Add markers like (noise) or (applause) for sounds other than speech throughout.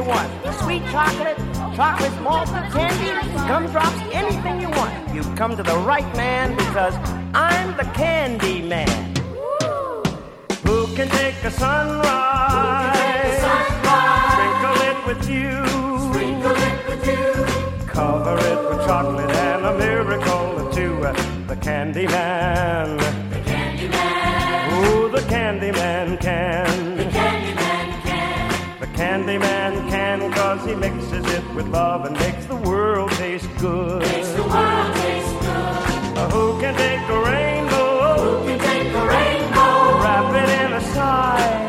you want. Sweet chocolate, chocolate malt, candy, gumdrops, anything you want. You've come to the right man because I'm the candy man. Who can take a sunrise? Sprinkle it with you. Cover it with chocolate and a miracle or two. The candy man. The candy man can. The candy man can, cause he mixes it with love and makes the world taste good. Uh, Who can take a rainbow? Wrap it in a sigh.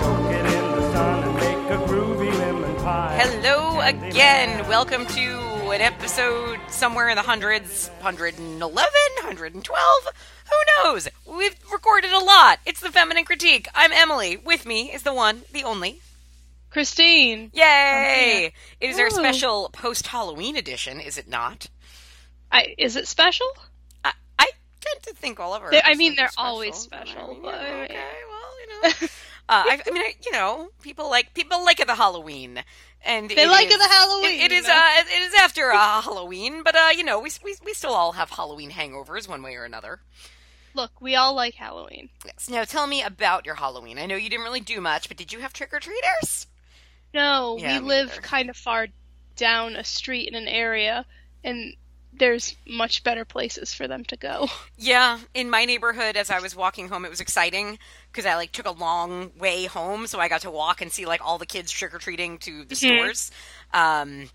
Soak it in the sun and make a groovy lemon pie. Hello again. Welcome to an episode somewhere in the hundreds, 111, 112. Who knows? We've recorded a lot. It's the Feminine Critique. I'm Emily. With me is the one, the only. Christine. Yay! It is our special post Halloween edition, is it not? I, is it special? I, I tend to think all of our. I mean, they're are always but I special, mean, but you know, I mean- okay, well, you know. (laughs) Uh, I, I mean, I, you know, people like people like it the Halloween, and They like is- the Halloween, It, it is uh, it is after uh, Halloween, but uh, you know, we, we we still all have Halloween hangovers one way or another. Look, we all like Halloween. Yes. Now, tell me about your Halloween. I know you didn't really do much, but did you have trick or treaters? No, Yeah, we live neither. kind of far down a street in an area, and there's much better places for them to go. Yeah, in my neighborhood, as I was walking home, it was exciting because I like took a long way home, so I got to walk and see like all the kids trick or treating to the Mhm. stores, um,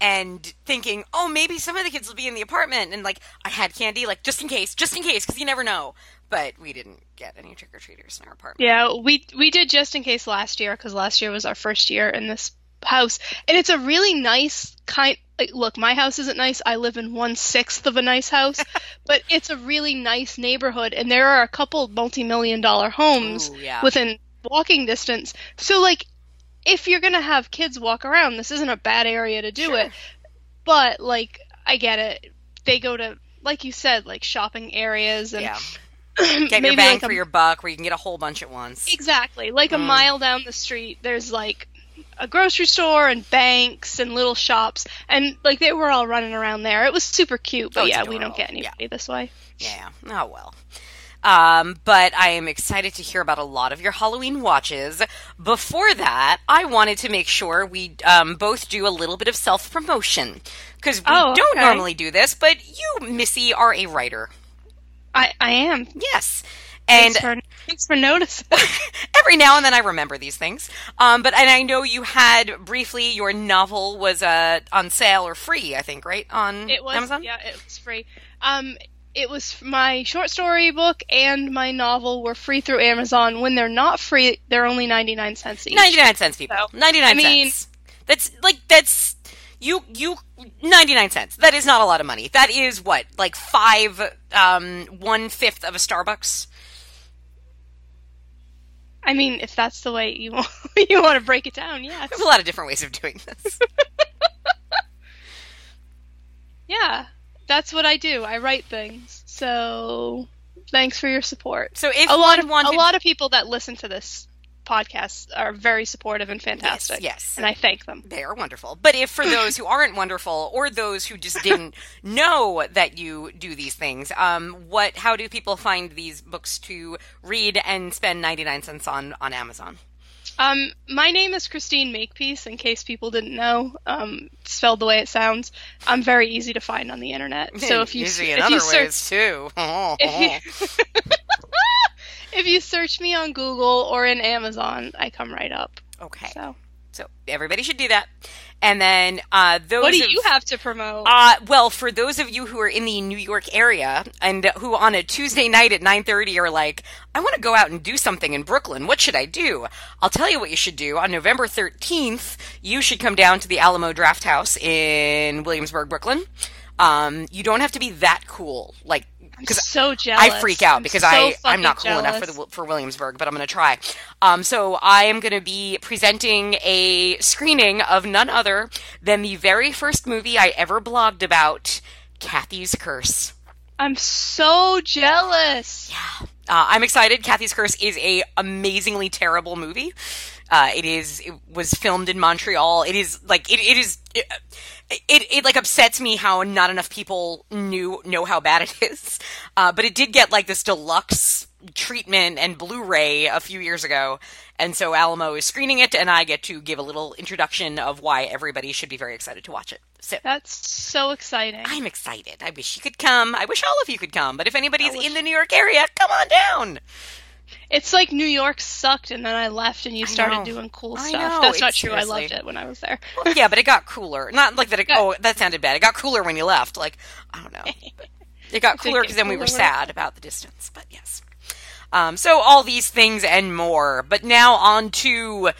and thinking, oh, maybe some of the kids will be in the apartment, and like I had candy, like just in case, just in case, because you never know. But we didn't get any trick or treaters in our apartment. Yeah, we we did just in case last year because last year was our first year in this house, and it's a really nice kind. Like, look, my house isn't nice. I live in one sixth of a nice house, (laughs) but it's a really nice neighborhood, and there are a couple multi-million dollar homes Ooh, yeah. within walking distance. So, like, if you're gonna have kids walk around, this isn't a bad area to do Sure. it. But like, I get it. They go to, like you said, like shopping areas and yeah, (clears throat) get your bang like a for your buck, where you can get a whole bunch at once. Exactly. Like a Mm. mile down the street, there's like a grocery store and banks and little shops, and like they were all running around there. It was super cute, but Oh, yeah, we don't get anybody this way. Yeah. Oh well. Um, but I am excited to hear about a lot of your Halloween watches. Before that, I wanted to make sure we um, both do a little bit of self promotion because we Oh, don't normally do this. But you, Missy, are a writer. I I am. Yes. And thanks for, thanks for noticing. (laughs) every now and then I remember these things. Um, but and I know you had briefly your novel was uh, on sale or free, I think, right on it was Amazon. yeah, it was free. Um, it was my short story book and my novel were free through Amazon. When they're not free, they're only ninety nine cents each. 99 cents people So, 99 I mean- cents that's like that's you you 99 cents that is not a lot of money that is what like five um one fifth of a starbucks I mean, if that's the way you (laughs) want, you want to break it down, yes. there's a lot of different ways of doing this (laughs) Yeah, that's what I do. I write things. So thanks for your support. so if a lot of wanted a lot of people that listen to this podcast are very supportive and fantastic. yes. and I thank them. they are wonderful but if for those who aren't wonderful or those who just didn't (laughs) know that you do these things um what how do people find these books to read and spend 99 cents on on amazon Um, my name is Christine Makepeace. In case people didn't know, um, spelled the way it sounds. I'm very easy to find on the internet. So if you Easy (laughs) if you search too if you, if you search me on Google or in Amazon, I come right up. okay So So everybody should do that. And then uh, those. what do of- you have to promote? Uh, well, for those of you who are in the New York area and who on a Tuesday night at 9:30 are like, I want to go out and do something in Brooklyn. What should I do? I'll tell you what you should do. On November 13th, you should come down to the Alamo Drafthouse in Williamsburg, Brooklyn. Um, you don't have to be that cool, like because so jealous. I freak out because so I I'm not cool enough for the for Williamsburg, but I'm going to try. Um, so I am going to be presenting a screening of none other than the very first movie I ever blogged about, Cathy's Curse. I'm so jealous. Uh, I'm excited. Cathy's Curse is a amazingly terrible movie. Uh, it is. It was filmed in Montreal. It is like it. It is. It, it, it like upsets me how not enough people knew know how bad it is. Uh, but it did get like this deluxe treatment and Blu-ray a few years ago, and so Alamo is screening it, and I get to give a little introduction of why everybody should be very excited to watch it. So That's so exciting. I'm excited. I wish you could come. I wish all of you could come. But if anybody's wish- in the New York area, come on down. It's like New York sucked, and then I left, and you started doing cool I stuff. know, That's not it's true. I seriously- loved it when I was there. Well, yeah, but it got cooler. Not like that. It, (laughs) oh, that sounded bad. It got cooler when you left. Like I don't know. (laughs) It got cooler get because then we were cooler. sad about the distance. But yes. Um, so all these things and more. But now on to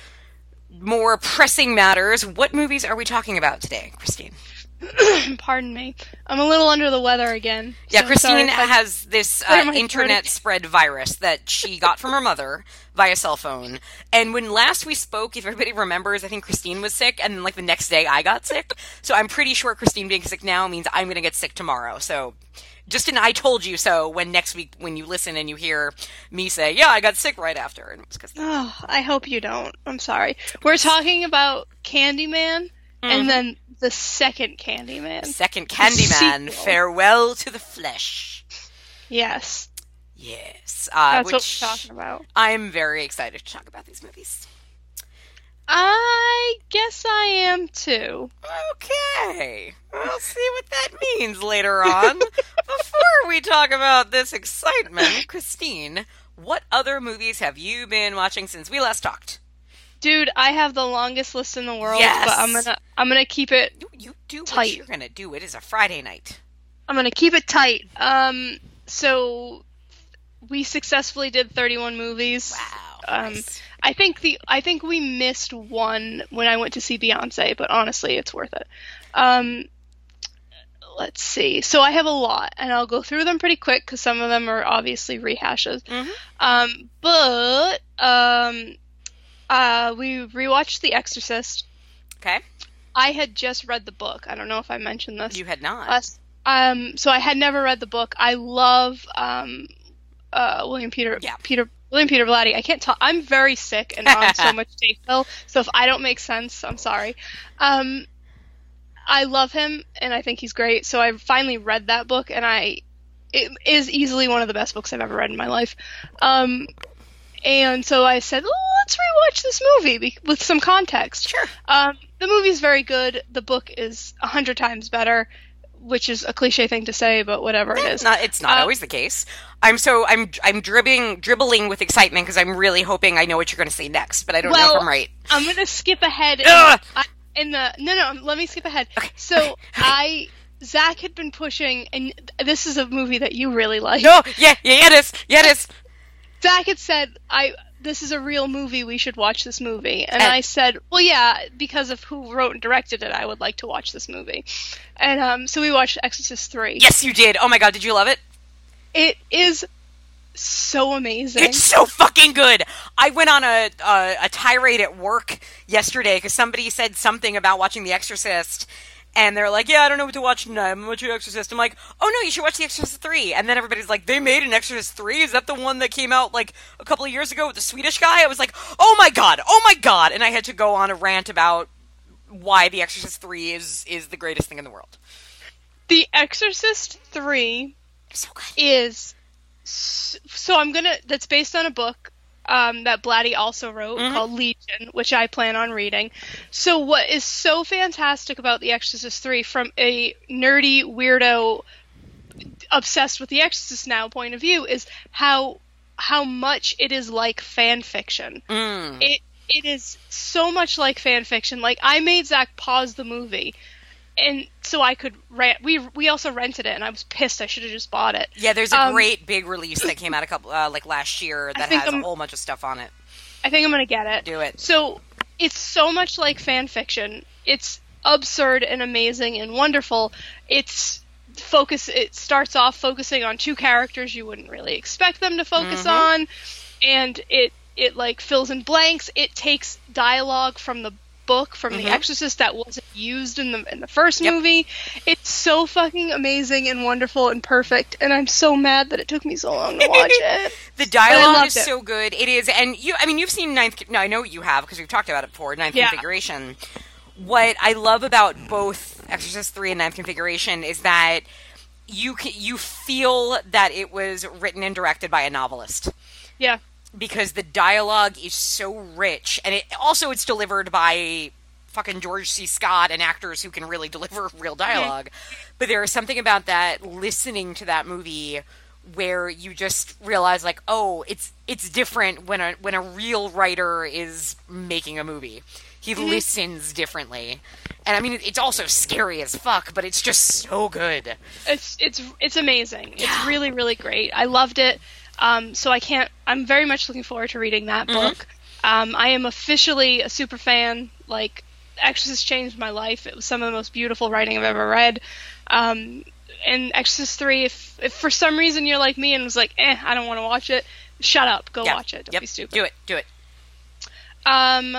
more pressing matters. What movies are we talking about today, Christine? (coughs) Pardon me. I'm a little under the weather again. Yeah, so Christine has this (laughs) uh, internet spread virus that she got from her mother via cell phone. And when last we spoke, if everybody remembers, I think Christine was sick, and then like the next day I got sick. So I'm pretty sure Christine being sick now means I'm going to get sick tomorrow. So just an I told you so when next week when you listen and you hear me say, yeah, I got sick right after. And it was because Oh, I hope you don't. I'm sorry. We're talking about Candyman, Mm-hmm. and then the second Candyman. second Candyman, (laughs) farewell to the flesh. Yes, Yes, uh, that's which what we're talking about. I'm very excited to talk about these movies. I guess I am too. Okay, we'll see what that means later on. (laughs) Before we talk about this excitement, Christine, what other movies have you been watching since we last talked? Dude, I have the longest list in the world, Yes. but I'm gonna I'm gonna keep it You, you do what Tight. you're gonna do. It is a Friday night. I'm gonna keep it tight. Um, so we successfully did 31 movies. Wow. Um, nice. I think the I think we missed one when I went to see Beyonce, but honestly, it's worth it. Um, let's see. So I have a lot, and I'll go through them pretty quick because some of them are obviously rehashes. Mhm. Um, but um, uh, we rewatched The Exorcist. Okay, I had just read the book. I don't know if I mentioned this. you had not. Us. Um, so I had never read the book. I love um, uh, William Peter Yeah. Peter William Peter Blatty. I can't talk. I'm very sick and on so (laughs) much Dayquil. So if I don't make sense, I'm sorry. Um, I love him and I think he's great. So I finally read that book and I it is easily one of the best books I've ever read in my life. Um, and so I said, oh, let's rewatch this movie be- with some context. Sure. Um, the is very good. The book is a hundred times better, which is a cliche thing to say, but whatever It's not. It's not Uh, always the case. I'm so I'm I'm dribbling dribbling with excitement because I'm really hoping I know what you're going to say next, but I don't know if I'm right. I'm gonna skip ahead. In, Ugh! I, in the no, no, let me skip ahead. Okay. So I Zach had been pushing, and this is a movie that you really like. No, yeah, yeah, yeah, it is, yeah, it is. Zach had said, "I this is a real movie. We should watch this movie." And And- I said, "Well, yeah, because of who wrote and directed it, I would like to watch this movie." And um, so we watched Exorcist three. Yes, you did. Oh my god, did you love it? It is so amazing. It's so fucking good. I went on a a, a tirade at work yesterday because somebody said something about watching The Exorcist, and they're like, "Yeah, I don't know what to watch tonight. I'm gonna watch The Exorcist." I'm like, "Oh no, you should watch The Exorcist 3. And then everybody's like, "They made an Exorcist 3? Is that the one that came out like a couple of years ago with the Swedish guy?" I was like, "Oh my god, oh my god!" And I had to go on a rant about why The Exorcist 3 is is the greatest thing in the world. the Exorcist three so good. is so I'm gonna that's based on a book um, that Blatty also wrote Mhm. called Legion, which I plan on reading. So what is so fantastic about The Exorcist three from a nerdy weirdo obsessed with The Exorcist now point of view is how how much it is like fan fiction. Mm. It it is so much like fan fiction. Like I made Zach pause the movie, and so I could rent. We we also rented it, and I was pissed. I should have just bought it. Yeah, there's a Um, great big release that came out a couple uh, like last year that has a I'm- whole bunch of stuff on it. I think I'm gonna get it. Do it. So it's so much like fan fiction. It's absurd and amazing and wonderful. It's focus. It starts off focusing on two characters you wouldn't really expect them to focus Mhm. on, and it it like fills in blanks. It takes dialogue from the book from The Mhm. Exorcist that wasn't used in the in the first Yep. movie. It's so fucking amazing and wonderful and perfect, and I'm so mad that it took me so long to (laughs) watch it. The dialogue is it. so good. It is, and you. I mean, you've seen Ninth. No, I know you have because we've talked about it before. Ninth Yeah. Configuration. What I love about both Exorcist Three and Ninth Configuration is that you you feel that it was written and directed by a novelist Yeah, because the dialogue is so rich, and it also it's delivered by fucking George C. Scott and actors who can really (laughs) deliver real dialogue. But there is something about that listening to that movie where you just realize like, oh, it's it's different when a when a real writer is making a movie. He mm-hmm. listens differently. And I mean, it's also scary as fuck, but it's just so good. it's it's it's amazing. It's really really great. I loved it. Um, so I can't. I'm very much looking forward to reading that book. Um, I am officially a super fan. Like Exorcist changed my life. It was some of the most beautiful writing I've ever read. Um, and Exorcist three. If if for some reason you're like me and was like, eh, I don't want to watch it. Shut up. Go watch it. Don't yep. be stupid. Do it. Do it. Um.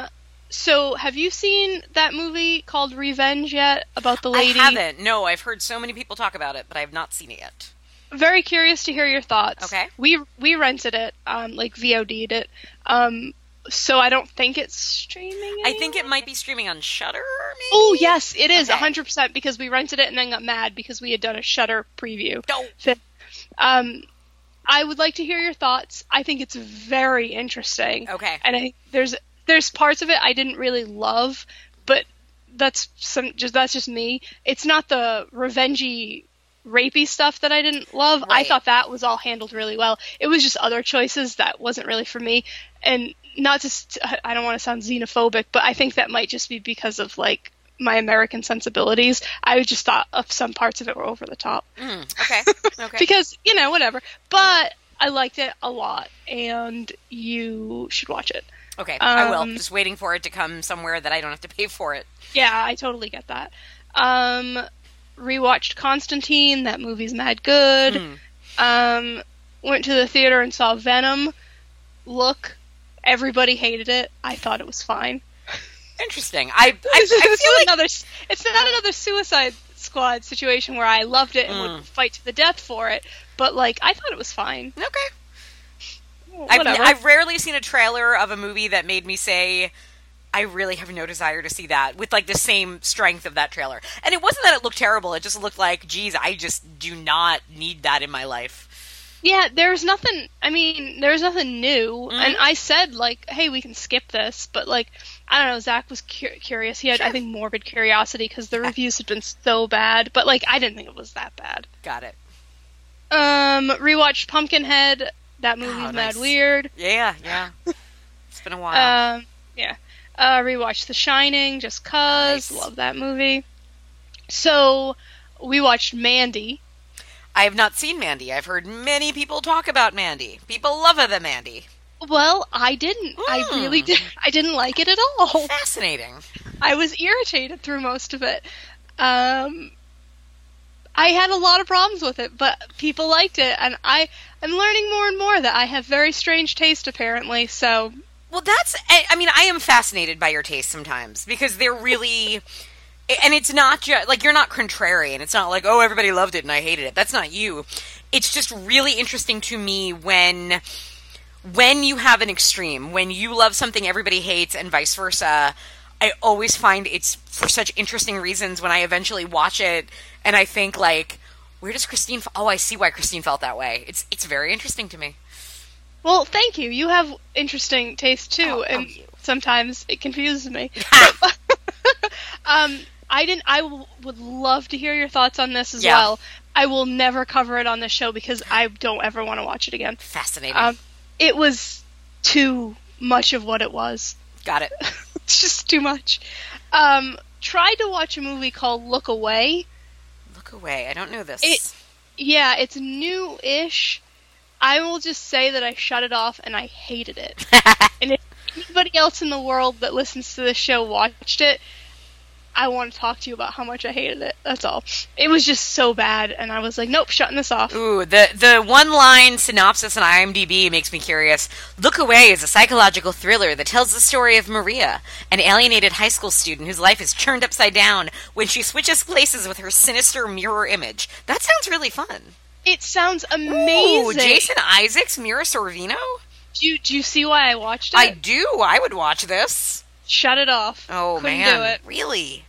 So, have you seen that movie called Revenge yet? About the lady? I haven't. No, I've heard so many people talk about it, but I have not seen it yet. Very curious to hear your thoughts. Okay. We we rented it, um, like VOD'd it. Um, so I don't think it's streaming. I think it might be streaming on Shudder. Oh yes, it is Okay. hundred percent because we rented it and then got mad because we had done a Shudder preview. No. Um, I would like to hear your thoughts. I think it's very interesting. Okay. And I there's there's parts of it I didn't really love, but that's some just that's just me. It's not the revengey rapey stuff that I didn't love. I thought that was all handled really well. It was just other choices that wasn't really for me. And not just I don't want to sound xenophobic, but I think that might just be because of like my American sensibilities. I just thought of some parts of it were over the top Mm, okay. (laughs) Okay. because you know whatever. But I liked it a lot, and you should watch it. okay. I will. um, Just waiting for it to come somewhere that I don't have to pay for it. Yeah, I totally get that. Um, rewatched Constantine. That movie's mad good. Hmm. Um, went to the theater and saw Venom. Look, everybody hated it. I thought it was fine. Interesting. I (laughs) I, I it's, feel like another. It's not another Suicide Squad situation where I loved it and Mm. would fight to the death for it. But like, I thought it was fine. okay. I've. I've rarely seen a trailer of a movie that made me say, I really have no desire to see that with like the same strength of that trailer. And it wasn't that it looked terrible, it just looked like, geez, I just do not need that in my life. Yeah, there's nothing. I mean, there's nothing new. Mhm. And I said like, "Hey, we can skip this," but like, I don't know. Zach was cu- curious. He had, I think, morbid curiosity because the reviews had been so bad. But like, I didn't think it was that bad. Got it. Um, rewatched Pumpkinhead. That movie's Oh, mad weird. Yeah, yeah. it's been a while. Um, yeah. Uh, rewatched The Shining just cause. Nice. Love that movie. So, we watched Mandy. I have not seen Mandy. I've heard many people talk about Mandy. People love the Mandy. Well, I didn't. I Mm. really did. (laughs) I didn't like it at all. Fascinating. I was irritated through most of it. Um, I had a lot of problems with it, but people liked it, and I I'm learning more and more that I have very strange taste apparently. So Well, that's. I mean, I am fascinated by your taste sometimes because they're really. And it's not just like you're not contrarian. It's not like oh everybody loved it and I hated it. That's not you. It's just really interesting to me when when you have an extreme, when you love something everybody hates and vice versa. I always find it's for such interesting reasons when I eventually watch it and I think like where does Christine f- Oh, I see why Christine felt that way. It's it's very interesting to me. Well, thank you. You have interesting taste too, Oh, and you. sometimes it confuses me. (laughs) (laughs) um, I didn't. I w- would love to hear your thoughts on this as Yeah. well. I will never cover it on the show because I don't ever want to watch it again. Fascinating. Um, it was too much of what it was. Got it. (laughs) it's just too much. Um, tried to watch a movie called Look Away. Look away. I don't know this. It- Yeah, it's new-ish. I will just say that I shut it off and I hated it. (laughs) and if anybody else in the world that listens to this show watched it, I want to talk to you about how much I hated it. That's all. It was just so bad, and I was like, nope, shutting this off. Ooh, the the one line synopsis on IMDb makes me curious. Look Away is a psychological thriller that tells the story of Maria, an alienated high school student whose life is turned upside down when she switches places with her sinister mirror image. That sounds really fun. It sounds amazing. Ooh, Jason Isaacs, Mira Sorvino. Do you, do you see why I watched it? I do. I would watch this. Shut it off. Oh Couldn't man, do it. really?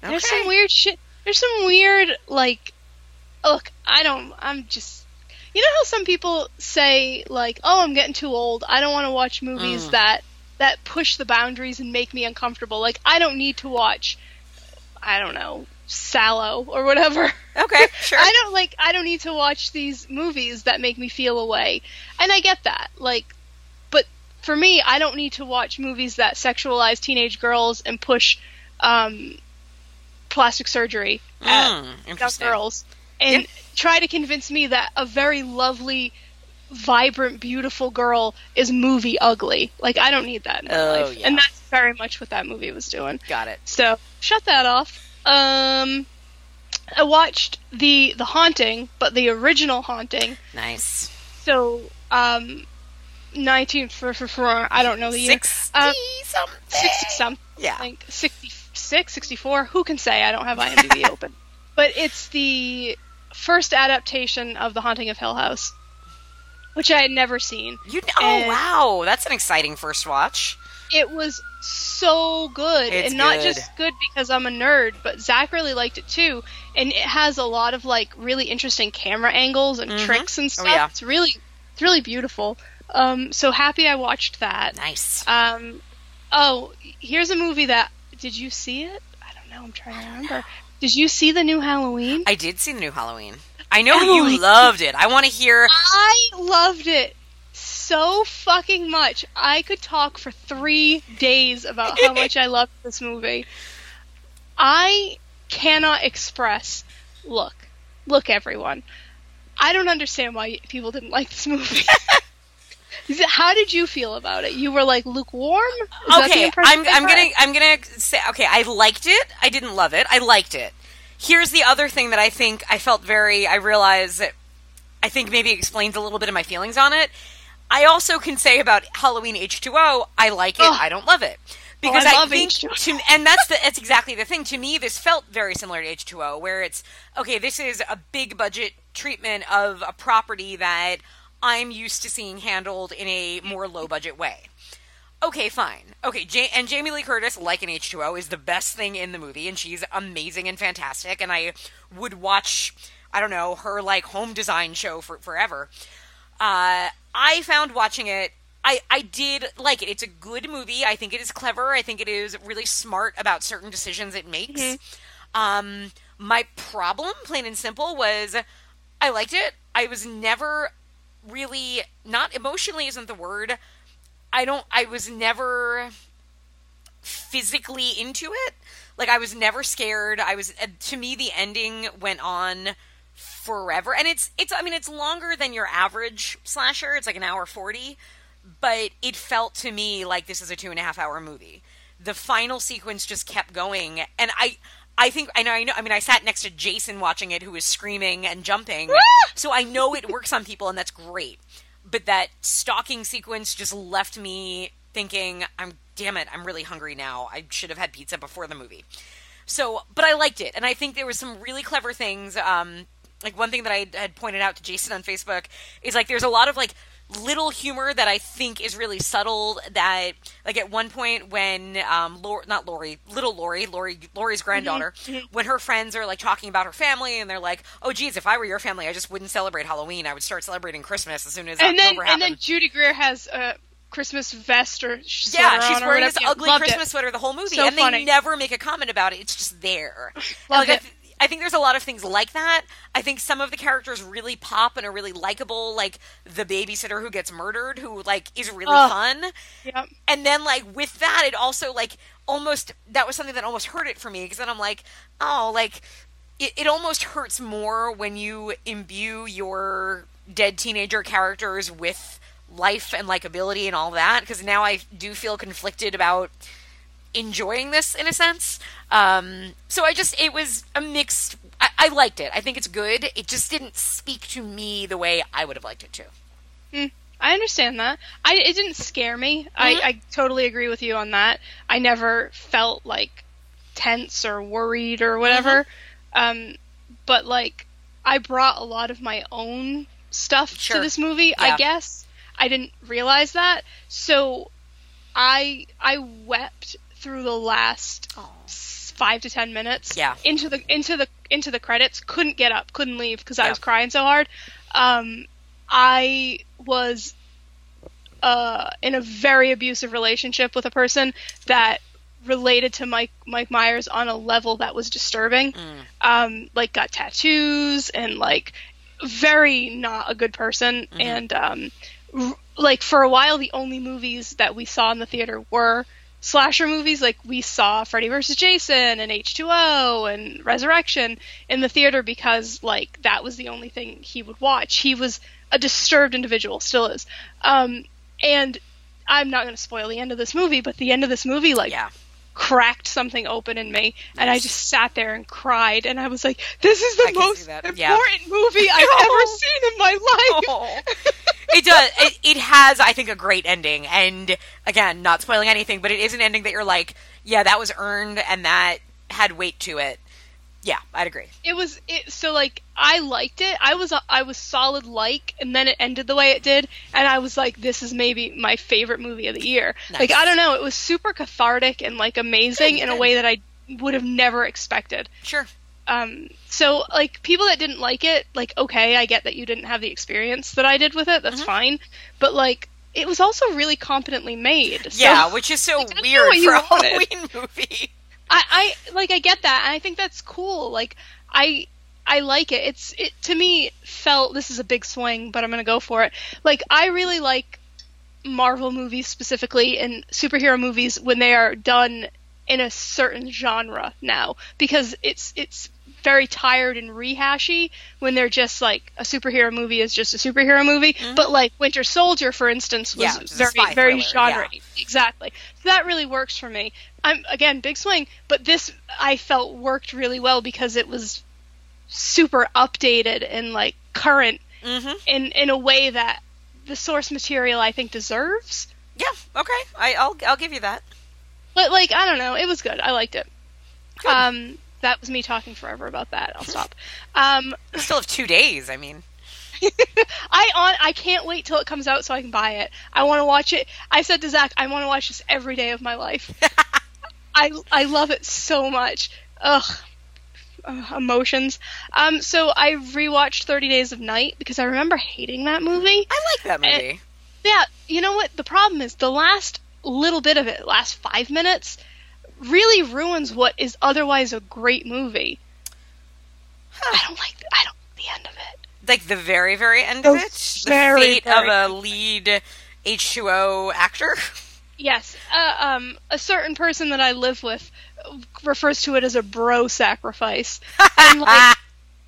There's some weird shit. There's some weird like. Look, I don't. I'm just. You know how some people say like, "Oh, I'm getting too old. I don't want to watch movies Mm. that that push the boundaries and make me uncomfortable." Like, I don't need to watch. I don't know, Salò or whatever. Okay, (laughs) sure. I don't like. I don't need to watch these movies that make me feel away, and I get that. Like, but for me, I don't need to watch movies that sexualize teenage girls and push um, plastic surgery at Mm, young girls, and Yeah. try to convince me that a very lovely, vibrant, beautiful girl is movie ugly. Like, I don't need that in my Oh, life, yeah. and that's very much what that movie was doing. Got it. So shut that off. Um, I watched the the haunting, but the original haunting. Nice. So um, nineteen for for for I don't know the year. Sixty Uh, something. Sixty something. Yeah. Like 66, 64. Who can say? I don't have IMDb (laughs) open. But it's the first adaptation of The Haunting of Hill House, which I had never seen. You. Oh And- wow, that's an exciting first watch. It was so good It's and not good. just good because i'm a nerd but zach really liked it too and it has a lot of like really interesting camera angles and Mhm. tricks and Oh, stuff yeah. it's really it's really beautiful um so happy i watched that Nice. um oh here's a movie that did you see it i don't know i'm trying to remember did you see the new halloween I did see the new Halloween. I know Emily. you (laughs) loved it. I want to hear. I loved it so fucking much. I could talk for three days about how much I loved this movie. I cannot express. Look, look, everyone. I don't understand why people didn't like this movie. (laughs) How did you feel about it? You were like lukewarm. Is okay, I'm I'm gonna I'm gonna say okay. I liked it. I didn't love it. I liked it. Here's the other thing that I think I felt very. I realize that I think maybe explains a little bit of my feelings on it. I also can say about Halloween H2O, I like it. Ugh. I don't love it. Oh, because Oh, I I, think, H2O. to, and that's the, that's exactly the thing. To me, this felt very similar to H2O, where it's okay. This is a big budget treatment of a property that I'm used to seeing handled in a more low budget way. Okay, fine. Okay, ja- and Jamie Lee Curtis, like in H2O, is the best thing in the movie, and she's amazing and fantastic. And I would watch, I don't know, her like home design show for forever. Uh, I found watching it. I, I did like it. It's a good movie. I think it is clever. I think it is really smart about certain decisions it makes. Um, my problem, plain and simple, was I liked it. I was never really not emotionally isn't the word. I don't. I was never physically into it. Like I was never scared. I was uh, to me the ending went on forever, and it's it's. I mean, it's longer than your average slasher. It's like an hour forty, but it felt to me like this is a two and a half hour movie. The final sequence just kept going, and I. I think I know. I know. I mean, I sat next to Jason watching it, who was screaming and jumping. so I know it works on people, and that's great. But that stalking sequence just left me thinking, "I'm damn it, I'm really hungry now. I should have had pizza before the movie." So, but I liked it, and I think there was some really clever things. Um, like one thing that I had pointed out to Jason on Facebook is like there's a lot of like little humor that I think is really subtle. That like at one point when um, Lori, not Lori, little Lori, Lori, Lori's granddaughter, when her friends are like talking about her family, and they're like, "Oh, geez, if I were your family, I just wouldn't celebrate Halloween. I would start celebrating Christmas as soon as and then October and then Judy Greer has a Christmas vest or yeah, she's wearing this ugly Loved Christmas it. sweater the whole movie, So and they funny. never make a comment about it. It's just there. Like, I th- I think there's a lot of things like that. I think some of the characters really pop and are really likable, like the babysitter who gets murdered, who like is really fun. Yep. And then like with that, it also like almost that was something that almost hurt it for me because then I'm like, oh, like it, it almost hurts more when you imbue your dead teenager characters with life and likability and all that because now I do feel conflicted about enjoying this in a sense. Um, so I just it was a mixed. I, I liked it. I think it's good. It just didn't speak to me the way I would have liked it to. Mm, I understand that. I it didn't scare me. I, Mm-hmm. I totally agree with you on that. I never felt like tense or worried or whatever. Mm-hmm. Um, but like I brought a lot of my own stuff Sure. to this movie. Yeah. I guess I didn't realize that. So I I wept through the last s- five to ten minutes. Yeah. Into the into the into the credits. Couldn't get up. Couldn't leave because I was crying so hard. Um, I was uh, in a very abusive relationship with a person that related to Mike Mike Myers on a level that was disturbing. Um, like got tattoos and like very not a good person. And um, r- like for a while, the only movies that we saw in the theater were slasher movies. Like we saw Freddy vs. Jason and H2O and Resurrection in the theater because like that was the only thing he would watch. He was a disturbed individual, still is. Um, and I'm not going to spoil the end of this movie, but the end of this movie, like, Yeah. Cracked something open in me, and I just sat there and cried, and I was like, "This is the I most important Yeah. movie I've (laughs) ever seen in my life." Oh. (laughs) it does. It, it has, I think, a great ending. And again, not spoiling anything, but it is an ending that you're like, yeah, that was earned and that had weight to it. Yeah, I'd agree. It was it so like I liked it. I was I was solid like, and then it ended the way it did, and I was like, "This is maybe my favorite movie of the year." Like I don't know, it was super cathartic and like amazing in a way that I would have never expected. Sure. um so like people that didn't like it like okay i get that you didn't have the experience that i did with it that's Mm-hmm. fine but like it was also really competently made so Yeah, which is so Like, weird for a. Halloween (laughs) movie. I, I like i get that and i think that's cool like i i like it. It's it to me felt this is a big swing but i'm gonna go for it. Like i really like marvel movies specifically and superhero movies when they are done in a certain genre now because it's it's very tired and rehashy when they're just like a superhero movie is just a superhero movie. But like winter soldier for instance was Mm-hmm. Yeah, which is a very very genre yeah. exactly. So that really works for me i'm again big swing but this i felt worked really well because it was super updated and like current Mm-hmm. in in a way that the source material i think deserves Yeah, okay. I, I'll I'll give you that. but like i don't know it was good i liked it um that was me talking forever about that i'll stop um We still have two days. I mean, (laughs) I on I can't wait till it comes out so I can buy it. I want to watch it. I said to Zach, I want to watch this every day of my life. (laughs) I I love it so much. Ugh, uh, emotions. Um, so I rewatched Thirty Days of Night because I remember hating that movie. I like that movie. Yeah, you know what? The problem is the last little bit of it, last five minutes, really ruins what is otherwise a great movie. I don't like. The, I don't like the end of it. like the very, very end of it. very, the fate very of a lead H2O actor. (laughs) Yes, uh, um, a certain person that I live with refers to it as a bro sacrifice, and like,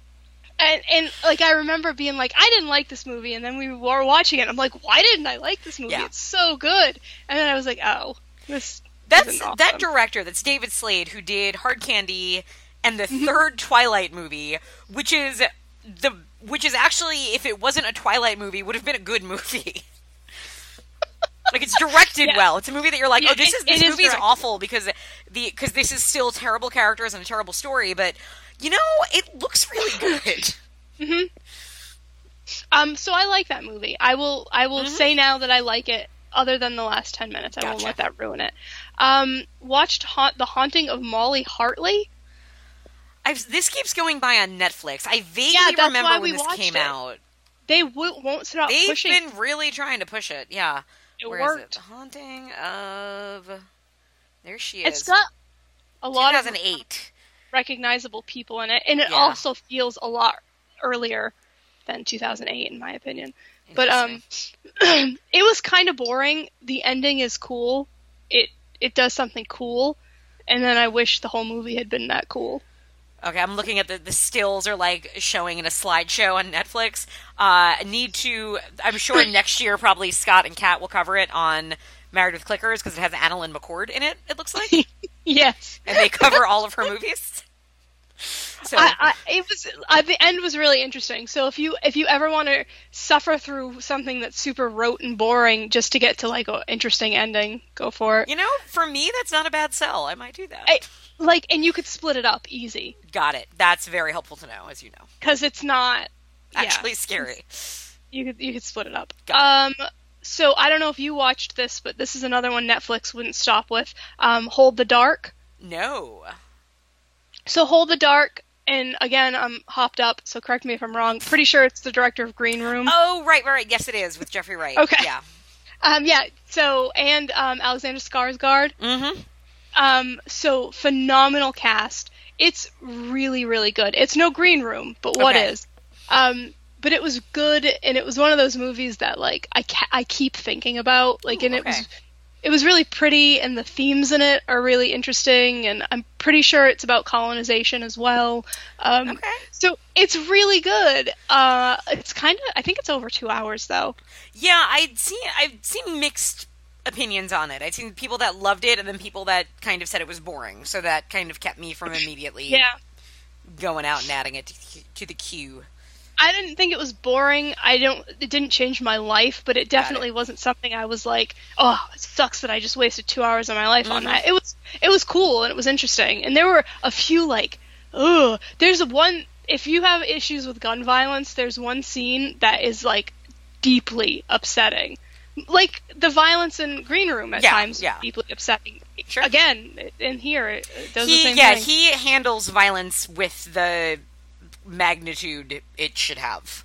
(laughs) and, and like I remember being like, I didn't like this movie, and then we were watching it. And I'm like, why didn't I like this movie? Yeah. It's so good. And then I was like, oh, this. That's awesome. that director. That's David Slade, who did Hard Candy and the Mm-hmm. third Twilight movie, which is the which is actually, if it wasn't a Twilight movie, would have been a good movie. (laughs) like it's directed Yeah. well. It's a movie that you're like, oh, this it- is this movie is directed. awful because the because this is still terrible characters and a terrible story, but you know, it looks really good. (laughs) Um, so I like that movie. I will. I will say now that I like it. Other than the last ten minutes, I won't let that ruin it. Um, watched haunt the haunting of Molly Hartley. I've, this keeps going by on Netflix. I vaguely Yeah, remember when this came it. out. They w- won't stop They've pushing. been really trying to push it. Yeah. It Where is worked. it? Haunting of. There she is. It's got a lot of 2008. recognizable people in it, and it Yeah. also feels a lot earlier than 2008, in my opinion. But um, (clears throat) it was kind of boring. The ending is cool. It it does something cool, and then I wish the whole movie had been that cool. Okay, I'm looking at the the stills are like showing in a slideshow on Netflix. Uh, need to. I'm sure (coughs) next year probably Scott and Kat will cover it on Married with Clickers because it has AnnaLynne McCord in it. It looks like, (laughs) yes. and they cover all of her movies. (laughs) So I, I, it was uh, the end was really interesting. So if you if you ever want to suffer through something that's super rote and boring just to get to like an interesting ending, go for it. you know, for me, that's not a bad sell. I might do that. I, like, and you could split it up easy Got it. That's very helpful to know, as you know. because it's not yeah, Actually, scary. you could you could split it up. Got um, so I don't know if you watched this, but this is another one Netflix wouldn't stop with. Um, Hold the Dark. No. So Hold the Dark, and again, I'm hopped up, so correct me if I'm wrong. Pretty sure it's the director of Green Room. Oh, right, right, right. Yes, it is with Jeffrey Wright. Okay. Yeah. Um, yeah. So and um, Alexander Skarsgård. Mm-hmm. Um, so phenomenal cast. It's really, really good. It's no Green Room, but what Okay. is? Um, but it was good, and it was one of those movies that like I ca- I keep thinking about. Like, Ooh, and it okay. was it was really pretty, and the themes in it are really interesting, and I'm pretty sure it's about colonization as well. Um, Okay. So it's really good. Uh, it's kind of I think it's over two hours though. Yeah, I'd seen I've seen mixed opinions on it. I've seen people that loved it and then people that kind of said it was boring. So that kind of kept me from immediately Yeah. going out and adding it to, to the queue. I didn't think it was boring. I don't. It didn't change my life, but it definitely wasn't something I was like, "Oh, it sucks that I just wasted two hours of my life on Mhm. that." It was. It was cool and it was interesting, and there were a few like, "Ugh." There's one. If you have issues with gun violence, there's one scene that is like deeply upsetting. Like the violence in Green Room at Yeah, times, yeah. deeply upsetting. Sure. Again, in here, it, does the He same yeah, thing. he handles violence with the magnitude it should have.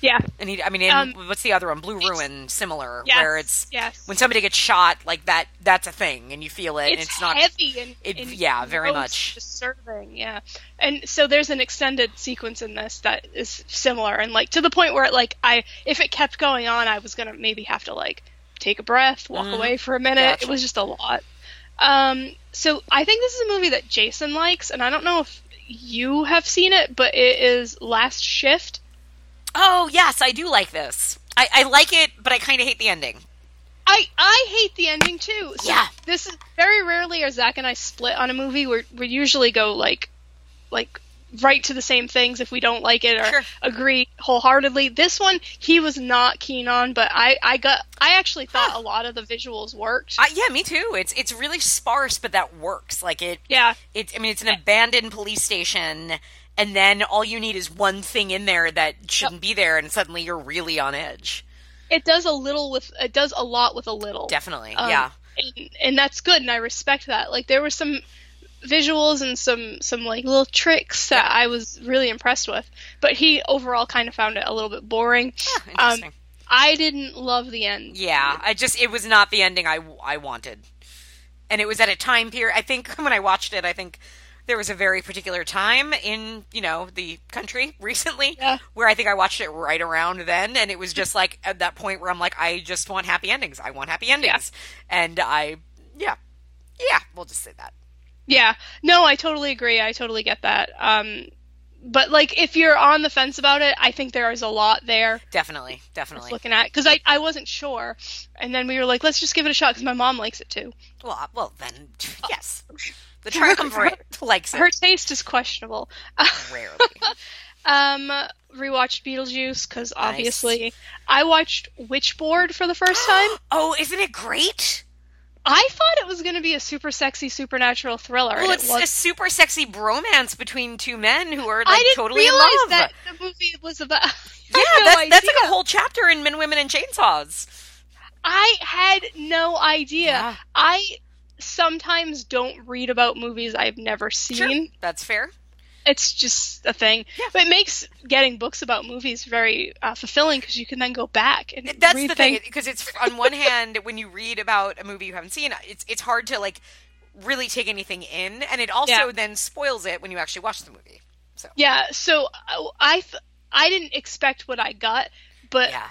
Yeah. And he, I mean, in, Um, what's the other one? Blue Ruin, similar, Yes, where it's yes. when somebody gets shot, like that. That's a thing, and you feel it. and it's, it's not. heavy and, it- and yeah, very much. disturbing. Yeah, and so there's an extended sequence in this that is similar, and like to the point where like I, if it kept going on, I was gonna maybe have to like take a breath, walk Mhm. away for a minute. Gotcha. It was just a lot. Um, so I think this is a movie that Jason likes, and I don't know if you have seen it, but it is Last Shift. Oh yes, I do like this. I, I like it, but I kind of hate the ending. I I hate the ending too. So Yeah. This is very rarely are Zach and I split on a movie. We we usually go like like right to the same things if we don't like it or Sure. agree wholeheartedly. This one he was not keen on, but I I got I actually thought a lot of the visuals worked. Uh, yeah, me too. It's it's really sparse, but that works. Like it. yeah. It. I mean, it's an abandoned police station, and then all you need is one thing in there that shouldn't be there, and suddenly you're really on edge. It does a little with it does a lot with a little. Definitely. Um, yeah. and, and that's good and i respect that like there were some visuals and some some like little tricks that i was really impressed with but he overall kind of found it a little bit boring Huh, um, interesting. i didn't love the end Yeah, I just it was not the ending I I wanted, and it was at a time period. I think (laughs) when I watched it, I think there was a very particular time in you know the country (laughs) recently Yeah. where I think I watched it right around then, and it was just like at that point where I'm like, I just want happy endings. I want happy endings, and I yeah. Yeah we'll just say that. yeah. No i totally agree. I totally get that. Um but like if you're on the fence about it i think there is a lot there Definitely, definitely. looking at. Because I, I wasn't sure. And then we were like let's just give it a shot because my mom likes it too. Well, uh, well then (laughs) yes, (laughs) the (laughs) triumvirate likes her taste is questionable rarely. (laughs) Um, rewatched Beetlejuice because obviously I watched Witchboard for the first time. (gasps) Oh, isn't it great? I thought it was going to be a super sexy supernatural thriller. Well, it's it a super sexy bromance between two men who are like I didn't totally in love. that the movie was about. (laughs) Yeah, no that's, that's like a whole chapter in Men, Women, and Chainsaws. I had no idea. Yeah. I sometimes don't read about movies I've never seen. Sure, that's fair. It's just a thing. Yeah. But it makes getting books about movies very uh, fulfilling because you can then go back and That's the thing because it's on one hand when you read about a movie you haven't seen, it's it's hard to like really take anything in, and it also Yeah. then spoils it when you actually watch the movie. So Yeah, so uh, I th- I didn't expect what I got, but yeah,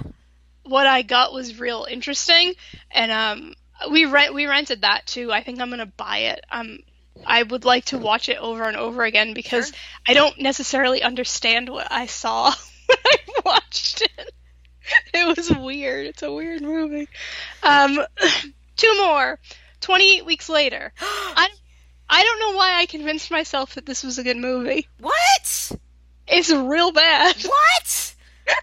what I got was real interesting, and um, we rent we rented that too. I think I'm gonna buy it. Um, I would like to watch it over and over again because Sure. I don't necessarily understand what I saw (laughs) when I watched it. It was weird. It's a weird movie. Um, (clears throat) Two more. 28 weeks later. (gasps) I, I don't know why I convinced myself that this was a good movie. What? It's real bad. What? (laughs)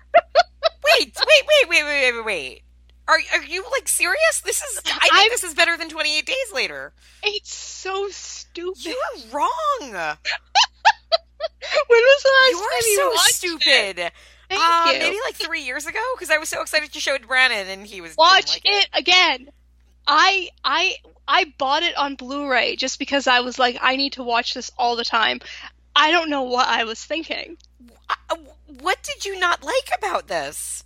wait, wait, wait, wait, wait, wait, wait. Are are you like serious? This is I think I'm- this is better than 28 days later. It's so stupid. You are wrong. (laughs) when was the last You time are you so watched it? stupid. Thank uh, you. Maybe like three years ago because I was so excited to show it to Brandon and he was Watch like it again. I I I bought it on Blu-ray just because I was like I need to watch this all the time. I don't know what I was thinking. Uh, what did you not like about this?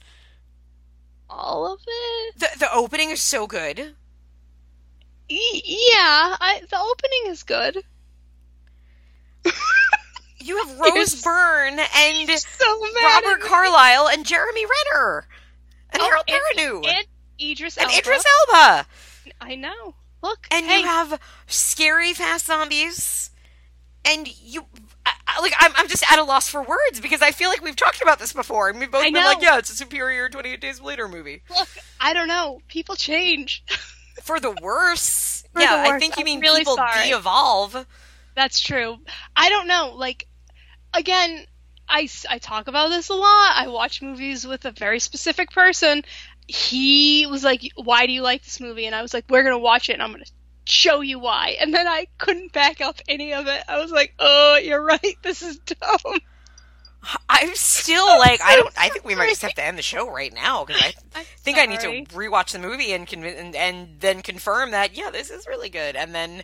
All of it. The the opening is so good. Yeah, I, the opening is good. (laughs) You have Rose Byrne and So Robert. Carlyle and Jeremy Renner and Oh, Harold and- Perrineau and Idris and Elba. Idris Elba. I know. Look, and hey, you have scary fast zombies and you like I'm, I'm just at a loss for words because i feel like we've talked about this before and we've both been like yeah it's a superior 28 days later movie look. I don't know. People change. (laughs) for the worse For yeah the i think you I'm mean really people sorry. de-evolve That's true. I don't know. Like, again, I I talk about this a lot. I watch movies with a very specific person. He was like, Why do you like this movie? And I was like, We're going to watch it and I'm going to show you why. And then I couldn't back up any of it. I was like, Oh, you're right. (laughs) This is dumb. i'm still like i don't i think we might just have to end the show right now because i (laughs) I'm think i need sorry. to rewatch the movie and, conv- and and then confirm that yeah this is really good and then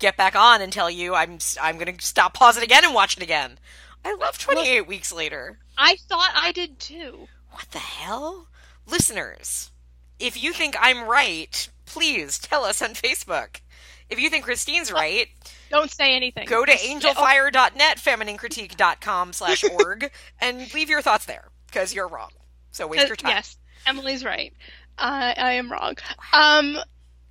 get back on and tell you i'm i'm gonna stop pause it again and watch it again i love 28 weeks later I thought I did too. What the hell? Listeners, if you think I'm right, please tell us on Facebook. If you think Christine's right, Don't say anything. go to angelfire.net, femininecritique.com slash org, (laughs) and leave your thoughts there, because you're wrong. So waste Uh, your time. Yes, Emily's right. I I am wrong. Um,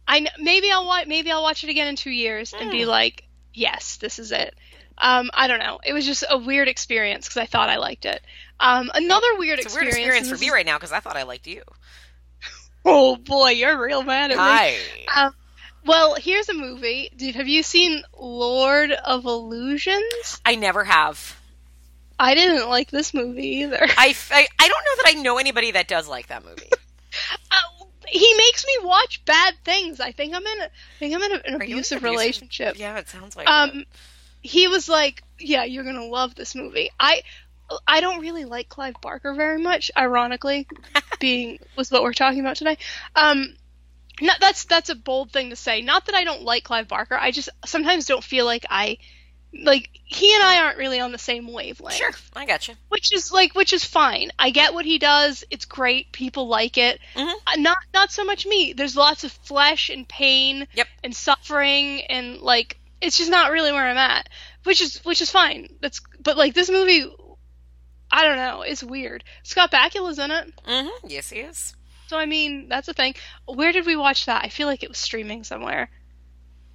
I maybe I'll watch maybe I'll watch it again in two years and Hmm. be like, yes, this is it. Um, I don't know. It was just a weird experience because I thought I liked it. Um, another weird It's a weird experience. experience for me right now, because I thought I liked you. Oh boy, you're real mad at me. Hi. Um, well, here's a movie. Dude, have you seen Lord of Illusions? I never have. I didn't like this movie either. I, I, I don't know that I know anybody that does like that movie. (laughs) Uh, he makes me watch bad things. I think I'm in. A, I think I'm in a, an Are an abusive abusive- relationship. Yeah, it sounds like Um, it. he was like, "Yeah, you're gonna love this movie." I, I don't really like Clive Barker very much. Ironically, (laughs) being was what we're talking about today. Um, no, that's that's a bold thing to say. Not that I don't like Clive Barker. I just sometimes don't feel like I, like he and I aren't really on the same wavelength. Sure, I got you. Which is like, which is fine. I get what he does. It's great. People like it. Mhm. Uh, Not, not so much me. There's lots of flesh and pain Yep. and suffering and like it's just not really where I'm at, which is which is fine. That's but like this movie, I don't know. It's weird. Scott Bakula's in it, Mm-hmm. Yes, he is. so I mean that's a thing. Where did we watch that? I feel like it was streaming somewhere.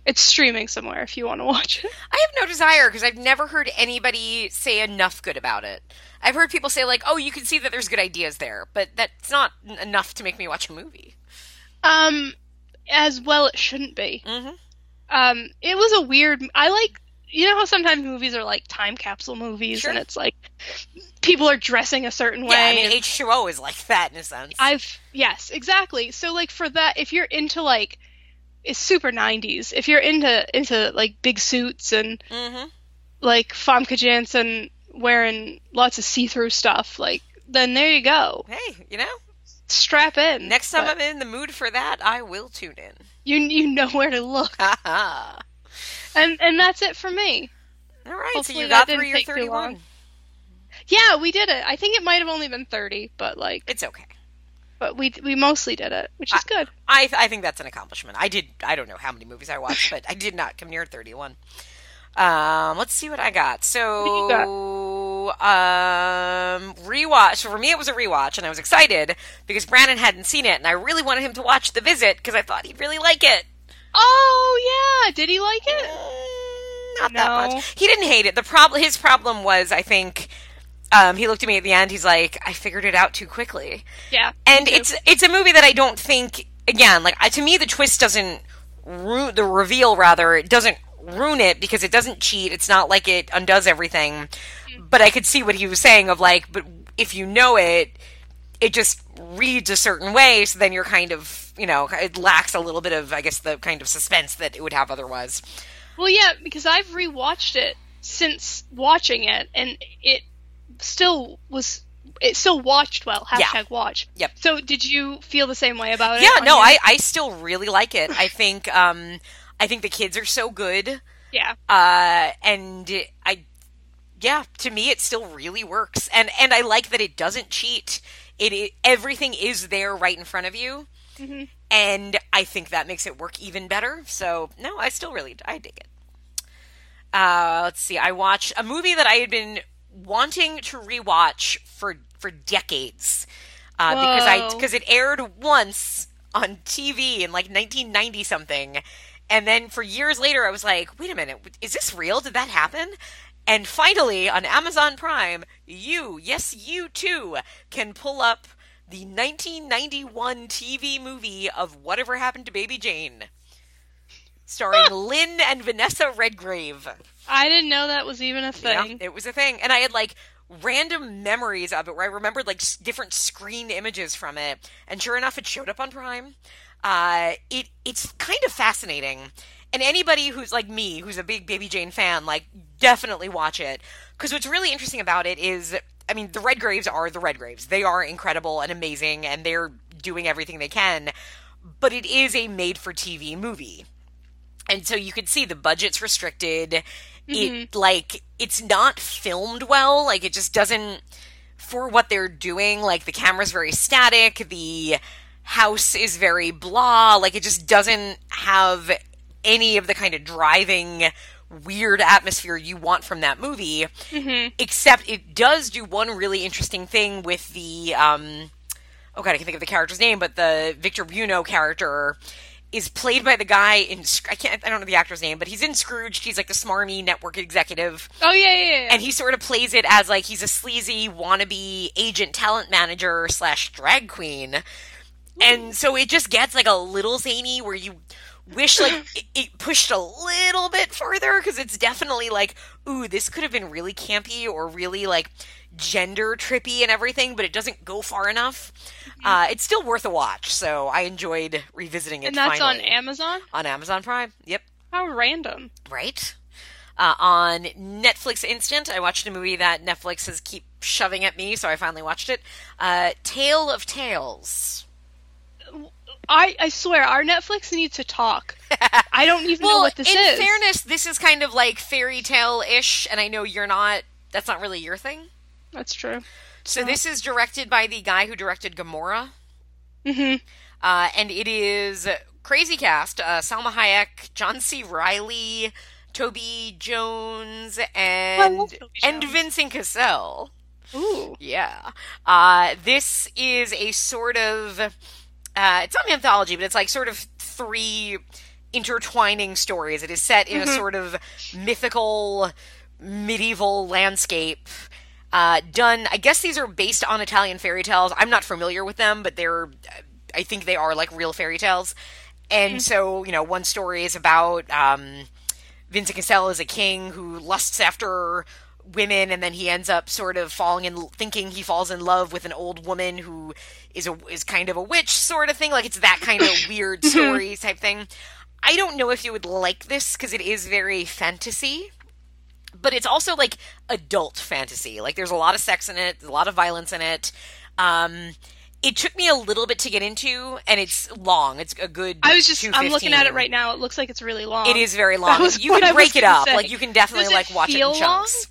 It's streaming somewhere if you want to watch it. I have no desire because I've never heard anybody say enough good about it. I've heard people say like, "Oh, you can see that there's good ideas there," but that's not n- enough to make me watch a movie. Um, as well it shouldn't be. Mm-hmm. um it was a weird i like you know how sometimes movies are like time capsule movies Sure. and it's like people are dressing a certain way Yeah, I mean, and H two O is like that in a sense. i've yes exactly so like for that if you're into like it's super 90s if you're into into like big suits and mm-hmm. like famke janssen wearing lots of see-through stuff like then there you go Hey, you know, strap in next time But I'm in the mood for that, I will tune in. you you know where to look Ha ha. And and that's it for me All right, Hopefully so you got through your 31. yeah we did it i think it might have only been 30 but like It's okay. but we we mostly did it, which is good. I I think that's an accomplishment. I did I don't know how many movies I watched, but I did not come near 31. Um, let's see what I got. So um rewatch. So for me it was a rewatch and I was excited because Brandon hadn't seen it and I really wanted him to watch The Visit because I thought he'd really like it. Oh yeah, did he like it? Mm, Not that much. He didn't hate it. The problem his problem was I think um, he looked at me at the end. He's like, "I figured it out too quickly." Yeah. and it's it's a movie that I don't think again, like I, to me, the twist doesn't ruin the reveal. Rather, it doesn't ruin it because it doesn't cheat. It's not like it undoes everything. But I could see what he was saying of like, but if you know it, it just reads a certain way. So then you're kind of, you know, it lacks a little bit of, I guess, the kind of suspense that it would have otherwise. Well, yeah, because I've rewatched it since watching it, and it still was. It still watched well. Hashtag Yeah. watch. Yep. So, did you feel the same way about it? Yeah, no, your- I, I still really like it. I think, um, I think the kids are so good. Yeah. uh, and I, yeah, to me it still really works, and and I like that it doesn't cheat. It, it everything is there right in front of you, and I think that makes it work even better. So no, I still really I dig it. Uh, let's see, I watched a movie that I had been wanting to rewatch for for decades uh, because I because it aired once on TV in like 1990 something, and then for years later I was like, wait a minute, is this real? Did that happen? And finally on Amazon Prime, you, yes, you too, can pull up the 1991 TV movie of Whatever Happened to Baby Jane, starring Lynn and Vanessa Redgrave. I didn't know that was even a Yeah, thing. it was a thing, and I had like random memories of it where I remembered like s- different screen images from it, and sure enough, it showed up on Prime. Uh, it it's kind of fascinating, and anybody who's like me, who's a big Baby Jane fan, like definitely watch it because what's really interesting about it is. I mean, the Redgraves are the Redgraves. They are incredible and amazing, and they're doing everything they can. But it is a made for TV movie and so you could see the budget's restricted it mm-hmm. like it's not filmed well like it just doesn't for what they're doing like the camera's very static the house is very blah like it just doesn't have any of the kind of driving weird atmosphere you want from that movie except it does do one really interesting thing with the um oh god, I can think of the character's name, but the Victor Buono character is played by the guy in I can't I don't know the actor's name, but he's in Scrooge. He's like the smarmy network executive, Oh yeah, yeah, yeah. and he sort of plays it as like he's a sleazy wannabe agent talent manager slash drag queen, and so it just gets like a little zany where you wish like (clears throat) it, it pushed a little bit further because it's definitely like ooh this could have been really campy or really like gender trippy and everything but it doesn't go far enough uh, it's still worth a watch so i enjoyed revisiting it and that's on. Amazon. on amazon prime yep How random. right uh, on netflix instant i watched a movie that netflix has keep shoving at me so i finally watched it uh, tale of tales I I swear our Netflix needs to talk. I don't even know what this is. in fairness this is kind of like fairy tale ish and i know you're not that's not really your thing That's true. so this is directed by the guy who directed Gomorrah. Mm-hmm. Uh, and it is crazy cast: uh, Salma Hayek, John C. Reilly, Toby Jones, and Toby and Jones. Vincent Cassel. Ooh. Yeah. Uh, this is a sort of uh, it's not an anthology, but it's like sort of three intertwining stories. It is set in a sort of mythical medieval landscape. Uh, done. I guess these are based on Italian fairy tales. I'm not familiar with them, but they're. I think they are like real fairy tales. And so, you know, one story is about um, Vincent Cassel is a king who lusts after women, and then he ends up sort of falling in, thinking he falls in love with an old woman who is a is kind of a witch, sort of thing. Like it's that kind of (laughs) weird story type thing. I don't know if you would like this because it is very fantasy, but it's also like adult fantasy. Like there's a lot of sex in it, a lot of violence in it. Um, it took me a little bit to get into, and it's long. It's a good. I was just I'm looking at it right now. It looks like it's really long. It is very (laughs) long. You I can break it up. say. Like you can definitely like watch it in chunks.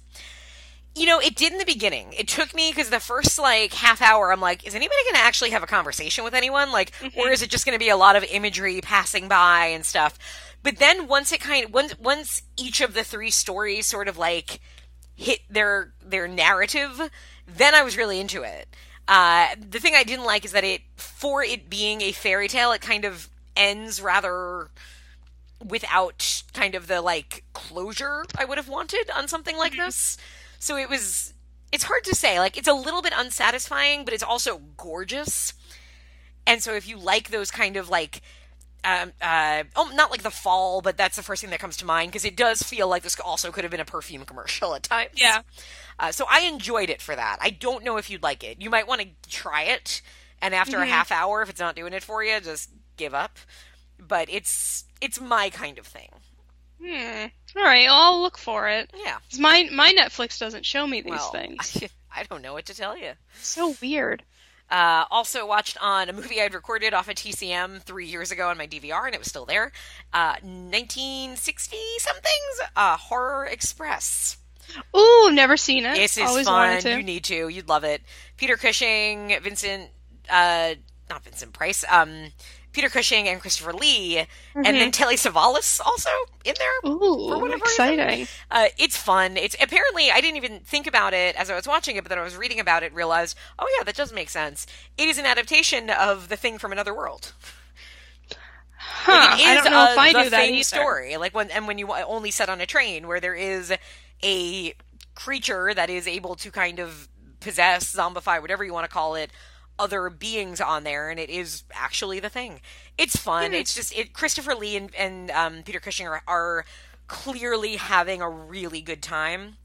You know, it did in the beginning. It took me because the first like half hour, I'm like, is anybody going to actually have a conversation with anyone? Like, Mm-hmm. or is it just going to be a lot of imagery passing by and stuff? But then once it kind of once once each of the three stories sort of like hit their their narrative, then I was really into it. Uh, the thing I didn't like is that it, for it being a fairy tale, it kind of ends rather without kind of the like closure I would have wanted on something like this. So it was it's hard to say. Like it's a little bit unsatisfying, but it's also gorgeous. And so if you like those kind of like um, uh, oh, not like the fall, but that's the first thing that comes to mind because it does feel like this also could have been a perfume commercial at times. Yeah. Uh, so I enjoyed it for that. I don't know if you'd like it. You might want to try it, and after a half hour, if it's not doing it for you, just give up. But it's it's my kind of thing. Hmm. All right, I'll look for it. Yeah. 'Cause My my Netflix doesn't show me these Well, things. (laughs) I, don't know what to tell you. so weird. Uh, also watched on a movie I'd recorded off of TCM three years ago on my DVR, and it was still there. Uh, 1960 somethings. Uh, Horror Express. Ooh, never seen it. This is Always fun. wanted to. You need to. You'd love it. Peter Cushing, Vincent, uh, not Vincent Price, um, Peter Cushing and Christopher Lee, and then Telly Savalas also in there. Ooh, for whatever exciting. Uh, it's fun. It's apparently I didn't even think about it as I was watching it, but then I was reading about it, and realized, oh yeah, that does make sense. It is an adaptation of the thing from another world. Huh. It is I don't know a if I the that either. story. Like when and when you only set on a train where there is a creature that is able to kind of possess, zombify, whatever you want to call it, other beings on there, and it is actually the thing. It's fun. It's just it. Christopher Lee and, and um, Peter Cushing are, are clearly having a really good time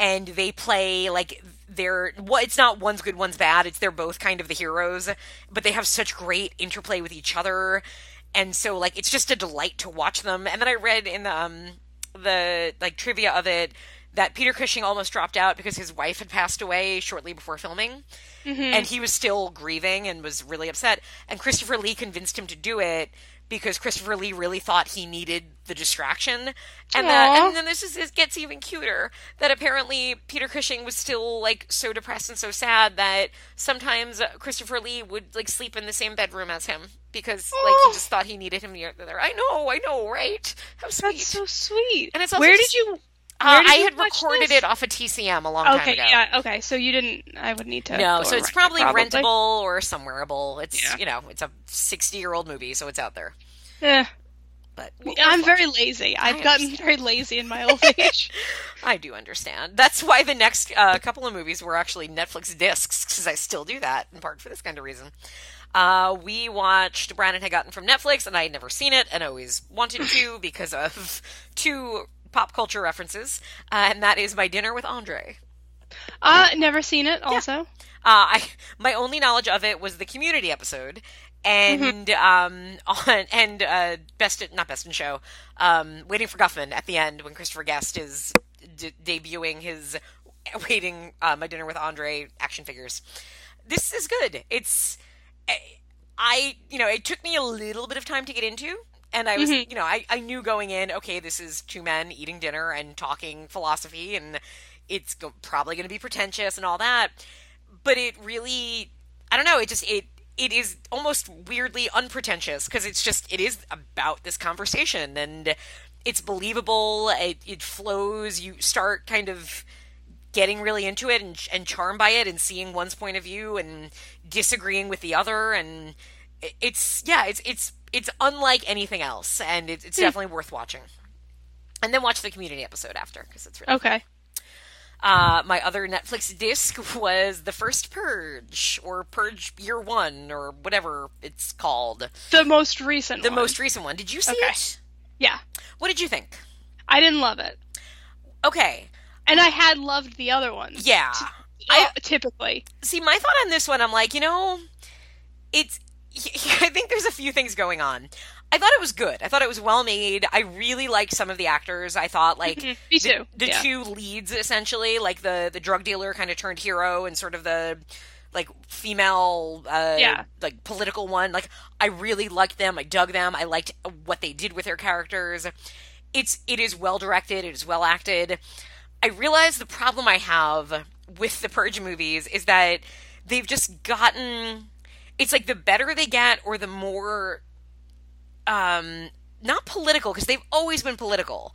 and they play like they're well, it's not one's good, one's bad. It's they're both kind of the heroes, but they have such great interplay with each other, and so like it's just a delight to watch them. And then I read in the um, the like trivia of it that Peter Cushing almost dropped out because his wife had passed away shortly before filming, mm-hmm. and he was still grieving and was really upset. And Christopher Lee convinced him to do it because Christopher Lee really thought he needed the distraction, and that and then this is this gets even cuter that apparently Peter Cushing was still like so depressed and so sad that sometimes Christopher Lee would like sleep in the same bedroom as him because like he just thought he needed him near there. I know, I know, right? How sweet. That's so sweet. And it's also where just- did you? Uh, I had recorded this? it off of TCM a long time ago. Okay, yeah, okay. So you didn't. I would need to. No, so it's rent it, probably, rentable or somewhereable. It's Yeah. you know, it's a sixty-year-old movie, so it's out there. Yeah. But I'm very watching. lazy. I've I gotten understand. very lazy in my old age. (laughs) I do understand. That's why the next uh, couple of movies were actually Netflix discs, because I still do that in part for this kind of reason. Uh, we watched Brandon had gotten from Netflix, and I had never seen it, and always wanted to (laughs) because of two pop culture references, uh, and that is My Dinner with Andre. uh, never seen it. Also, Uh, I my only knowledge of it was the Community episode, and um (laughs) on and uh best not best in show, um Waiting for Guffman at the end when Christopher Guest is d- debuting his waiting uh, my dinner with Andre action figures. This is good. It's I you know it took me a little bit of time to get into. And I was, mm-hmm. you know, I, I knew going in, okay, this is two men eating dinner and talking philosophy, and it's go- probably going to be pretentious and all that. But it really i don't know it just it it is almost weirdly unpretentious because it's just it is about this conversation and it's believable it, it flows you start kind of getting really into it and, and charmed by it and seeing one's point of view and disagreeing with the other and it's yeah it's it's it's unlike anything else and it, it's definitely worth watching and then watch the community episode after because it's really okay. uh, my other Netflix disc (laughs) was The First Purge, or Purge Year One, or whatever it's called. The most recent. The one. most recent one. Did you see Okay. it? Yeah, What did you think? I didn't love it, Okay. and I had loved the other ones. Yeah. I typically. See, my thought on this one, I'm like, you know, it's. (laughs) I think there's a few things going on. I thought it was good. I thought it was well made. I really liked some of the actors. I thought like Mhm. Me the, the Yeah. two leads essentially, like the the drug dealer kind of turned hero and sort of the like female uh Yeah. like political one. Like I really liked them. I dug them. I liked what they did with their characters. It's it is well directed, it is well acted. I realize the problem I have with the Purge movies is that they've just gotten it's like the better they get or the more um not political because they've always been political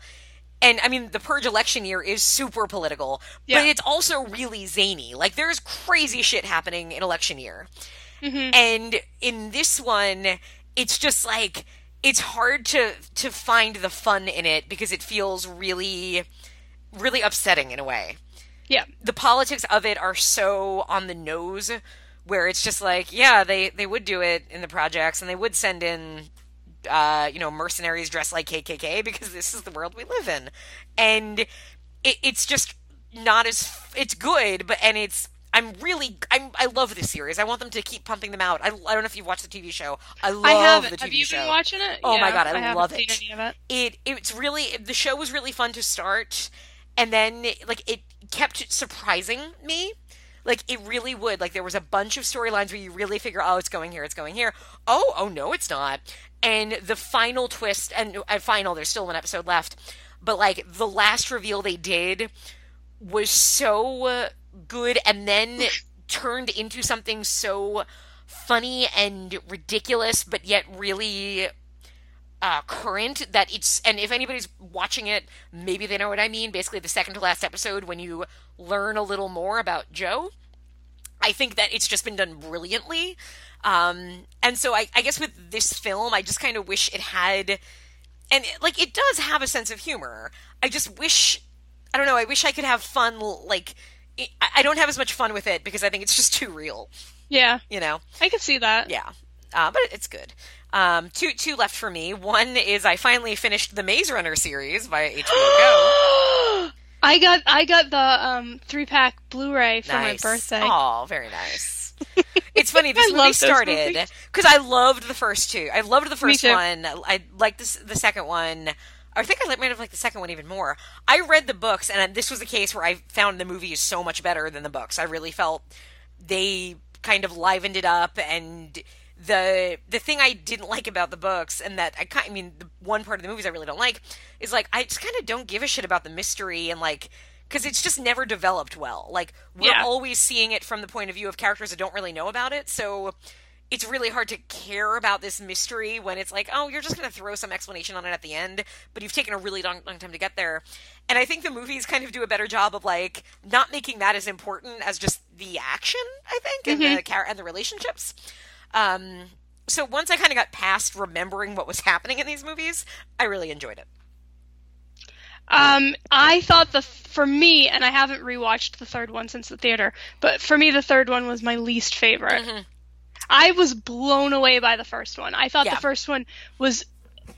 and i mean the purge election year is super political Yeah. but it's also really zany like there's crazy shit happening in election year Mhm. and in this one it's just like it's hard to to find the fun in it because it feels really really upsetting in a way Yeah. the politics of it are so on the nose where it's just like, yeah, they they would do it in the projects and they would send in uh, you know, mercenaries dressed like KKK because this is the world we live in. And it, it's just not as it's good, but and it's I'm really I'm I love this series. I want them to keep pumping them out. I, I don't know if you've watched the TV show. I love I haven't. the TV show. Have you show. been watching it? Oh my God, I haven't love seen it. Any of it. it it's really the show was really fun to start and then like it kept surprising me like it really would. Like there was a bunch of storylines where you really figure oh it's going here it's going here. Oh oh no it's not. And the final twist and uh, final there's still one episode left but like the last reveal they did was so good and then turned into something so funny and ridiculous but yet really uh, current that it's and if anybody's watching it maybe they know what i mean. Basically the second to last episode when you learn a little more about joe i think that it's just been done brilliantly. Um, and so I, I guess with this film i just kind of wish it had and it, like it does have a sense of humor. I just wish i don't know i wish i could have fun like I I don't have as much fun with it because i think it's just too real. Yeah, you know? I can see that. yeah, uh, but it's good. Um, two two left for me. One is I finally finished the Maze Runner series via HBO Go. (gasps) I got I got the um three pack Blu-ray for nice. my birthday. Oh, very nice. It's funny. This (laughs) I movie started because I loved the first two. I loved the first one. I liked this, the second one. I think I might have liked the second one even more. I read the books, and this was the case where I found the movie is so much better than the books. I really felt they kind of livened it up and the the thing I didn't like about the books and that I kind I mean the one part of the movies I really don't like is like I just kind of don't give a shit about the mystery and like because it's just never developed well. Like we're Yeah. always seeing it from the point of view of characters that don't really know about it, so it's really hard to care about this mystery when it's like, oh, you're just going to throw some explanation on it at the end, but you've taken a really long, long time to get there. And I think the movies kind of do a better job of like not making that as important as just the action. I think and mm-hmm. the char- and the relationships. Um, so once I kind of got past remembering what was happening in these movies, I really enjoyed it. Um, I thought the for me, and I haven't rewatched the third one since the theater, but for me, the third one was my least favorite. Mm-hmm. I was blown away by the first one. I thought Yeah. the first one was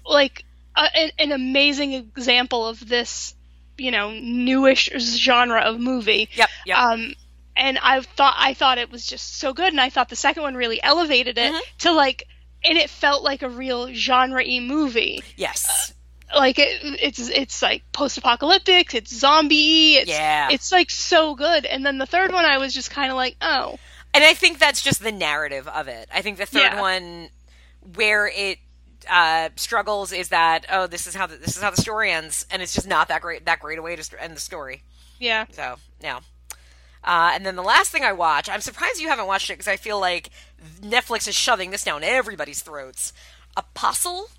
like a, an, an amazing example of this, you know, newish genre of movie. Yep. Yep. Um, and I thought I thought it was just so good, and I thought the second one really elevated it Mm-hmm. to like, and it felt like a real genre-y movie yes. like it, it's it's like post-apocalyptic it's zombie it's Yeah. it's like so good and then the third one i was just kind of like oh And I think that's just the narrative of it. I think the third Yeah. one, where it uh, struggles, is that oh, this is how the, this is how the story ends, and it's just not that great that great a way to end the story. yeah So no. Uh, and then the last thing I watch, I'm surprised you haven't watched it because I feel like Netflix is shoving this down everybody's throats. Apostle.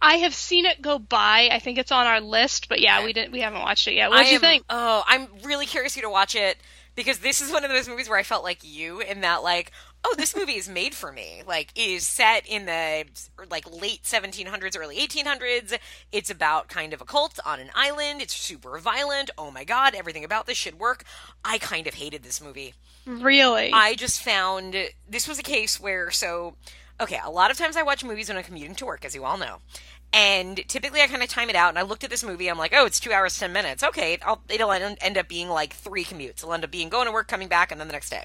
i have seen it go by i think it's on our list but yeah we didn't we haven't watched it yet what do you think Oh, I'm really curious for you to watch it because this is one of those movies where I felt like you in that like, oh, this movie is made for me. Like, is set in the like late 1700s, early 1800s. It's about kind of a cult on an island. It's super violent. Oh my god, everything about this should work. I kind of hated this movie. really I just found this was a case where so okay, a lot of times I watch movies when I'm commuting to work, as you all know. And typically I kind of time it out and I looked at this movie, I'm like, oh, it's two hours, 10 minutes. Okay, I'll, it'll end end up being like three commutes. It'll end up being going to work, coming back, and then the next day.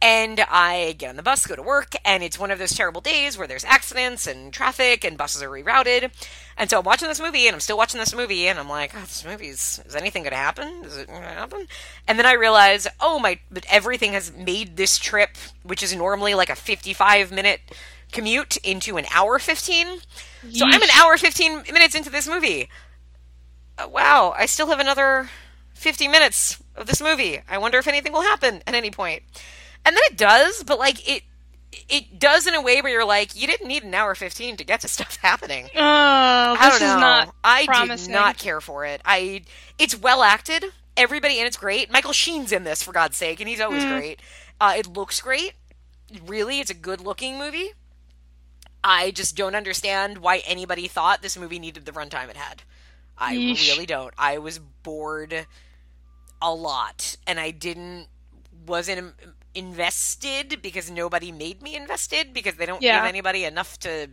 And I get on the bus, go to work, and it's one of those terrible days where there's accidents and traffic and buses are rerouted. And so I'm watching this movie, and I'm still watching this movie, and I'm like, oh, this movie's, is anything going to happen? Is it going to happen? And then I realize, oh my, but everything has made this trip, which is normally like a 55 minute commute, into an hour 15. So I'm an hour 15 minutes into this movie. Uh, wow, I still have another 50 minutes of this movie. I wonder if anything will happen at any point. And then it does, but like it it does in a way where you're like, you didn't need an hour 15 to get to stuff (laughs) happening. oh I this don't know. is not I promising. did not care for it. I it's well acted. Everybody in it's great. Michael Sheen's in this for God's sake, and he's always Mm. great. Uh, it looks great. Really, it's a good looking movie. I just don't understand why anybody thought this movie needed the runtime it had. I Yeesh. really don't. I was bored a lot, and I didn't wasn't invested because nobody made me invested because they don't Yeah. give anybody enough to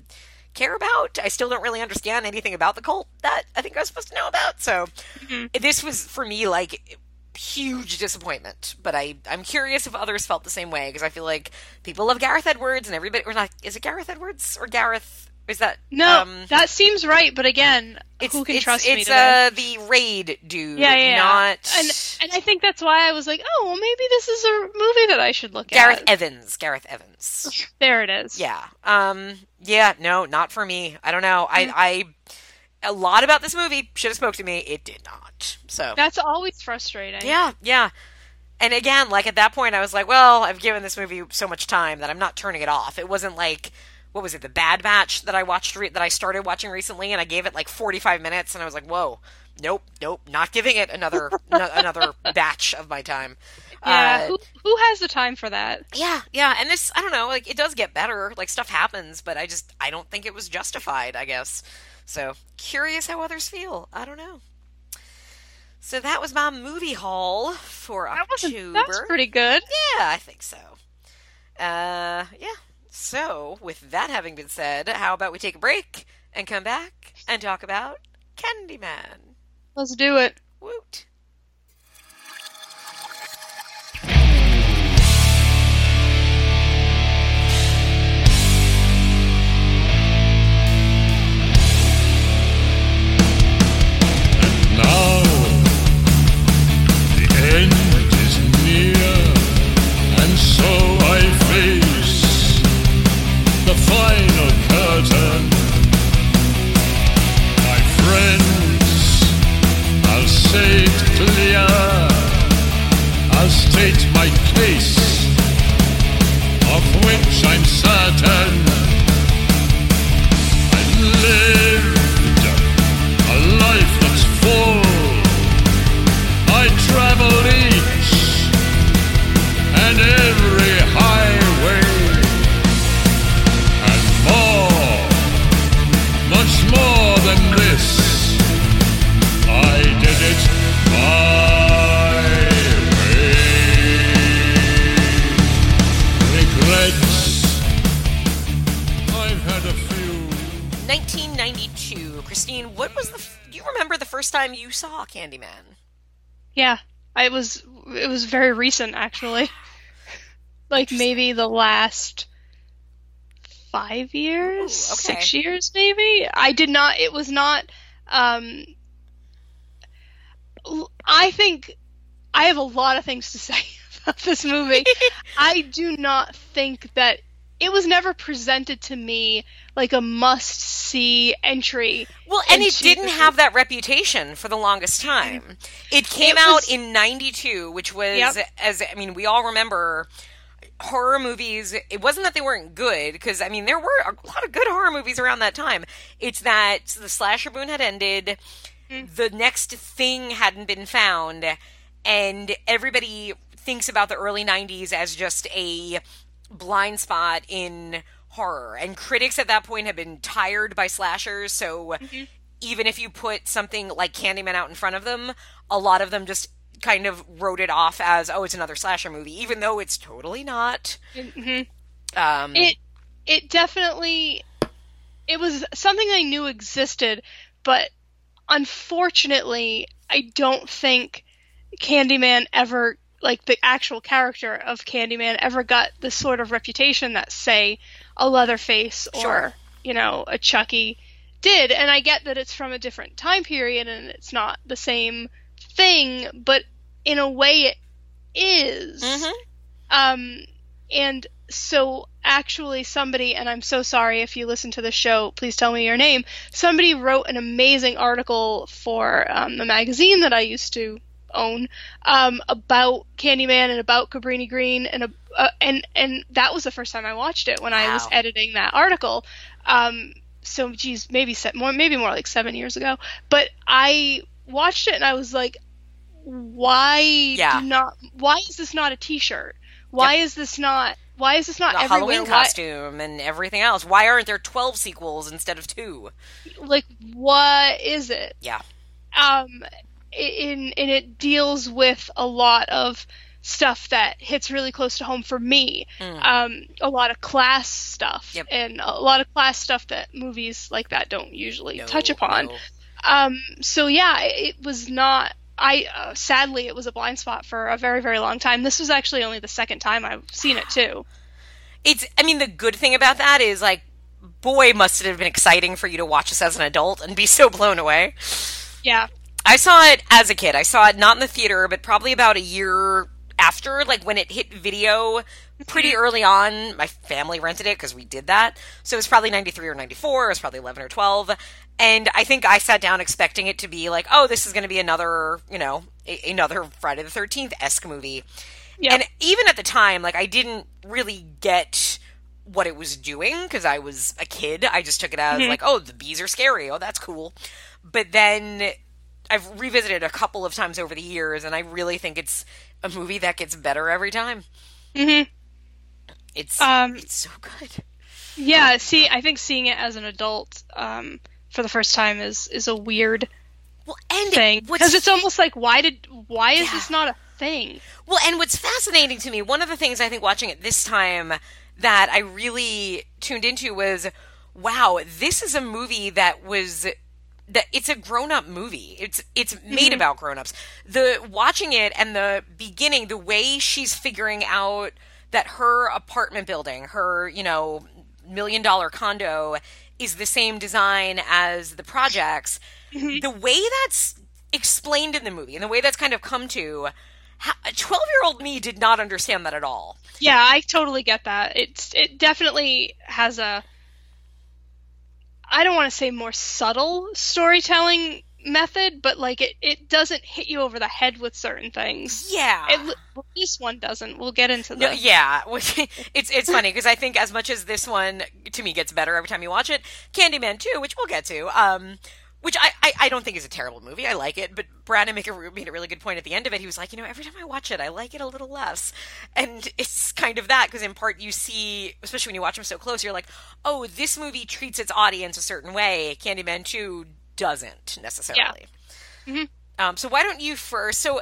care about. I still don't really understand anything about the cult that I think I was supposed to know about. So mm-hmm. this was for me like huge disappointment. But I I'm curious if others felt the same way because I feel like people love Gareth Edwards and everybody or not is it Gareth Edwards or Gareth is that No, um, that seems right, but again, it's, who can it's, trust me it's uh the raid dude yeah, yeah, yeah. not And and I think that's why I was like, oh, well, maybe this is a movie that I should look Gareth at. Gareth Evans Gareth Evans (laughs) There it is. Yeah. Um. Yeah. No, not for me. I don't know. Mm. I. I. A lot about this movie should have spoke to me. It did not. So. That's always frustrating. Yeah. Yeah. And again, like at that point, I was like, well, I've given this movie so much time that I'm not turning it off. It wasn't like. What was it? The Bad Batch that I watched re- that I started watching recently, and I gave it like 45 minutes, and I was like, "Whoa, nope, nope, not giving it another no, another (laughs) batch of my time." Yeah. Uh, who, who has the time for that? yeah, yeah, and this I don't know, like it does get better, like stuff happens, but I just I don't think it was justified, I guess. So, curious how others feel. I don't know. So that was my movie haul for That. October. That's pretty good. Yeah, I think so. Uh, yeah. So, with that having been said, how about we take a break and come back and talk about Candyman? Let's do it. Woot. My friends, I'll say it clear. I'll state my case, of which I'm certain. First time you saw Candyman? Yeah. I was. It was very recent, actually. (sighs) Like maybe the last five years, Ooh, okay. six years, maybe. I did not. It was not. Um, I think I have a lot of things to (laughs) say about this movie. (laughs) I do not think that it was never presented to me like a must see entry. Well, and it didn't have that reputation for the longest time. It came It out was- in 92, which was, Yep. as I mean, we all remember horror movies. It wasn't that they weren't good, because, I mean, there were a lot of good horror movies around that time. It's that the slasher boom had ended, mm-hmm. the next thing hadn't been found, and everybody thinks about the early 90s as just a blind spot in horror. And critics at that point have been tired by slashers, so even if you put something like Candyman out in front of them, a lot of them just kind of wrote it off as, oh, it's another slasher movie, even though it's totally not. Mhm. Um, It it definitely it was something I knew existed, but unfortunately, I don't think Candyman ever like the actual character of Candyman ever got the sort of reputation that say a Leatherface or Sure. you know a Chucky did. And I get that it's from a different time period and it's not the same thing, but in a way it is. mhm. Um, and so actually somebody, and I'm so sorry if you listen to the show, please tell me your name. Somebody wrote an amazing article for um, the magazine that I used to own um, about Candyman and about Cabrini Green and uh, and and that was the first time I watched it when I was editing that article. Um, so geez, maybe se- more maybe more like seven years ago. But I watched it and I was like, why Yeah. do not? Why is this not a T-shirt? Why is this not? Why is this not The everywhere? Halloween Why- costume and everything else. Why aren't there 12 sequels instead of two? like what is it? Yeah. um in and it deals with a lot of stuff that hits really close to home for me. Um, a lot of class stuff Yep. and a lot of class stuff that movies like that don't usually No, touch upon. no. Um, so yeah, it it was not. I uh, sadly it was a blind spot for a very very long time. This was actually only the second time I've seen it too. It's. I mean, the good thing about that is like, boy, must it have been exciting for you to watch this as an adult and be so blown away. Yeah, I saw it as a kid. I saw it not in the theater, but probably about a year after, like when it hit video pretty mm-hmm. early on. My family rented it because we did that. So it was probably 93 or 94. It was probably 11 or 12. And I think I sat down expecting it to be like, oh, this is going to be another, you know, a- another Friday the 13th esque movie. Yep. And even at the time, like, I didn't really get what it was doing because I was a kid. I just took it as mm-hmm. like, oh, the bees are scary. Oh, that's cool. But then I've revisited a couple of times over the years, and I really think it's a movie that gets better every time. Mhm. It's Um, it's so good. yeah. See, I think seeing it as an adult um, for the first time is is a weird Well, and thing because it's almost like why did why is Yeah. this not a thing? Well, and what's fascinating to me, one of the things I think watching it this time that I really tuned into was, wow, this is a movie that was that it's a grown-up movie. It's it's made mm-hmm. about grown-ups. The watching it and the beginning, the way she's figuring out that her apartment building, her, you know, million dollar condo is the same design as the projects. Mm-hmm. The way that's explained in the movie and the way that's kind of come to a 12 year old me did not understand that at all. Yeah, I totally get that. It's it definitely has a I don't want to say more subtle storytelling method, but like it, it doesn't hit you over the head with certain things. Yeah. It, well, this one doesn't. We'll get into No, that. yeah, (laughs) it's it's funny because I think as much as this one to me gets better every time you watch it, Candyman 2, which we'll get to, um, which I, I, I don't think is a terrible movie. I like it, but Brandon make a, made a really good point at the end of it. He was like, you know, every time I watch it, I like it a little less, and it's kind of that because in part you see, especially when you watch them so close, you're like, oh, this movie treats its audience a certain way. Candyman 2 doesn't necessarily. Yeah. Um, so why don't you first? So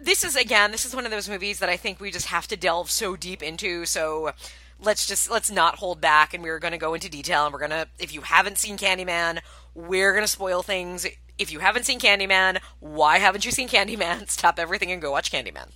this is again, this is one of those movies that I think we just have to delve so deep into. So let's just let's not hold back, and we're going to go into detail. And we're gonna, if you haven't seen Candyman, we're going to spoil things. If you haven't seen Candyman, why haven't you seen Candyman? (laughs) Stop everything and go watch Candyman.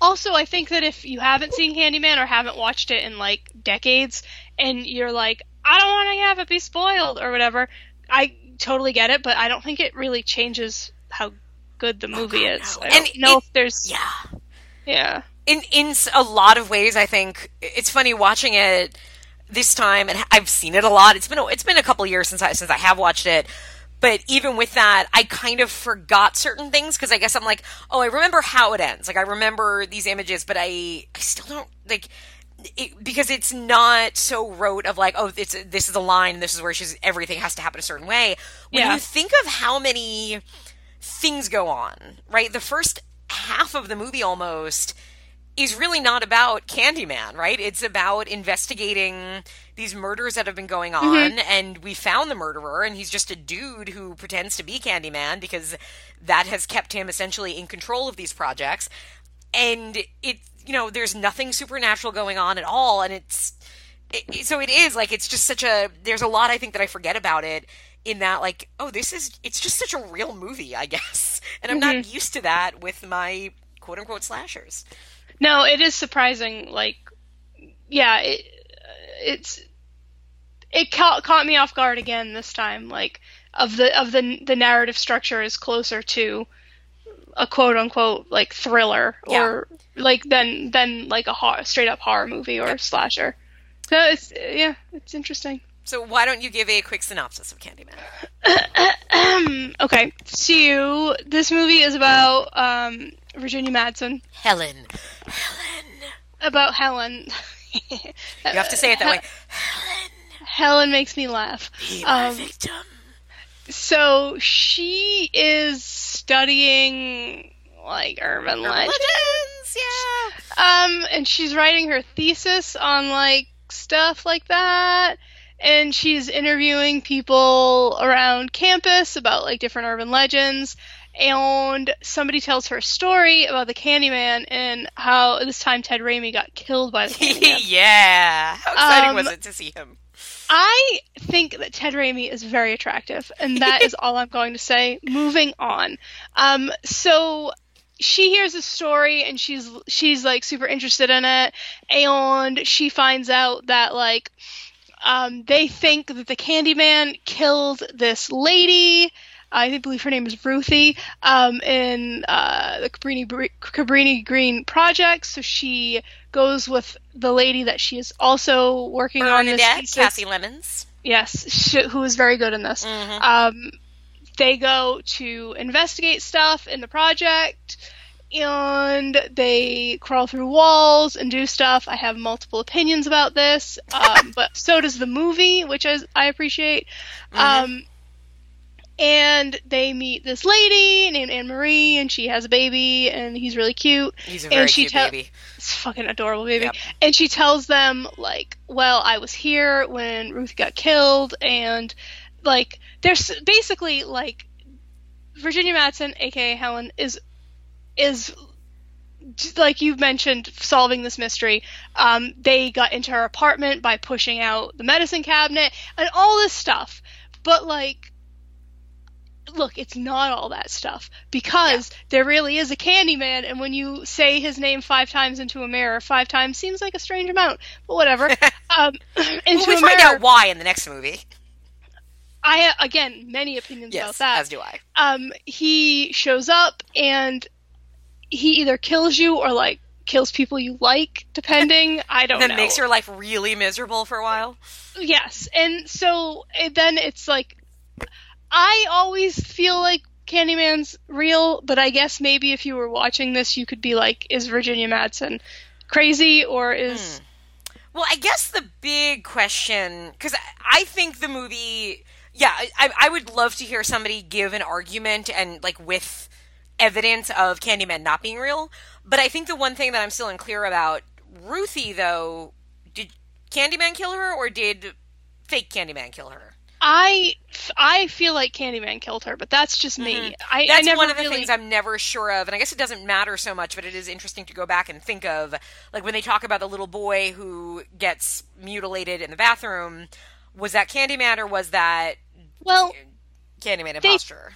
Also, I think that if you haven't seen Candyman or haven't watched it in like decades, and you're like, I don't want to have it be spoiled or whatever, I totally get it, but I don't think it really changes how good the oh, movie God, is. no. I don't And know it- if there's Yeah. yeah. in in a lot of ways, I think it's funny watching it this time, and I've seen it a lot. It's been a, it's been a couple years since I since I have watched it, but even with that, I kind of forgot certain things because I guess I'm like, oh, I remember how it ends. Like I remember these images, but I I still don't like. It, because it's not so rote of like oh it's this is a line this is where she's everything has to happen a certain way when Yeah. you think of how many things go on right the first half of the movie almost is really not about Candyman, right? It's about investigating these murders that have been going mm-hmm. on, and we found the murderer, and he's just a dude who pretends to be Candyman because that has kept him essentially in control of these projects. And it, you know, there's nothing supernatural going on at all, and it's it, so it is like it's just such a. There's a lot I think that I forget about it. In that, like, oh, this is it's just such a real movie, I guess, (laughs) and I'm not mm-hmm. used to that with my quote unquote slashers. No, it is surprising. Like, yeah, it, it's it caught, caught me off guard again this time. Like, of the of the the narrative structure is closer to a quote unquote like thriller or like than than like a horror, straight up horror movie or slasher. So it's yeah, it's interesting. So why don't you give a quick synopsis of Candyman? (coughs) Okay, so this movie is about um, Virginia Madsen, Helen. Helen. about Helen. (laughs) You have to say it that way. Helen Helen makes me laugh. Be my Um, victim. So she is studying like urban legends. Legends, yeah. Um, and she's writing her thesis on like stuff like that. And she's interviewing people around campus about like different urban legends. And somebody tells her a story about the Candyman and how this time Ted Raimi got killed by the (laughs) Candyman. yeah. How exciting Um, was it to see him? I think that Ted Raimi is very attractive, and that is (laughs) all I'm going to say. Moving on. Um, so she hears a story and she's she's like super interested in it, and she finds out that like um, they think that the Candyman killed this lady. I believe her name is Ruthie um, in uh, the Cabrini, Cabrini Green project. So she goes with the lady that she is also working on this Bernadette, thesis. Kasi Lemmons. Yes, sh- who is very good in this. Mhm. Um, they go to investigate stuff in the project, and they crawl through walls and do stuff. I have multiple opinions about this, um, but so does the movie, which I, I appreciate. Um, and they meet this lady named Anne Marie, and she has a baby, and he's really cute. He's a And very she cute tell- baby. It's fucking adorable, baby. Yep. And she tells them like, "Well, I was here when Ruth got killed," and like, there's basically like Virginia Madsen, aka Helen, is is like you mentioned solving this mystery. Um, they got into her apartment by pushing out the medicine cabinet and all this stuff, but like. Look, it's not all that stuff because there really is a Candyman, and when you say his name five times into a mirror, five times seems like a strange amount, but whatever. (laughs) um, into Well, we a find mirror, out why in the next movie. I again many opinions about that as do I. um, he shows up and he either kills you or like kills people you like, depending. (laughs) I don't That know. makes your life really miserable for a while. yes, and so it, then it's like I always feel like Candyman's real, but I guess maybe if you were watching this, you could be like, is Virginia Madsen crazy or is hmm. Well, I guess the big question, because I, I think the movie, yeah, I, I would love to hear somebody give an argument and like with evidence of Candyman not being real. But I think the one thing that I'm still unclear about, Ruthie though, did Candyman kill her or did fake Candyman kill her? I I feel like Candyman killed her, but that's just me. I, I Mm-hmm. That's never one of the really, things I'm never sure of, and I guess it doesn't matter so much, but it is interesting to go back and think of, like when they talk about the little boy who gets mutilated in the bathroom. Was that Candyman or was that well. Candyman They- imposter?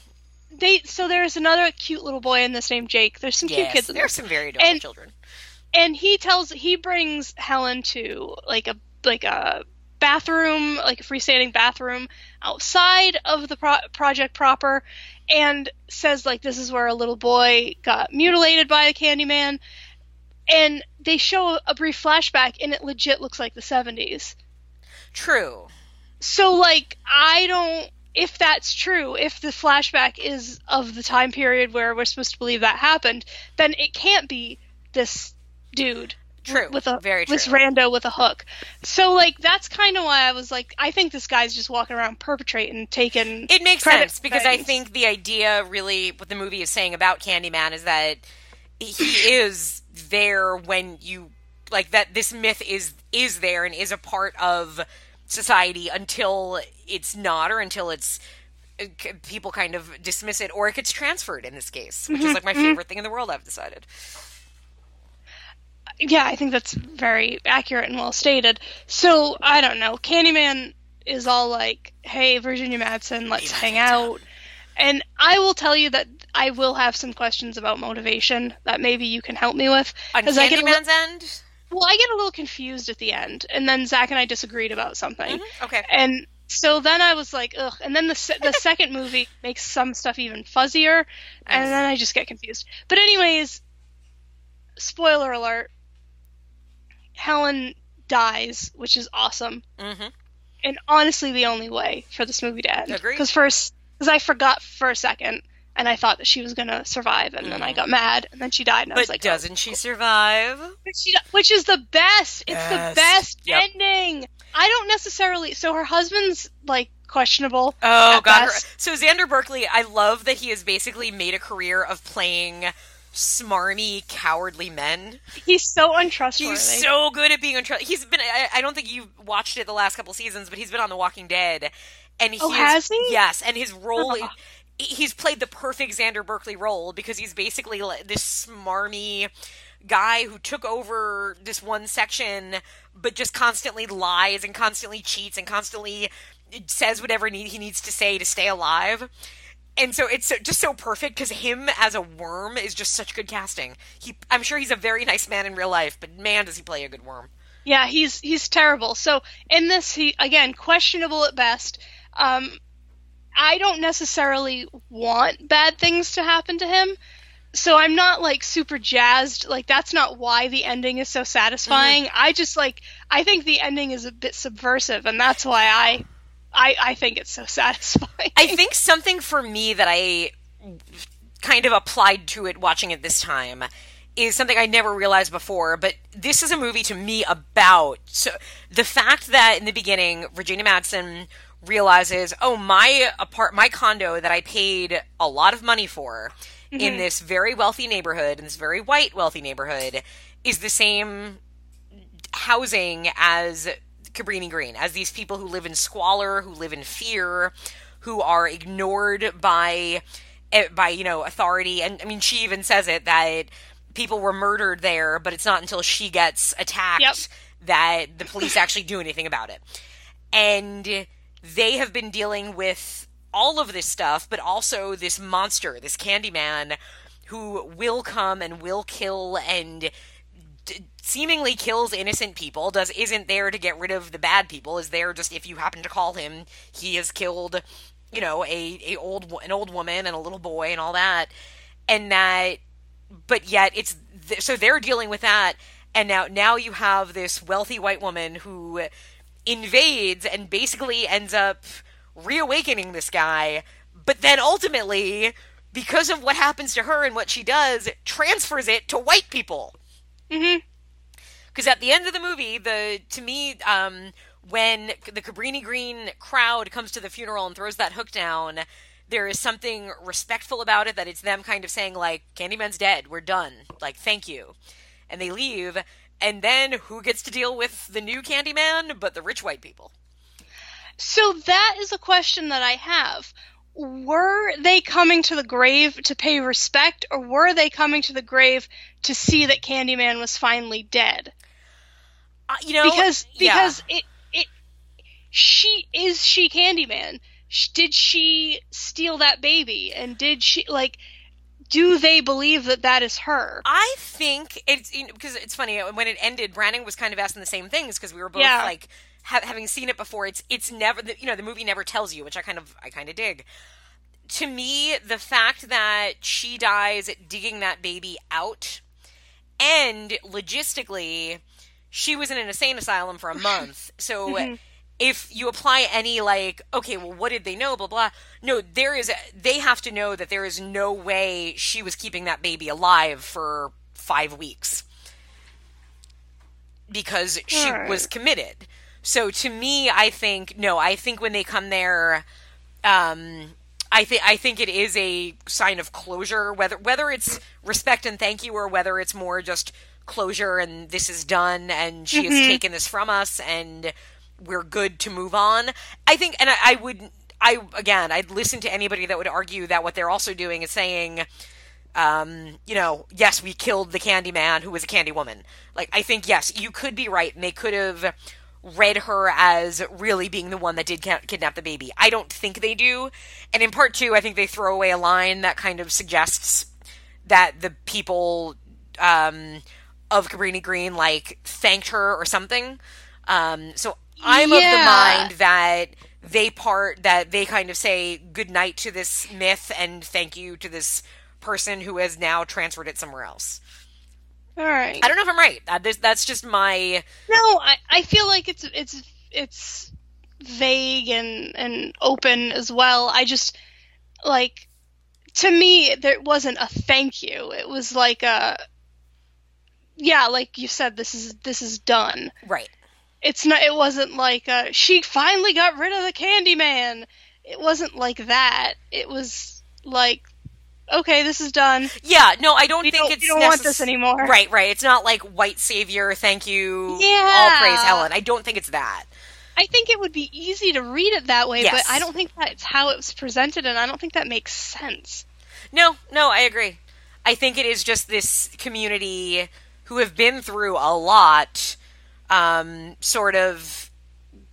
they so there's another cute little boy in this named Jake. There's some cute kids There's there some very adorable And- children. and he tells he brings Helen to like a like a bathroom, like a freestanding bathroom outside of the pro- project proper, and says like this is where a little boy got mutilated by the Candyman, and they show a brief flashback, and it legit looks like the 70s. True. So like I don't if that's true, if the flashback is of the time period where we're supposed to believe that happened, then it can't be this dude. True. With a Very this true. rando with a hook. So like that's kind of why I was like I think this guy's just walking around perpetrating taking It makes sense because I think the idea, really, what the movie is saying about Candyman is that he (coughs) is there when you like that. This myth is is there and is a part of society until it's not, or until it's uh, people kind of dismiss it, or it gets transferred. In this case, which Mm-hmm, is like my favorite thing in the world. I've decided. Yeah, I think that's very accurate and well stated. So I don't know. Candyman is all like, "Hey, Virginia Madsen, let's hang out." And I will tell you that I will have some questions about motivation that maybe you can help me with. On 'Cause I get a li- Candyman's end, well, I get a little confused at the end, and then Zach and I disagreed about something, Mm-hmm, okay. and so then I was like, ugh. And then the se- the (laughs) second movie makes some stuff even fuzzier, and then I just get confused. But anyways, spoiler alert: Helen dies, which is awesome, hmm and honestly the only way for this movie to end. Agreed. Because first, because I forgot for a second, and I thought that she was gonna survive, and then I got mad, and then she died, and I Mm-hmm. Was like, oh. doesn't she survive? She, which is the best. It's Yes. the best Yep. ending. I don't necessarily. So her husband's like questionable. Oh god. her- So Xander Berkeley, I love that he has basically made a career of playing smarmy, cowardly men. He's so untrustworthy. He's so good at being untrustworthy. He's been I, I don't think you've watched it the last couple seasons, but he's been on The Walking Dead. And he Oh, has he? Yes, and his role (laughs) Ugh. he's played the perfect Xander Berkeley role because he's basically this smarmy guy who took over this one section but just constantly lies and constantly cheats and constantly says whatever need he needs to say to stay alive. And so it's so, just so perfect because him as a worm is just such good casting. He, I'm sure he's a very nice man in real life, but man, does he play a good worm. Yeah, he's he's terrible. So in this, he again questionable at best. Um, I don't necessarily want bad things to happen to him, so I'm not like super jazzed. Like that's not why the ending is so satisfying. Mm-hmm. I just like I think the ending is a bit subversive, and that's why I I, I think it's so (laughs) satisfying. I think something for me that I kind of applied to it watching it this time is something I never realized before, but this is a movie to me about so the fact that in the beginning Virginia Madsen realizes, oh my apart my condo that I paid a lot of money for mm-hmm. in this very wealthy neighborhood, in this very white wealthy neighborhood, is the same housing as Cabrini Green, as these people who live in squalor, who live in fear, who are ignored by eh, by you know authority. And I mean, she even says it that people were murdered there, but it's not until she gets attacked yep. that the police (laughs) actually do anything about it. And they have been dealing with all of this stuff, but also this monster, this Candyman, who will come and will kill and seemingly kills innocent people. Does isn't there to get rid of the bad people? Is there just if you happen to call him, he has killed, you know, a a old an old woman and a little boy and all that, and that, but yet it's so they're dealing with that, and now now you have this wealthy white woman who invades and basically ends up reawakening this guy, but then ultimately, because of what happens to her and what she does, transfers it to white people. Mm-hmm. Because at the end of the movie, the to me, um, when the Cabrini Green crowd comes to the funeral and throws that hook down, there is something respectful about it that it's them kind of saying like, "Candyman's dead, we're done, like thank you," and they leave. And then who gets to deal with the new Candyman but the rich white people? So that is a question that I have. Were they coming to the grave to pay respect, or were they coming to the grave to see that Candyman was finally dead? Uh, you know, because because yeah. it it she is she Candyman. Did she steal that baby? And did she like? do they believe that that is her? I think it's you know, because it's funny when it ended. Brandon was kind of asking the same things because we were both yeah. like ha- having seen it before. It's it's never you know the movie never tells you, which I kind of I kind of dig. To me, the fact that she dies digging that baby out, and logistically, she was in an insane asylum for a month, (laughs) so. Mm-hmm if you apply any like okay well what did they know blah blah no there is a, they have to know that there is no way she was keeping that baby alive for five weeks because she right. was committed so to me i think no i think when they come there um I think I think it is a sign of closure, whether whether it's respect and thank you, or whether it's more just closure and this is done and she mm-hmm. has taken this from us and we're good to move on. I think, and I, I would, I again, I'd listen to anybody that would argue that what they're also doing is saying, um, you know, yes, we killed the candy man who was a candy woman. Like, I think, yes, you could be right, and they could have read her as really being the one that did kidnap the baby. I don't think they do. And in part two, I think they throw away a line that kind of suggests that the people um, of Cabrini Green, like, thanked her or something. Um, so I'm yeah. of the mind that they part that they kind of say good night to this myth and thank you to this person who has now transferred it somewhere else. All right. I don't know if I'm right. That's just my. No, I, I feel like it's it's it's vague and and open as well. I just like to me there wasn't a thank you. It was like a yeah, like you said, this is this is done. Right it's not it wasn't like uh, she finally got rid of the Candyman. It wasn't like that. It was like okay, this is done. Yeah, no, I don't think don't, it's. We don't necess- want this anymore. Right, right. It's not like white savior. Thank you. Yeah. All praise Helen. I don't think it's that. I think it would be easy to read it that way, Yes. but I don't think that's how it was presented, and I don't think that makes sense. No, no, I agree. I think it is just this community who have been through a lot, um, sort of,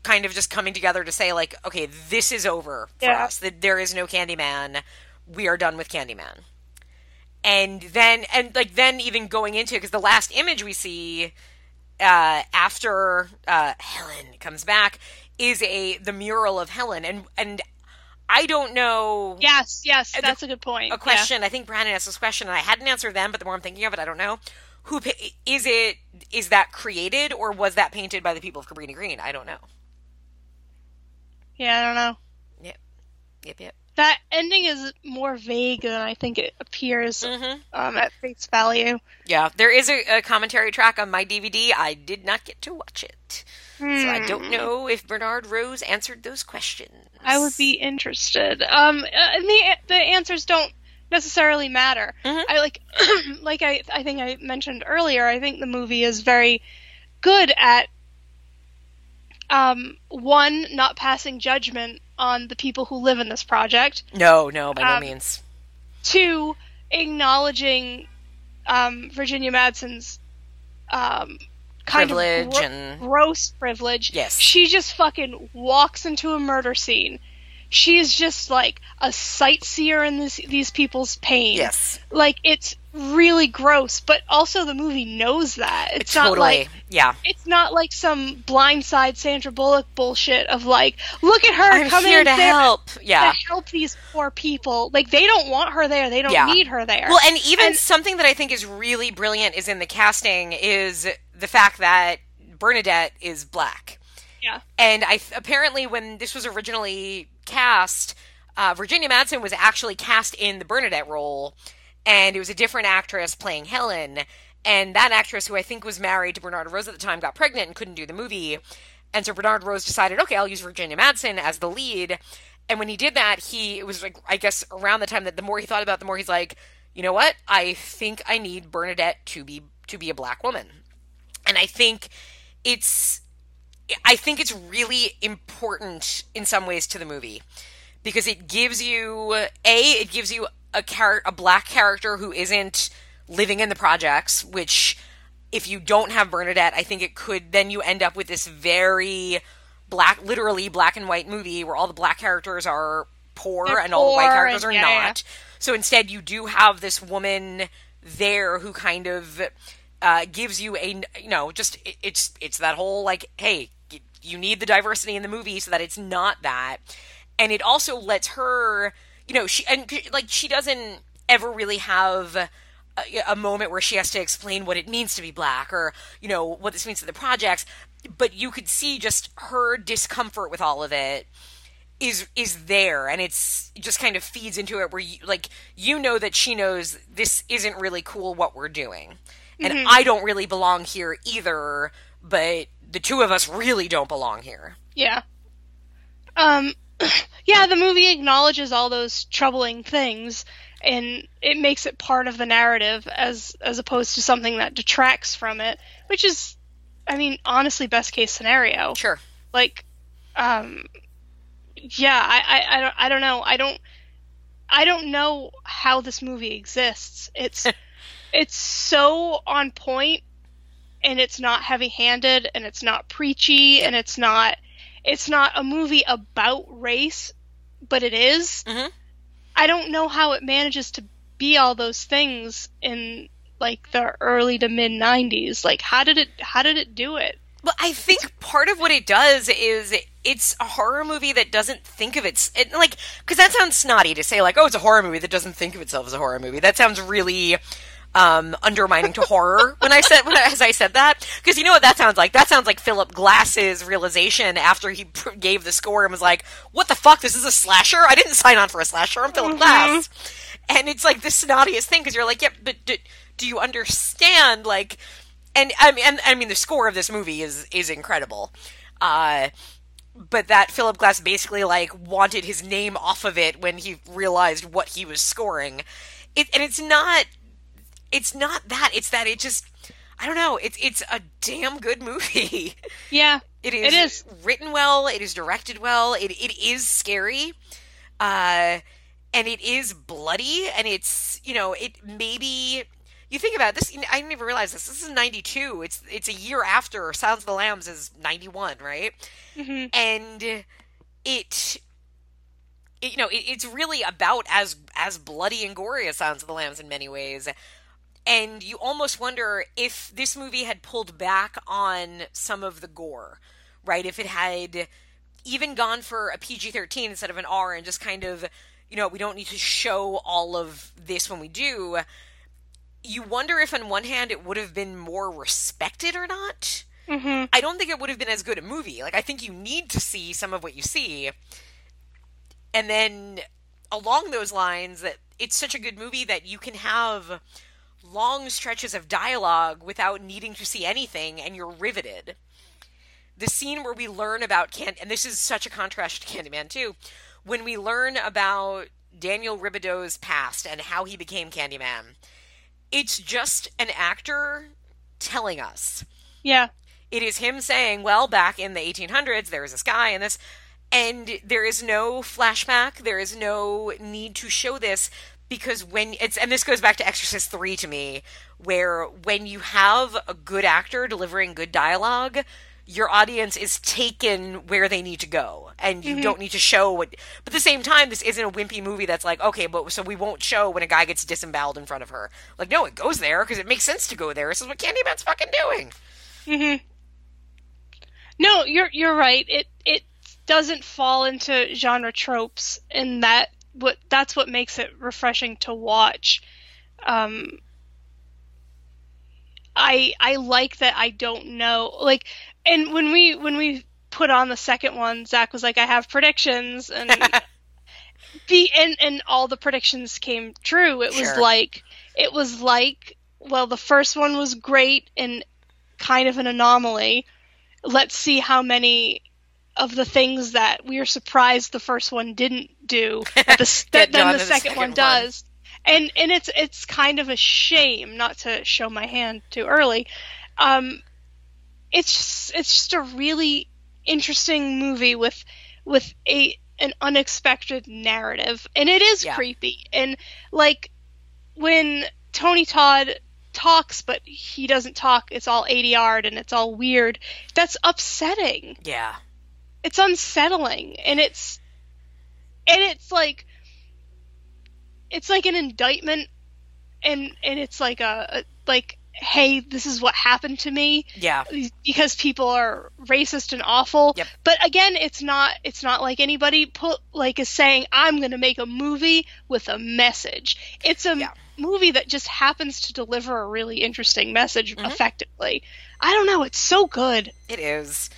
kind of just coming together to say like, okay, this is over for Yeah. us. That there is no Candyman. We are done with Candyman. And then, and like then even going into it, because the last image we see uh, after uh, Helen comes back is a the mural of Helen, and and I don't know Yes, yes, that's a good point. a question. I think Brandon asked this question, and I hadn't answered them, but the more I'm thinking of it, I don't know. Who is it? Is that created, or was that painted by the people of Cabrini Green? I don't know. Yeah, yeah I don't know. Yep, yep, yep. That ending is more vague than I think it appears Mhm. um, at face value. Yeah, there is a, a commentary track on my DVD. I did not get to watch it, so I don't know if Bernard Rose answered those questions. I would be interested. Um, uh, and the the answers don't necessarily matter. Mhm. I like, (clears throat) like I I think I mentioned earlier. I think the movie is very good at um one not passing judgment on the people who live in this project. No, no, by no Um, means. Two, acknowledging um, Virginia Madsen's um, kind Privilege of gro- and- gross privilege. Yes. She just fucking walks into a murder scene. She is just like a sightseer in this, these people's pain. Yes, Like it's really gross, but also the movie knows that. It's not like yeah, it's not like some blindside Sandra Bullock bullshit of like, look at her I'm coming here to help. Yeah, to help these poor people. Like they don't want her there. They don't Yeah. need her there. Well, and even And- something that I think is really brilliant is in the casting is the fact that Bernadette is black. yeah. And I apparently when this was originally cast, uh, Virginia Madsen was actually cast in the Bernadette role, and it was a different actress playing Helen. And that actress, who I think was married to Bernard Rose at the time, got pregnant and couldn't do the movie. And so Bernard Rose decided, okay, I'll use Virginia Madsen as the lead. And when he did that, he it was like I guess around the time that the more he thought about, it, the more he's like, you know what? I think I need Bernadette to be to be a black woman. And I think it's I think it's really important in some ways to the movie because it gives you a it gives you a char- a black character who isn't living in the projects which if you don't have Bernadette I think it could then you end up with this very black literally black and white movie where all the black characters are poor They're and all the white characters and- are yeah, yeah. not so instead you do have this woman there who kind of uh, gives you a you know just it, it's it's that whole like hey you need the diversity in the movie so that it's not that. And it also lets her you know she and like she doesn't ever really have a, a moment where she has to explain what it means to be black or you know what this means to the projects. But you could see just her discomfort with all of it is is there. And it's it just kind of feeds into it where you like you know that she knows this isn't really cool what we're doing. And mm-hmm. I don't really belong here either but the two of us really don't belong here Yeah. Um, (clears throat) yeah, the movie acknowledges all those troubling things, and it makes it part of the narrative as as opposed to something that detracts from it, which is, I mean, honestly, best case scenario. sure Like, um, yeah, I, I, I don't, I don't know, I don't, I don't know how this movie exists. It's, (laughs) it's so on point, and it's not heavy-handed, and it's not preachy, and it's not, it's not a movie about race, but it is. Mhm. I don't know how it manages to be all those things in like the early to mid 90s. Like, how did it, how did it do it? Well, I think part of what it does is it's a horror movie that doesn't think of its it, like because that sounds snotty to say like oh it's a horror movie that doesn't think of itself as a horror movie. That sounds really um, undermining to horror when I said when, as I said that because you know what that sounds like. That sounds like Philip Glass's realization after he pr- gave the score and was like, "What the fuck? This is a slasher? I didn't sign on for a slasher. I'm Philip Glass." And it's like the snottiest thing because you're like, "Yeah, but do, do you understand like?" and I mean, and, I mean, the score of this movie is is incredible. Uh, but that Philip Glass basically like wanted his name off of it when he realized what he was scoring. It and it's not it's not that. It's that it just I don't know. It's it's a damn good movie. (laughs) Yeah. It is, It is. written well. It is directed well. It it is scary, uh, and it is bloody. And it's you know it maybe you think about this. I didn't even realize this. This is '92. It's it's a year after Silence of the Lambs is '91, right? Mhm. And it, it you know it, it's really about as as bloody and gory as Silence of the Lambs in many ways. And you almost wonder if this movie had pulled back on some of the gore, right? If it had even gone for a PG 13 instead of an R and just kind of, you know, we don't need to show all of this when we do, you wonder if on one hand it would have been more respected or not. Mhm. I don't think it would have been as good a movie. Like, I think you need to see some of what you see. And then along those lines, that it's such a good movie that you can have long stretches of dialogue without needing to see anything and you're riveted. The scene where we learn about Can and this is such a contrast to Candyman too, when we learn about Daniel Robitaille's past and how he became Candyman. It's just an actor telling us. Yeah. It is him saying, well, back in the 1800s, there was this guy and this, and there is no flashback. There is no need to show this because when it's, and this goes back to Exorcist 3 to me, where when you have a good actor delivering good dialogue, your audience is taken where they need to go and you don't need to show what but at the same time this isn't a wimpy movie that's like okay but so we won't show when a guy gets disemboweled in front of her like no it goes there because it makes sense to go there this is what candyman's fucking doing Mhm. No, you're you're right. It it doesn't fall into genre tropes, and that what that's what makes it refreshing to watch. Um, I I like that I don't know like, and when we when we put on the second one, Zach was like, I have predictions, and (laughs) the and and all the predictions came true. It was Sure. like it was like well, the first one was great and kind of an anomaly. Let's see how many of the things that we are surprised the first one didn't do that, the, (laughs) that then the the second, second one one. does. And and it's it's kind of a shame not to show my hand too early. Um, it's just, it's just a really interesting movie with with a an unexpected narrative, and it is Yeah. creepy. And like when Tony Todd talks, but he doesn't talk, it's all ADR'd and it's all weird. That's upsetting. yeah It's unsettling, and it's and it's like it's like an indictment, and and it's like a, a like hey this is what happened to me yeah because people are racist and awful. Yep. But again, it's not it's not like anybody put like is saying I'm going to make a movie with a message. It's a Yeah. movie that just happens to deliver a really interesting message Mm-hmm. effectively. I don't know, it's so good. It is.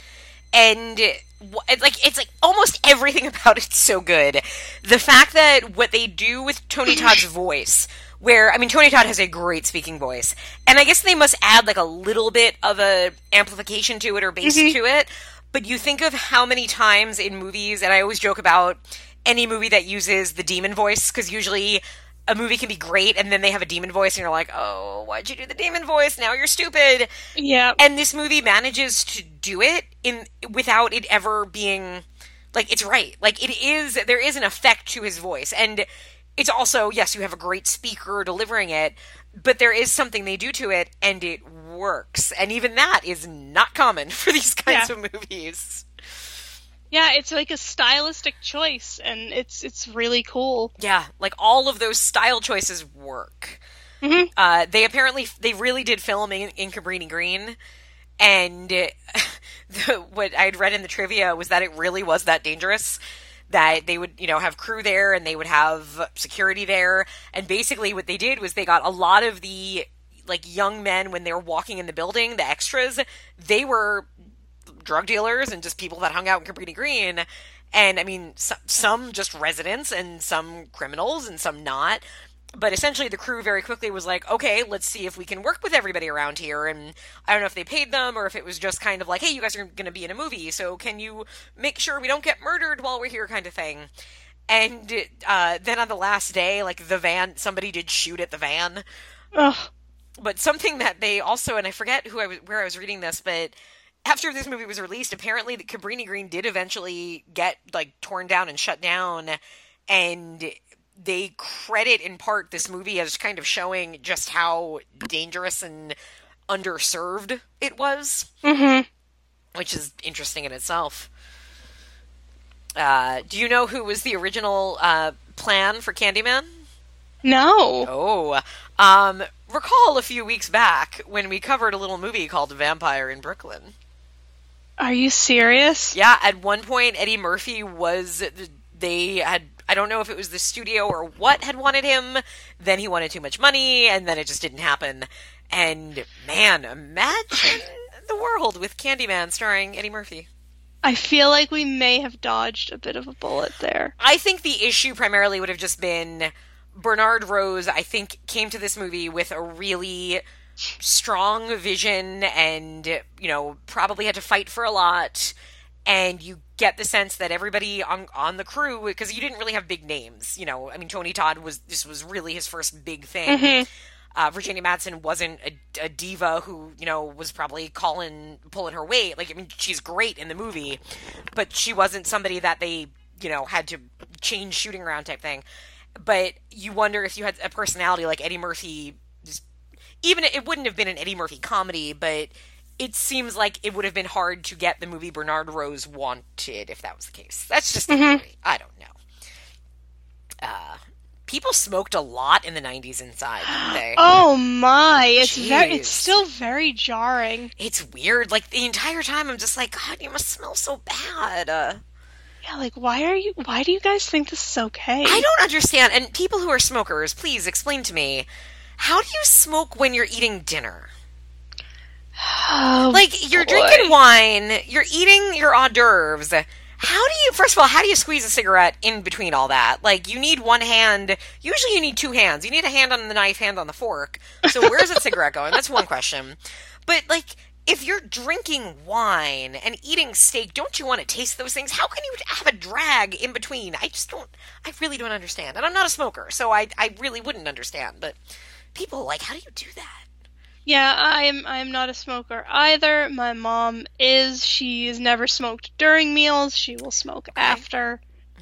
And it's like it's like almost everything (laughs) about it's so good. The fact that what they do with Tony Todd's (clears throat) voice, where I mean Tony Todd has a great speaking voice, and I guess they must add like a little bit of a amplification to it or bass mm-hmm. to it. But you think of how many times in movies, and I always joke about any movie that uses the demon voice because usually a movie can be great and then they have a demon voice and you're like, oh, why'd you do the demon voice? Now you're stupid Yeah. and this movie manages to do it in without it ever being like it's right like it is there is an effect to his voice and it's also yes you have a great speaker delivering it but there is something they do to it and it works and even that is not common (laughs) for these kinds Yeah. of movies Yeah, it's like a stylistic choice and it's it's really cool. yeah like all of those style choices work Mhm. uh, they apparently they really did film in, in cabrini green and (laughs) the, what i'd read in the trivia was that it really was that dangerous that they would you know have crew there and they would have security there and basically what they did was they got a lot of the like young men when they were walking in the building the extras they were drug dealers and just people that hung out in Cabrini Green. And I mean, some, some just residents and some criminals and some not. But essentially, the crew very quickly was like, okay, let's see if we can work with everybody around here. And I don't know if they paid them or if it was just kind of like, hey, you guys are going to be in a movie, so can you make sure we don't get murdered while we're here, kind of thing. And uh, then on the last day, like the van, somebody did shoot at the van Ugh. but something that they also and I forget who I was where I was reading this, but after this movie was released, apparently the Cabrini Green did eventually get like torn down and shut down, and they credit in part this movie as kind of showing just how dangerous and underserved it was, Mm-hmm. which is interesting in itself. Uh, do you know who was the original uh, plan for Candyman? No. Oh, um, recall a few weeks back when we covered a little movie called Vampire in Brooklyn. Are you serious? Yeah, at one point Eddie Murphy was they had I don't know if it was the studio or what had wanted him, then he wanted too much money and then it just didn't happen. And man, imagine (clears throat) the world with Candyman starring Eddie Murphy. I feel like we may have dodged a bit of a bullet there. I think the issue primarily would have just been Bernard Rose, I think, came to this movie with a really strong vision and, you know, probably had to fight for a lot. And you get the sense that everybody on on the crew, because you didn't really have big names, you know. I mean, Tony Todd was this was really his first big thing. Uh, Virginia Madsen wasn't a, a diva who, you know, was probably calling, pulling her weight. Like, I mean, she's great in the movie, but she wasn't somebody that they, you know, had to change shooting around type thing. But you wonder if you had a personality like Eddie Murphy, even it wouldn't have been an Eddie Murphy comedy, but it seems like it would have been hard to get the movie Bernard Rose wanted if that was the case. That's just theory. I don't know. Uh, people smoked a lot in the 90s inside, they? (gasps) Oh my! It's very. It's still very jarring. It's weird. Like the entire time, I'm just like, God, you must smell so bad. Uh, Yeah, like why are you? Why do you guys think this is okay? I don't understand. And people who are smokers, please explain to me how do you smoke when you're eating dinner? Oh, Like you're boy. drinking wine, you're eating your hors d'oeuvres. How do you? First of all, how do you squeeze a cigarette in between all that? Like you need one hand. Usually, you need two hands. You need a hand on the knife, hand on the fork. So where's the (laughs) cigarette going? That's one question. But like. If you're drinking wine and eating steak, don't you want to taste those things? How can you have a drag in between? I just don't. I really don't understand. And I'm not a smoker, so I I really wouldn't understand. But people like, how do you do that? Yeah, I'm. I'm not a smoker either. My mom is. She's never smoked during meals. She will smoke after.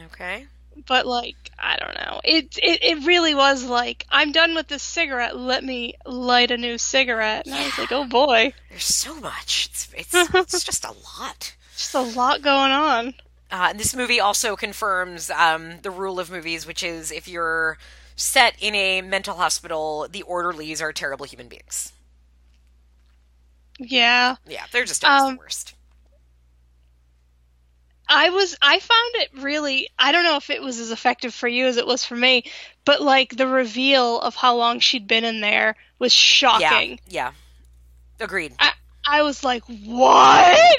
Okay. But like, I don't know. It, it it really was like, I'm done with this cigarette. Let me light a new cigarette. And I was like, oh boy, There's so much. It's it's, (laughs) it's just a lot. just a lot going on. Uh, this movie also confirms um, the rule of movies, which is if you're set in a mental hospital, the orderlies are terrible human beings. Yeah. Yeah, they're just Um, the worst. I was I found it really I don't know if it was as effective for you as it was for me, but like the reveal of how long she'd been in there was shocking. Yeah, yeah. Agreed. I, I was like, "What?"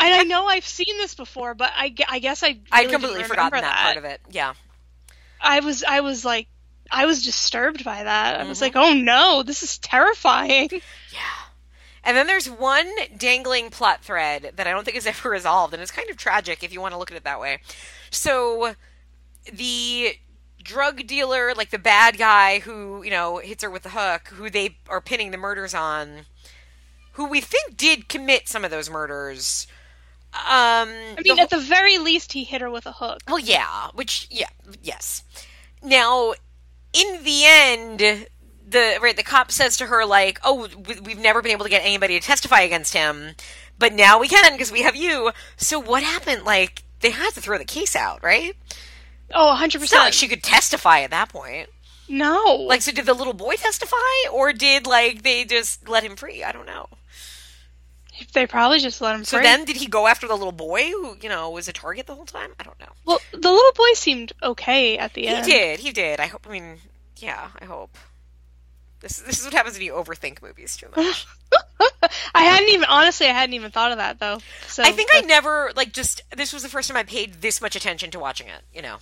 And I know I've seen this before, but I, I guess I really I'd didn't completely forgotten that. part of it. Yeah. I was I was like I was disturbed by that. I was Mhm. like, "Oh no, this is terrifying." (laughs) Yeah. And then there's one dangling plot thread that I don't think is ever (laughs) resolved, and it's kind of tragic if you want to look at it that way. So, the drug dealer, like the bad guy who, you know, hits her with the hook, who they are pinning the murders on, who we think did commit some of those murders. Um, I mean, at the very least, he hit her with a hook. well, yeah, which yeah, yes. Now, in the end, the right the cop says to her like, "Oh, we- we've never been able to get anybody to testify against him, but now we can because we have you." So what happened? Like they had to throw the case out, right? Oh, 100 It's not like percent. she could testify at that point. No, Like, so did the little boy testify, or did like they just let him free? I don't know. They probably just let him So free. then, did he go after the little boy who you know was a target the whole time? I don't know. well, the little boy seemed okay at the He end. He did. He did. I hope. I mean, yeah. I hope. This this is what happens when you overthink movies too much. (laughs) I hadn't even honestly, I hadn't even thought of that though. So I think I never like just. This was the first time I paid this much attention to watching it. You know.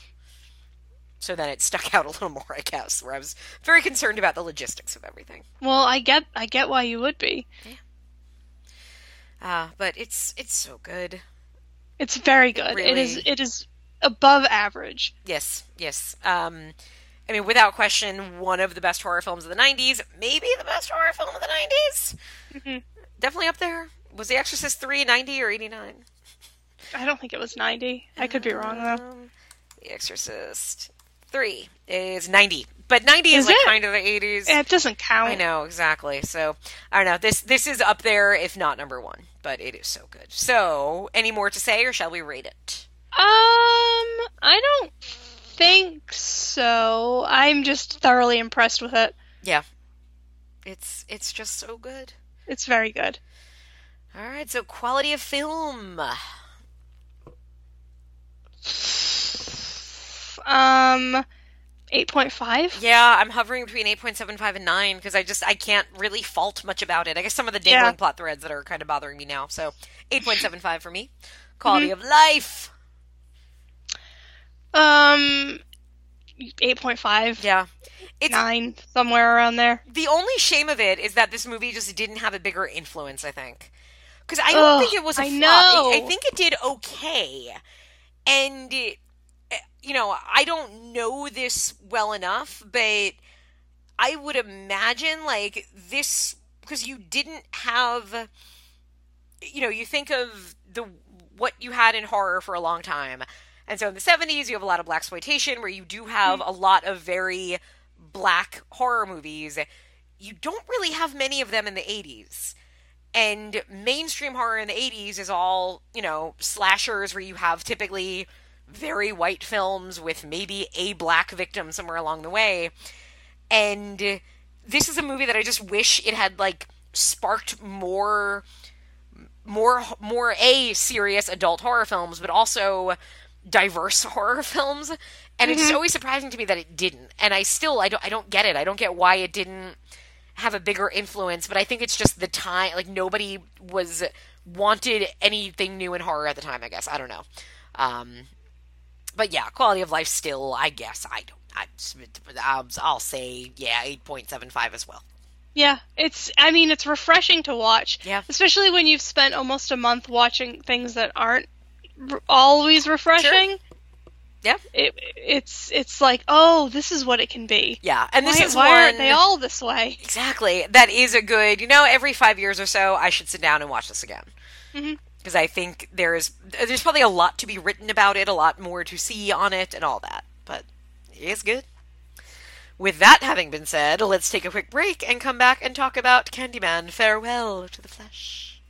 So then it stuck (laughs) out a little more, I guess, where I was very concerned about the logistics of everything. Well, I get, I get why you would be. Uh, but it's it's so good. It's very good. It is, really- it is above average. Yes, yes. Um, I mean, without question, one of the best horror films of the '90s, maybe the best horror film of the '90s. Mhm. Definitely up there was The Exorcist 3 90 or 89? I don't think it was 90. I could be wrong though. Um, the Exorcist 3 is 90. But 90 is, Is like it? kind of the 80s. It doesn't count. I know exactly. So I don't know. This this is up there, if not number one. But it is so good. So any more to say, or shall we rate it? Um, I don't think so. I'm just thoroughly impressed with it. Yeah, it's it's just so good. It's very good. All right. So quality of film. Um, 8.5? Yeah, I'm hovering between 8.75 and 9 because I just I can't really fault much about it. I guess some of the dangling Yeah. plot threads that are kind of bothering me now. So 8.75 for me. (laughs) Quality of life. Um, 8.5? Yeah. It's 9, somewhere around there. the only shame of it is that this movie just didn't have a bigger influence, I think. Because I don't Ugh, think it was a I flop. know. I, I think it did okay. And, it, you know, I don't know this well enough, but I would imagine, like, this, because you didn't have, you know, you think of the what you had in horror for a long time. And so in the 70s, you have a lot of black exploitation where you do have mm-hmm. a lot of very black horror movies. You don't really have many of them in the 80s. And mainstream horror in the 80s is all, you know, slashers where you have typically very white films with maybe a black victim somewhere along the way. And this is a movie that I just wish it had like sparked more more more a serious adult horror films, but also diverse (laughs) horror films. And it's always surprising to me that it didn't. And I still I don't I don't get it. I don't get why it didn't have a bigger influence, but I think it's just the time like nobody was wanted anything new in horror at the time, I guess. I don't know. Um but yeah, quality of life still, I guess. I don't I, I'll, say yeah, 8.75 as well. Yeah, it's. I mean, it's refreshing to watch. Yeah. Especially when you've spent almost a month watching things that aren't r- always refreshing. Yeah. It, it's it's like, oh, this is what it can be. Yeah, and this why, is why one aren't they all this way? Exactly. That is a good, you know, every five years or so, I should sit down and watch this again. Mhm. Because I think there's there's probably a lot to be written about it, a lot more to see on it, and all that. But it is good. With that having been said, let's take a quick break and come back and talk about Candyman Farewell to the Flesh.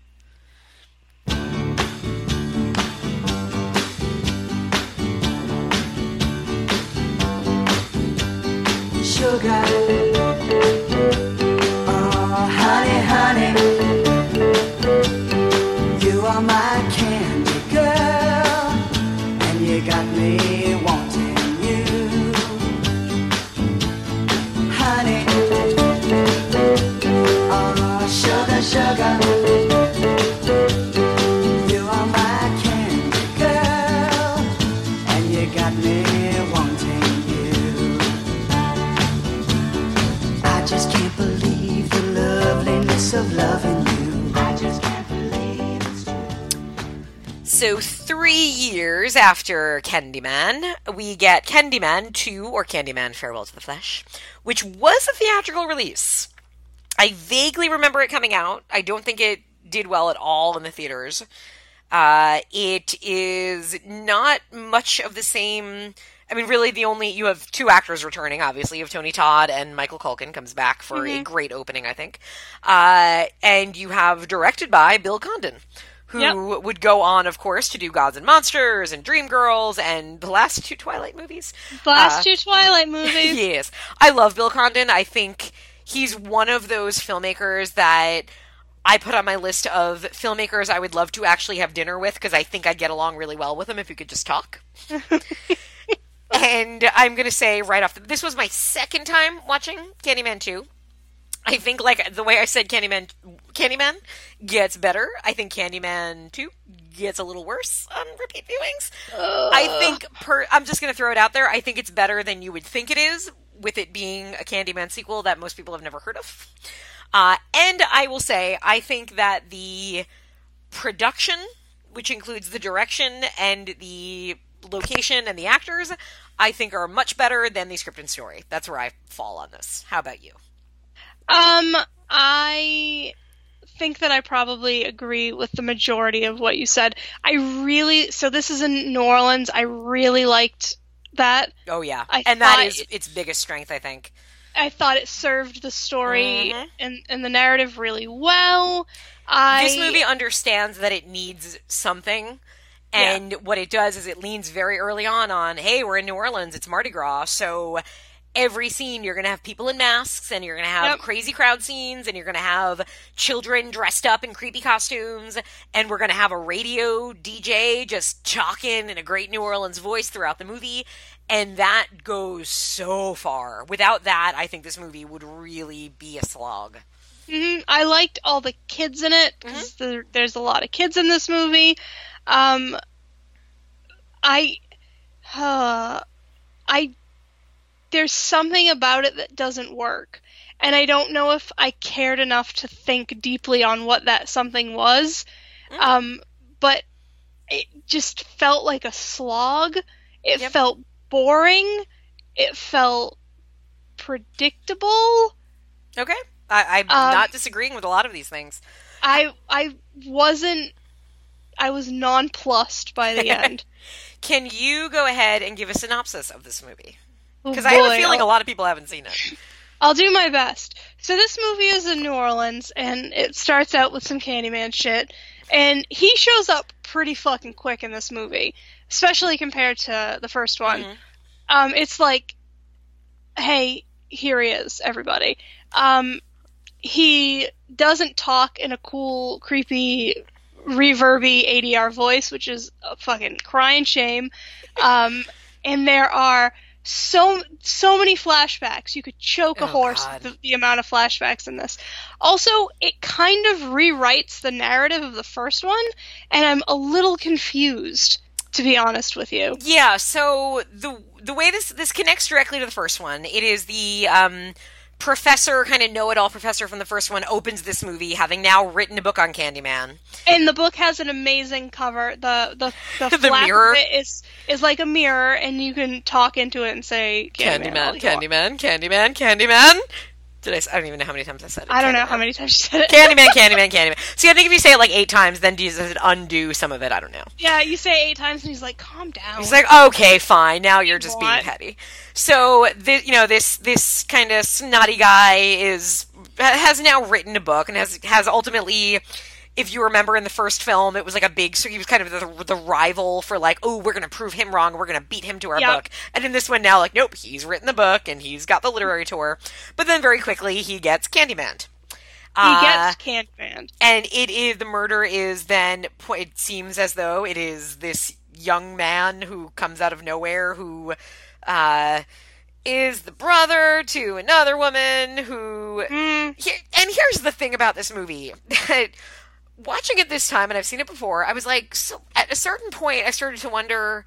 sugar. My candy girl, and you got me wanting you, honey. Oh, sugar, sugar. So, three years after Candyman, we get Candyman 2, or Candyman Farewell to the Flesh, which was a theatrical release. I vaguely remember it coming out. I don't think it did well at all in the theaters. Uh, it is not much of the same. I mean, really, the only you have two actors returning. Obviously, you have Tony Todd and Michael Culkin comes back for a great opening, I think. Uh, and you have directed by Bill Condon, who Yep. would go on, of course, to do Gods and Monsters and Dreamgirls and the last two Twilight movies. The last Uh, two Twilight (laughs) movies. yes. I love Bill Condon. I think he's one of those filmmakers that I put on my list of filmmakers I would love to actually have dinner with because I think I'd get along really well with him if we could just talk. (laughs) and I'm going to say right off the, this was my second time watching Candyman 2. I think like the way I said Candyman Candyman gets better. I think Candyman 2 gets a little worse on repeat viewings. I think per I'm just going to throw it out there. I think it's better than you would think it is with it being a Candyman sequel that most people have never heard of. Uh, and I will say I think that the production, which includes the direction and the location and the actors, I think are much better than the script and story. That's where I fall on this. How about you? Um, I think that I probably agree with the majority of what you said. I really so this is in New Orleans. I really liked that. Oh yeah, I and that is it- its biggest strength, I think. I thought it served the story Mhm. and and the narrative really well. I this movie understands that it needs something and what it does is it leans very early on on hey we're in new orleans it's mardi gras so every scene you're going to have people in masks and you're going to have Yep. crazy crowd scenes and you're going to have children dressed up in creepy costumes and we're going to have a radio dj just talking in a great new orleans voice throughout the movie and that goes so far without that i think this movie would really be a slog Mhm. I liked all the kids in it because there, there's a lot of kids in this movie. Um, I, uh, I, there's something about it that doesn't work, and I don't know if I cared enough to think deeply on what that something was. Um, but it just felt like a slog. It Yep. felt boring. It felt predictable. okay I, i'm Um, not disagreeing with a lot of these things I I wasn't I was nonplussed by the (laughs) end. Can you go ahead and give a synopsis of this movie? Oh, Because I have a feeling a I'll, lot of people haven't seen it. I'll do my best. So this movie is in New Orleans and it starts out with some Candyman shit and he shows up pretty fucking quick in this movie, especially compared to the first one. Mhm. Um it's like hey, here he is, everybody. Um he doesn't talk in a cool, creepy, reverby ADR voice, which is a fucking crying shame. Um, and there are so so many flashbacks. You could choke a Oh, horse with the, the amount of flashbacks in this. Also, it kind of rewrites the narrative of the first one, and I'm a little confused, to be honest with you. Yeah, so the the way this this connects directly to the first one, it is the um, professor, kind of know-it-all professor from the first one, opens this movie, having now written a book on Candyman. And the book has an amazing cover. The the the, (laughs) The flap mirror? of it is is like a mirror, and you can talk into it and say Candyman. Candyman. Candyman, Candyman, Candyman. Did I? I don't even know how many times I said it. I don't know how many times you said it. Candyman, Candyman, Candyman. See, I think if you say it like eight times, then does it undo some of it? I don't know. Yeah, you say eight times, and he's like, "Calm down." He's like, okay, fine. Now you're just being petty. So, this, you know, this this kind of snotty guy is has now written a book and has has ultimately, if you remember in the first film, it was like a big. So he was kind of the, the rival for like, oh, we're gonna prove him wrong. We're gonna beat him to our Yep. book. And in this one now, like, nope, he's written the book and he's got the literary tour. But then very quickly he gets Candyman. he Uh, gets Candyman. and it is the murder is then it seems as though it is this young man who comes out of nowhere who uh is the brother to another woman who Mm, here, and here's the thing about this movie (laughs) that watching it this time and I've seen it before I was like so at a certain point I started to wonder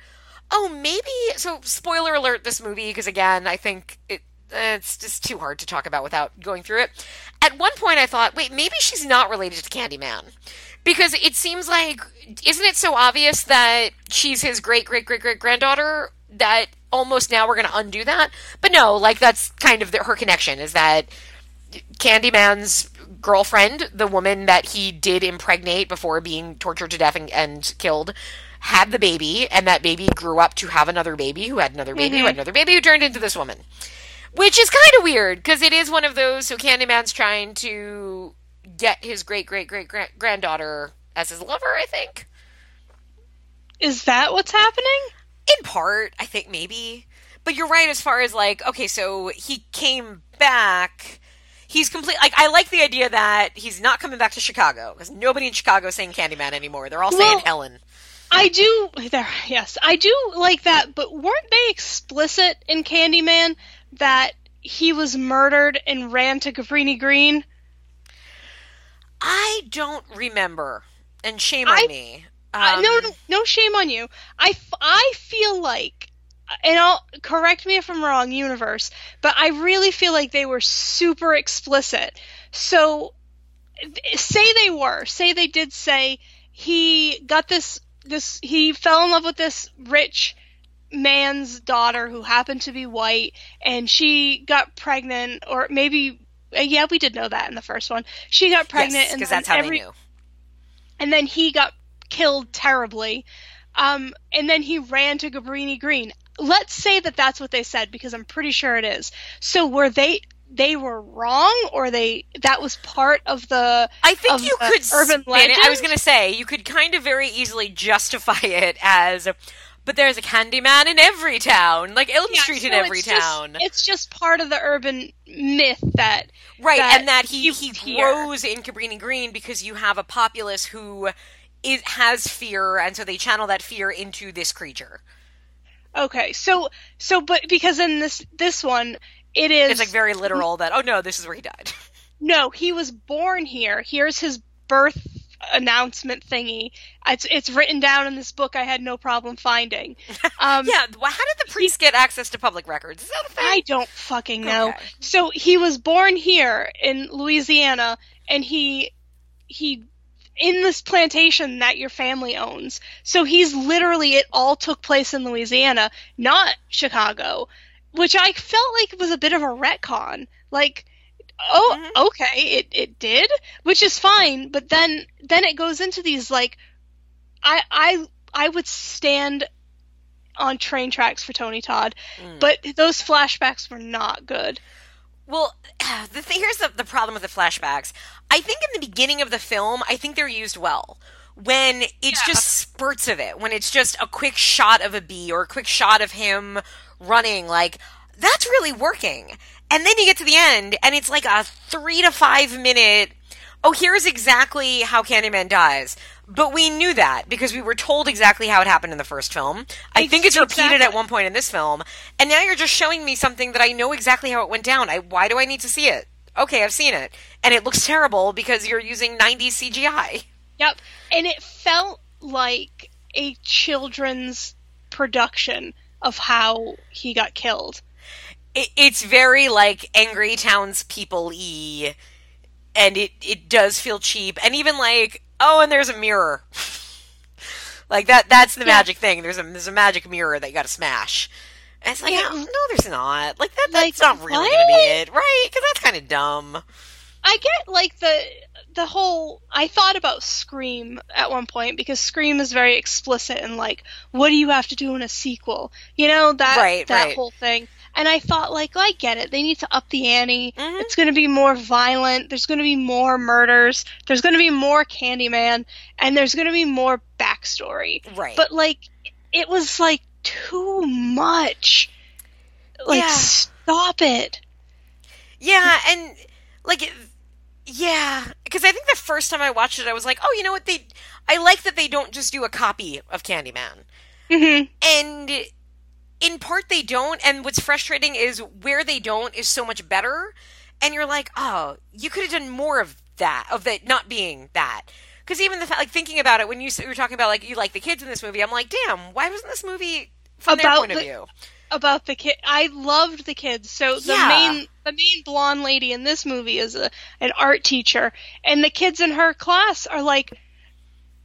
oh maybe so spoiler alert this movie because again I think it it's just too hard to talk about without going through it. At one point I thought wait maybe she's not related to Candyman. Because it seems like isn't it so obvious that she's his great great great great granddaughter that almost now we're going to undo that? But no like that's kind of the, her connection is that Candyman's girlfriend, the woman that he did impregnate before being tortured to death and, and killed, had the baby, and that baby grew up to have another baby who had another baby who had mm-hmm. another baby who turned into this woman. Which is kind of weird because it is one of those. So Candyman's trying to get his great great great granddaughter as his lover, I think. is that what's happening? In part, I think maybe. But you're right as far as like, okay, so he came back. He's complete. Like, I like the idea that he's not coming back to Chicago because nobody in Chicago is saying Candyman anymore. They're all saying Helen. I do. There, yes, I do like that. But weren't they explicit in Candyman that he was murdered and ran to Cabrini Green? I don't remember, and shame on I- me. Uh, Um, no, no, no shame on you. I, f- I feel like, and I'll correct me if I'm wrong, universe, but I really feel like they were super explicit. So, say they were, say they did say he got this, this, he fell in love with this rich man's daughter who happened to be white, and she got pregnant, or maybe uh, yeah, we did know that in the first one. She got pregnant, yes, and then that's how every, they knew. and then he got killed terribly. Um, and then he ran to Cabrini Green. Let's say that that's what they said because I'm pretty sure it is. So were they they were wrong or they that was part of the I think you could urban it. I was going to say you could kind of very easily justify (laughs) it as, but there's a Candyman in every town, like Elm Yeah, Street in every it's just- town, it's just part of the urban myth that right? that and that he he here. grows in Cabrini Green because you have a populace who is, has fear, and so they channel that fear into this creature. Okay. So so but because in this this one it is It's like very literal that oh no, this is where he died. (laughs) No, he was born here. Here's his birth announcement thingy. It's it's written down in this book. I had no problem finding. (laughs) Um, yeah, how did the priest get access to public records? Is that a thing? I don't fucking know. Okay. So he was born here in Louisiana, and he he in this plantation that your family owns. So he's literally it all took place in Louisiana, not Chicago, which I felt like was a bit of a retcon. Like oh Mm-hmm. okay it it did which is fine but then then it goes into these like i i i would stand on train tracks for tony todd Mm. but those flashbacks were not good Well, (sighs) the th- here's the, the problem with the flashbacks. I think in the beginning of the film, I think they're used well. When it's just spurts of it, when it's just a quick shot of a bee or a quick shot of him running, like, that's really working. And then you get to the end, and it's like a three to five minute, oh, here's exactly how Candyman dies. But we knew that because we were told exactly how it happened in the first film. I think it's repeated at one point in this film, and now you're just showing me something that I know exactly how it went down. I why do I need to see it? Okay, I've seen it, and it looks terrible because you're using 90s CGI. yep and it felt like a children's production of how he got killed It, it's very like angry townspeople y, and it it does feel cheap, and even like oh, and there's a mirror. (laughs) like that that's the Yeah. magic thing. There's a there's a magic mirror that you got to smash. And it's like Yeah. no, there's not. Like that Like, that's not really what? gonna be it, right? Because that's kind of dumb. I get like the the whole I thought about Scream at one point because Scream is very explicit and like what do you have to do in a sequel? You know that Right, that right. whole thing. And I thought like I get it. They need to up the ante. Mhm. It's going to be more violent. There's going to be more murders. There's going to be more Candyman and there's going to be more backstory. Right. But like it was like too much. Like Yeah. stop it. Yeah, and like, it- yeah, because I think the first time I watched it, I was like, oh, you know what? They, I like that they don't just do a copy of Candyman, Mm Mhm. and in part they don't. And what's frustrating is where they don't is so much better, and you're like, oh, you could have done more of that, of it not being that. Because even the fact, like thinking about it, when you, were talking about like you like the kids in this movie, I'm like, damn, why wasn't this movie from their About point of the- view? about the kid. I loved the kids. So the Yeah. main the main blonde lady in this movie is a, an art teacher, and the kids in her class are like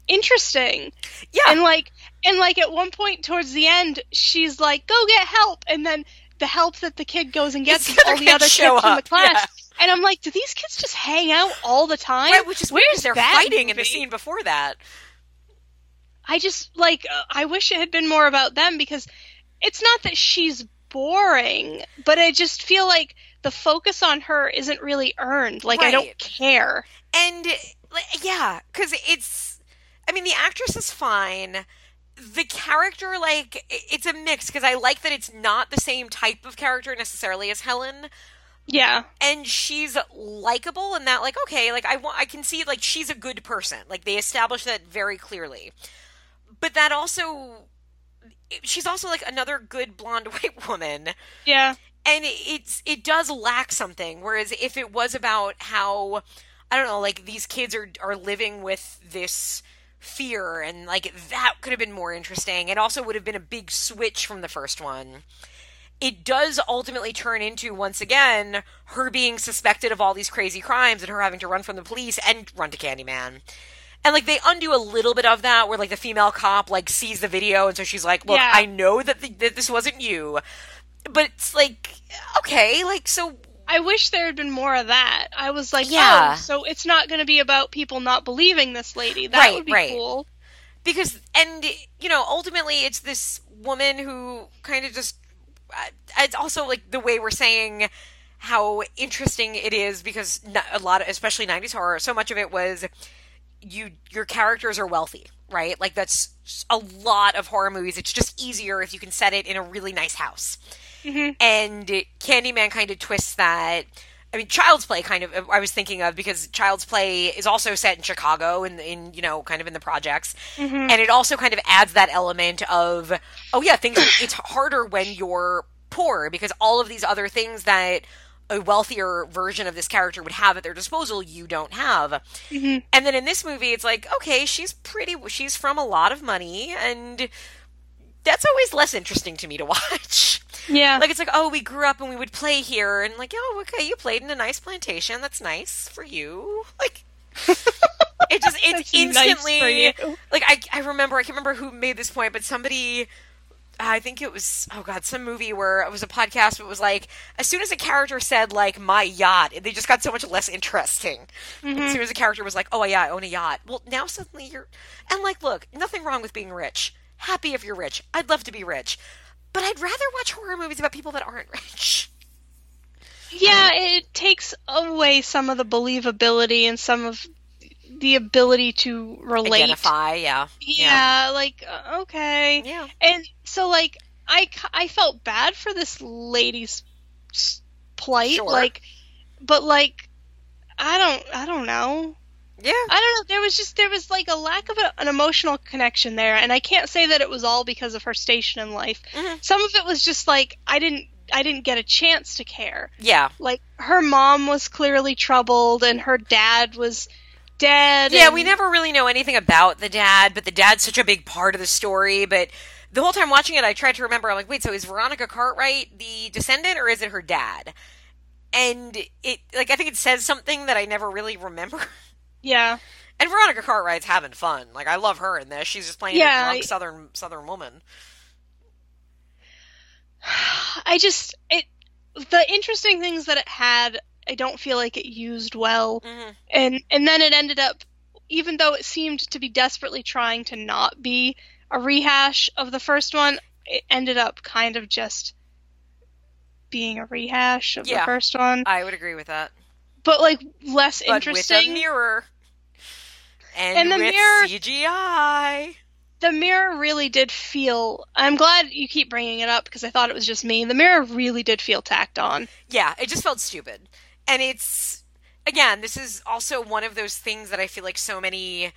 interesting. Yeah, And like and like at one point towards the end, she's like, "Go get help," and then the help that the kid goes and gets is all the other kids from the class. yeah. And I'm like, do these kids just hang out all the time? right, which is weird. Where's They're that fighting in the scene before that. I just like uh, I wish it had been more about them because it's not that she's boring, but I just feel like the focus on her isn't really earned. Like I don't care. and yeah because it's i mean the actress is fine the character like it's a mix because i like that it's not the same type of character necessarily as helen Yeah. and she's likable and that like okay like i want i can see like she's a good person like they establish that very clearly but that also she's also like another good blonde (laughs) white woman Yeah. and it's it does lack something whereas if it was about how i don't know like these kids are are living with this fear and like that could have been more interesting. It also would have been a big switch from the first one. It does ultimately turn into once again her being suspected of all these crazy crimes and her having to run from the police and run to candyman. And like they undo a little bit of that where like the female cop like sees the video and so she's like look Yeah. i know that, the, that this wasn't you. But it's like okay like so I wish there had been more of that. I was like, Yeah. oh, so it's not going to be about people not believing this lady. That Right, would be right. cool. because and you know ultimately it's this woman who kind of just uh, it's also like the way we're saying how interesting it is because a lot of especially 90s horror so much of it was you your characters are wealthy right like that's a lot of horror movies it's just easier if you can set it in a really nice house Mm-hmm. and Candyman kind of twists that. I mean, Child's Play kind of I was thinking of because Child's Play is also set in Chicago and in, you know kind of in the projects, mm-hmm. and it also kind of adds that element of oh yeah things it's harder when you're poor because all of these other things that a wealthier version of this character would have at their disposal you don't have. Mm-hmm. And then in this movie it's like okay she's pretty she's from a lot of money and that's always less interesting to me to (laughs) watch. Yeah. Like it's like, oh, we grew up and we would play here, and like, oh, okay, you played in a nice plantation. That's nice for you. Like, (laughs) it just nice instantly you. like I I remember I can't remember who made this point, but somebody. I think it was oh god some movie where it was a podcast. But it was like as soon as a character said like my yacht, they just got so much less interesting. As mm-hmm. soon as a character was like, oh yeah, I own a yacht. Well, now suddenly you're and like look, nothing wrong with being rich. Happy if you're rich. I'd love to be rich, but I'd rather watch horror movies about people that aren't rich. yeah, it takes away some of the believability and some of the ability to relate. Identify, yeah, Yeah, like uh, okay. yeah. And so like I, I felt bad for this lady's plight Sure. like but like I don't I don't know. Yeah. I don't know. There was just there was like a lack of a, an emotional connection there, and I can't say that it was all because of her station in life. Mhm. Some of it was just like I didn't I didn't get a chance to care. Yeah. Like her mom was clearly troubled, and her dad was dead. Yeah, and- we never really know anything about the dad, but the dad's such a big part of the story. But the whole time watching it, I tried to remember. I'm like, wait, so is Veronica Cartwright the descendant, or is it her dad? And it, like, I think it says something that I never really remember. (laughs) Yeah, And Veronica Cartwright's having fun. Like, I love her in this. She's just playing Yeah, a drunk I- southern southern woman. (sighs) I just it the interesting things that it had. I don't feel like it used well, Mhm. and and then it ended up, even though it seemed to be desperately trying to not be a rehash of the first one, it ended up kind of just being a rehash of Yeah. the first one, I would agree with that. but like less But interesting. with a mirror. And, And the mirror- CGI. the mirror really did feel. I'm glad you keep bringing it up because I thought it was just me. The mirror really did feel tacked on. Yeah, it just felt stupid. And it's again, this is also one of those things that I feel like so many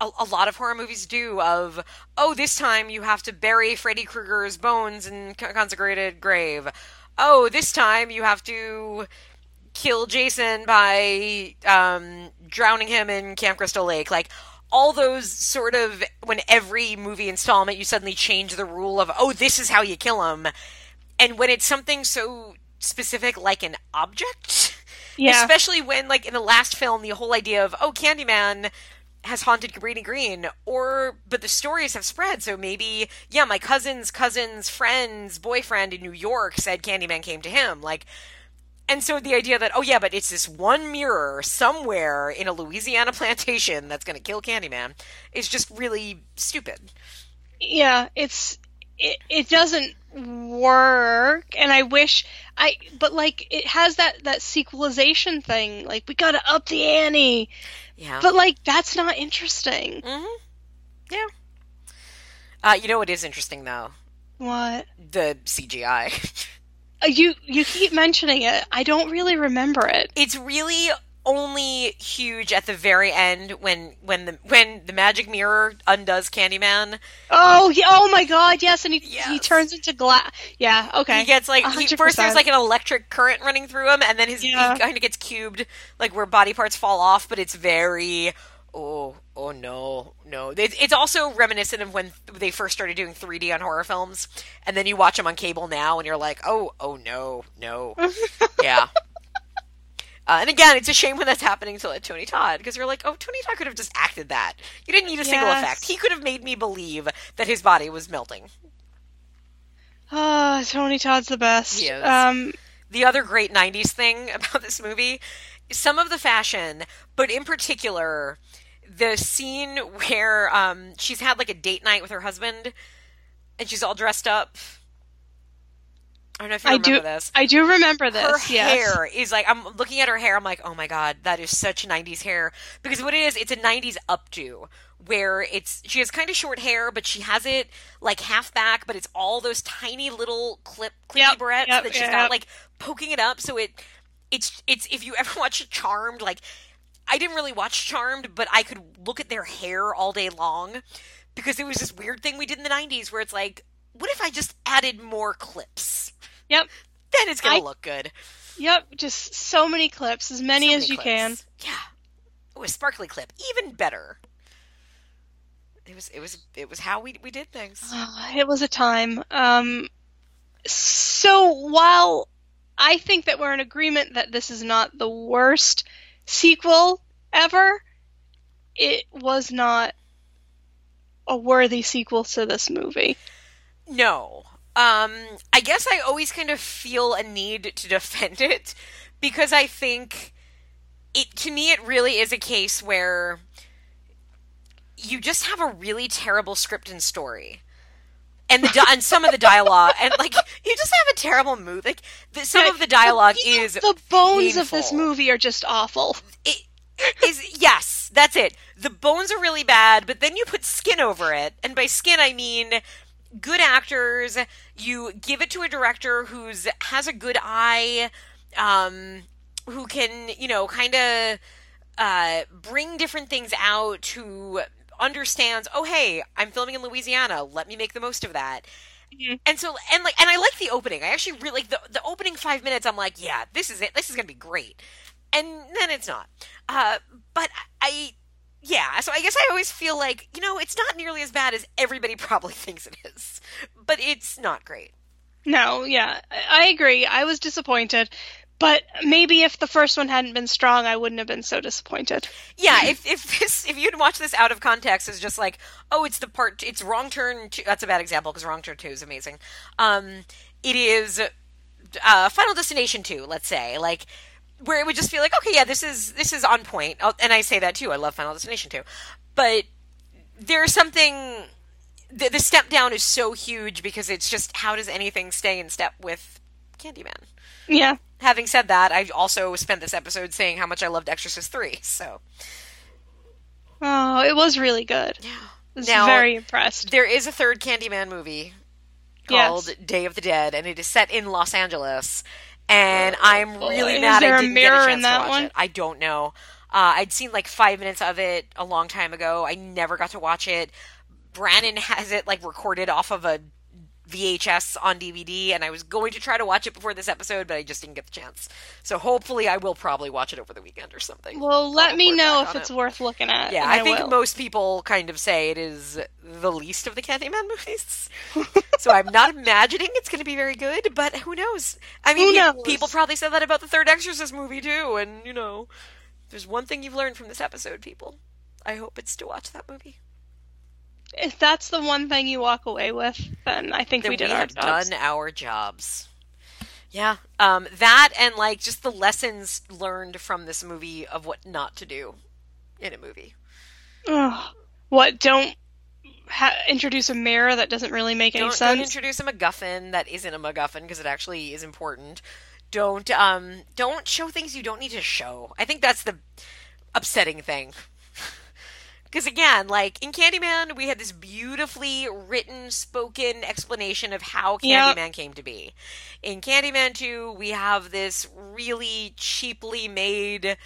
a, a lot of horror movies do of oh this time you have to bury Freddy Krueger's bones in a consecrated grave. Oh, this time you have to kill Jason by um, drowning him in Camp Crystal Lake. Like all those sort of when every movie installment you suddenly change the rule of oh this is how you kill him, and when it's something so specific like an object. (laughs) Yeah. Especially when, like, in the last film, the whole idea of, oh, Candyman has haunted Cabrini Green, or, but the stories have spread, so maybe, yeah, my cousin's cousin's friend's boyfriend in New York said Candyman came to him. Like, and so the idea that, oh, yeah, but it's this one mirror somewhere in a Louisiana (laughs) plantation that's going to kill Candyman is just really stupid. yeah it's it, it doesn't work and i wish i but like it has that that sequelization thing like we gotta up the ante Yeah. but like that's not interesting mm-hmm. Yeah. Uh, you know what is interesting, though? what The CGI. (laughs) Uh, you you keep mentioning it i don't really remember it it's really only huge at the very end when when the when the magic mirror undoes Candyman. oh yeah, oh my god yes and he, he turns into glass yeah okay He gets like he, first there's like an electric current running through him, and then his Yeah. he kind of gets cubed, like where body parts fall off. But it's very oh oh no no. It's also reminiscent of when they first started doing 3D on horror films, and then you watch them on cable now, and you're like oh oh no no (laughs) yeah. Uh, and again, it's a shame when that's happening to like, Tony Todd because you're like, oh, Tony Todd could have just acted that. You didn't need a single effect. He could have made me believe that his body was melting. oh tony todd's the best He is. um the other great 90s thing (laughs) about this movie, some of the fashion, but in particular, the scene where um, she's had like a date night with her husband and she's all dressed up. I don't know if you I remember do. this. I do remember this. her yes. hair is like I'm looking at her hair. I'm like, oh my god, that is such 90s hair because what it is, it's a 90s updo where it's she has kind of short hair, but she has it like half back, but it's all those tiny little clip clippy Yep, barrettes yep, that she's yep. got like poking it up. So it it's it's if you ever (laughs) watch Charmed, like I didn't really watch Charmed, but I could look at their hair all day long because it was this weird thing we did in the 90s where it's like, what if I just added more clips? Yep. Then it's gonna look good. Yep. Just so many clips, as many So as many you can. Yeah. Oh, a sparkly clip, even better. It was it was it was how we we did things. (sighs) It was a time. Um, so while I think that we're in agreement that this is not the worst sequel ever, it was not a worthy sequel to this movie. No. Um I guess I always kind of feel a need to defend (laughs) it because I think it to me it really is a case where you just have a really terrible script and story. And the di- and some of the dialogue and like (laughs) you just have a terrible mood. Like the, some of the dialogue The- is the bones of this movie are just awful. it is yes, that's it. The bones are really bad, but then you put skin over it, and by skin I mean good actors. You give it to a director who's has a good eye, um, who can you know kind of uh, bring different things out. Who understands? Oh, hey, I'm filming in Louisiana. Let me make the most of that. And so, and like, and I like the opening. I actually really like the the opening five minutes. I'm like, yeah, this is it. This is gonna be great. And then it's not. Uh, but I, yeah. So I guess I always feel like you know it's not nearly as bad as everybody (laughs) probably thinks it is, but it's not great. No, yeah, I agree. I was disappointed, but maybe if the first one hadn't been strong, I wouldn't have been so disappointed. Yeah, if if this if you'd watch this out of context as just like, oh, it's the part, it's wrong turn. Two, that's a bad example because wrong turn two is amazing. Um, it is uh, Final Destination two, let's say, like where it would just feel like, okay, yeah, this is this is on point. Oh, and I say that too. I love Final Destination two, but there's something. The, the step down is so huge because it's just how does anything stay in step with Candyman? Yeah, Having said that, I also spent this episode saying how much I loved Exorcist three. So oh, it was really good. yeah. I was Now- very impressed. There is a third Candyman movie Yes. called Day of the Dead, and it is set in Los Angeles. And I'm really Is mad there I a didn't mirror get a chance in that to watch one? it. I don't know. Uh, I'd seen like five minutes of it a long time ago. I never got to watch it. Brannon has it like recorded off of a VHS on DVD, and I was going to try to watch it before this episode, but I just didn't get the chance. So hopefully, I will probably watch it over the weekend or something. Well, let me know if it's it. worth looking at. Yeah, and I, think will. most people kind of say it is the least of the Candyman movies. so I'm not (laughs) imagining it's going to be very good, but who knows? I mean, knows? people probably said that about the third Exorcist movie too, and you know, there's one thing you've learned from this episode, people. I hope it's to watch that movie. If that's the one thing you walk away with, then I think Then we did we our have jobs. done our jobs. Yeah, um, that and like just the lessons learned from this movie of what not to do in a movie. Ugh. What? Don't ha- introduce a mirror that doesn't really make any don't, sense. don't introduce a MacGuffin that isn't a MacGuffin because it actually is important. Don't um don't show things you don't need to show. I think that's the upsetting thing. Because again, like in Candyman, we had this beautifully written, spoken explanation of how Yep. Candyman came to be. In Candyman 2, we have this really cheaply made,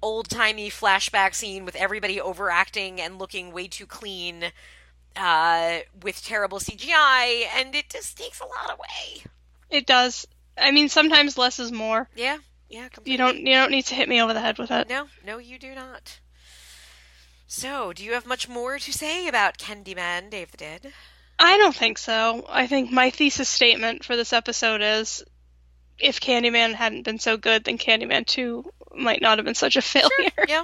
old timey flashback scene with everybody overacting and looking way too clean uh, with terrible CGI, and it just takes a lot away. it does. I mean, sometimes less is more. Yeah, yeah, completely. You don't. You don't need to hit me over the head with it. No, no, you do not. So, do you have much more to say about Candyman, Dave the Dead? I don't think so. I think my thesis statement for this episode is if Candyman hadn't been so good, then Candyman 2 might not have been such a failure. Yeah.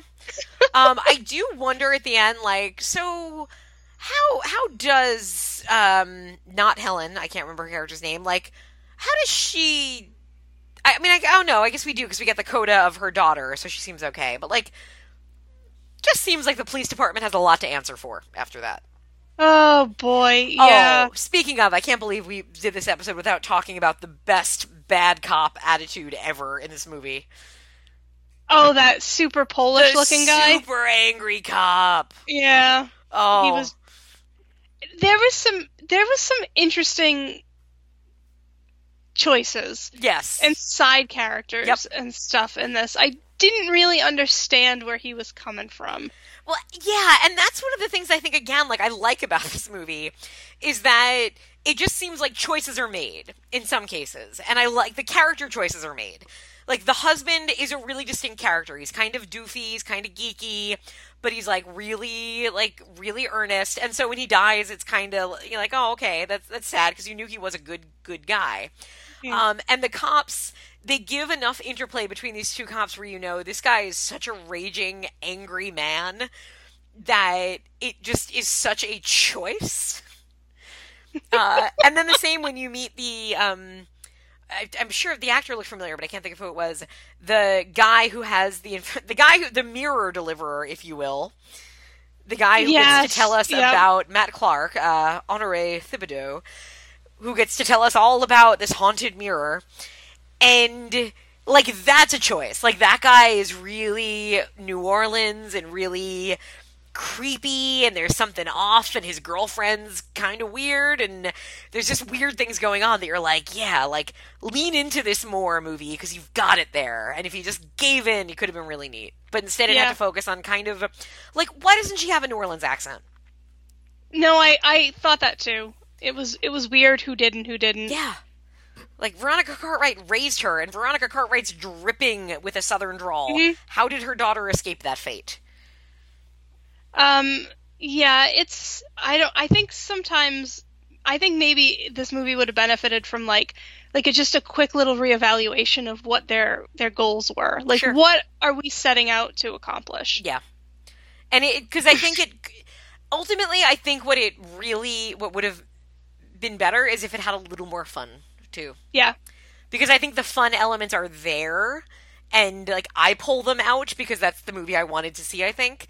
um, I do wonder at the end, like, so how how does um not Helen? I can't remember her character's name. Like, how does she? I mean, I, I don't know. I guess we do because we get the coda of her daughter, so she seems okay. But like, just seems like the police department has a lot to answer for after that. Oh boy, oh, yeah. Oh, speaking of, I can't believe we did this episode without talking about the best bad cop attitude ever in this movie. Oh, that super Polish The looking guy. super angry cop. Yeah. Oh, He was there was some there was some interesting choices yes, and side characters Yep. and stuff in this. I didn't really understand where he was coming from. Well, yeah, and that's one of the things I think again, like I like about (laughs) this movie, is that it just seems like choices are made in some cases, and I like the character choices are made. Like the husband is a really distinct character. He's kind of doofy, he's kind of geeky, but he's like really, like really earnest. And so when he dies, it's kind of you're like, oh, okay, that's that's sad because you knew he was a good good guy. Um, and the cops, they give enough interplay between these two cops where you know this guy is such a raging, angry man that it just is such a choice. (laughs) uh, and then the same when you meet the, um, I, I'm sure the actor looked familiar, but I can't think of who it was. The guy who has the (laughs) the guy who the mirror deliverer, if you will. The guy who gets to tell us yep. about Matt Clark, uh, Honore Thibodeau, who gets to tell us all about this haunted mirror. And like that's a choice. Like that guy is really New Orleans and really creepy and there's something off and his girlfriend's kind of weird and there's just weird things going on that you're like, yeah, like lean into this more movie because you've got it there. And if you just gave in, it could have been really neat. But instead it Yeah. had to focus on kind of like why doesn't she have a New Orleans accent? No, I I thought that too. It was it was weird who did and who didn't. Yeah. Like Veronica Cartwright raised her, and Veronica Cartwright's dripping with a southern drawl. Mhm. How did her daughter escape that fate? Um yeah, it's I don't I think sometimes I think maybe this movie would have benefited from like like a, just a quick little reevaluation of what their their goals were. Like Sure. what are we setting out to accomplish? Yeah, and it because I (laughs) think it ultimately I think what it really what would have been better is if it had a little more fun too. Yeah. because I think the fun elements are there, and like I pull them out because that's the movie I wanted to see. I think,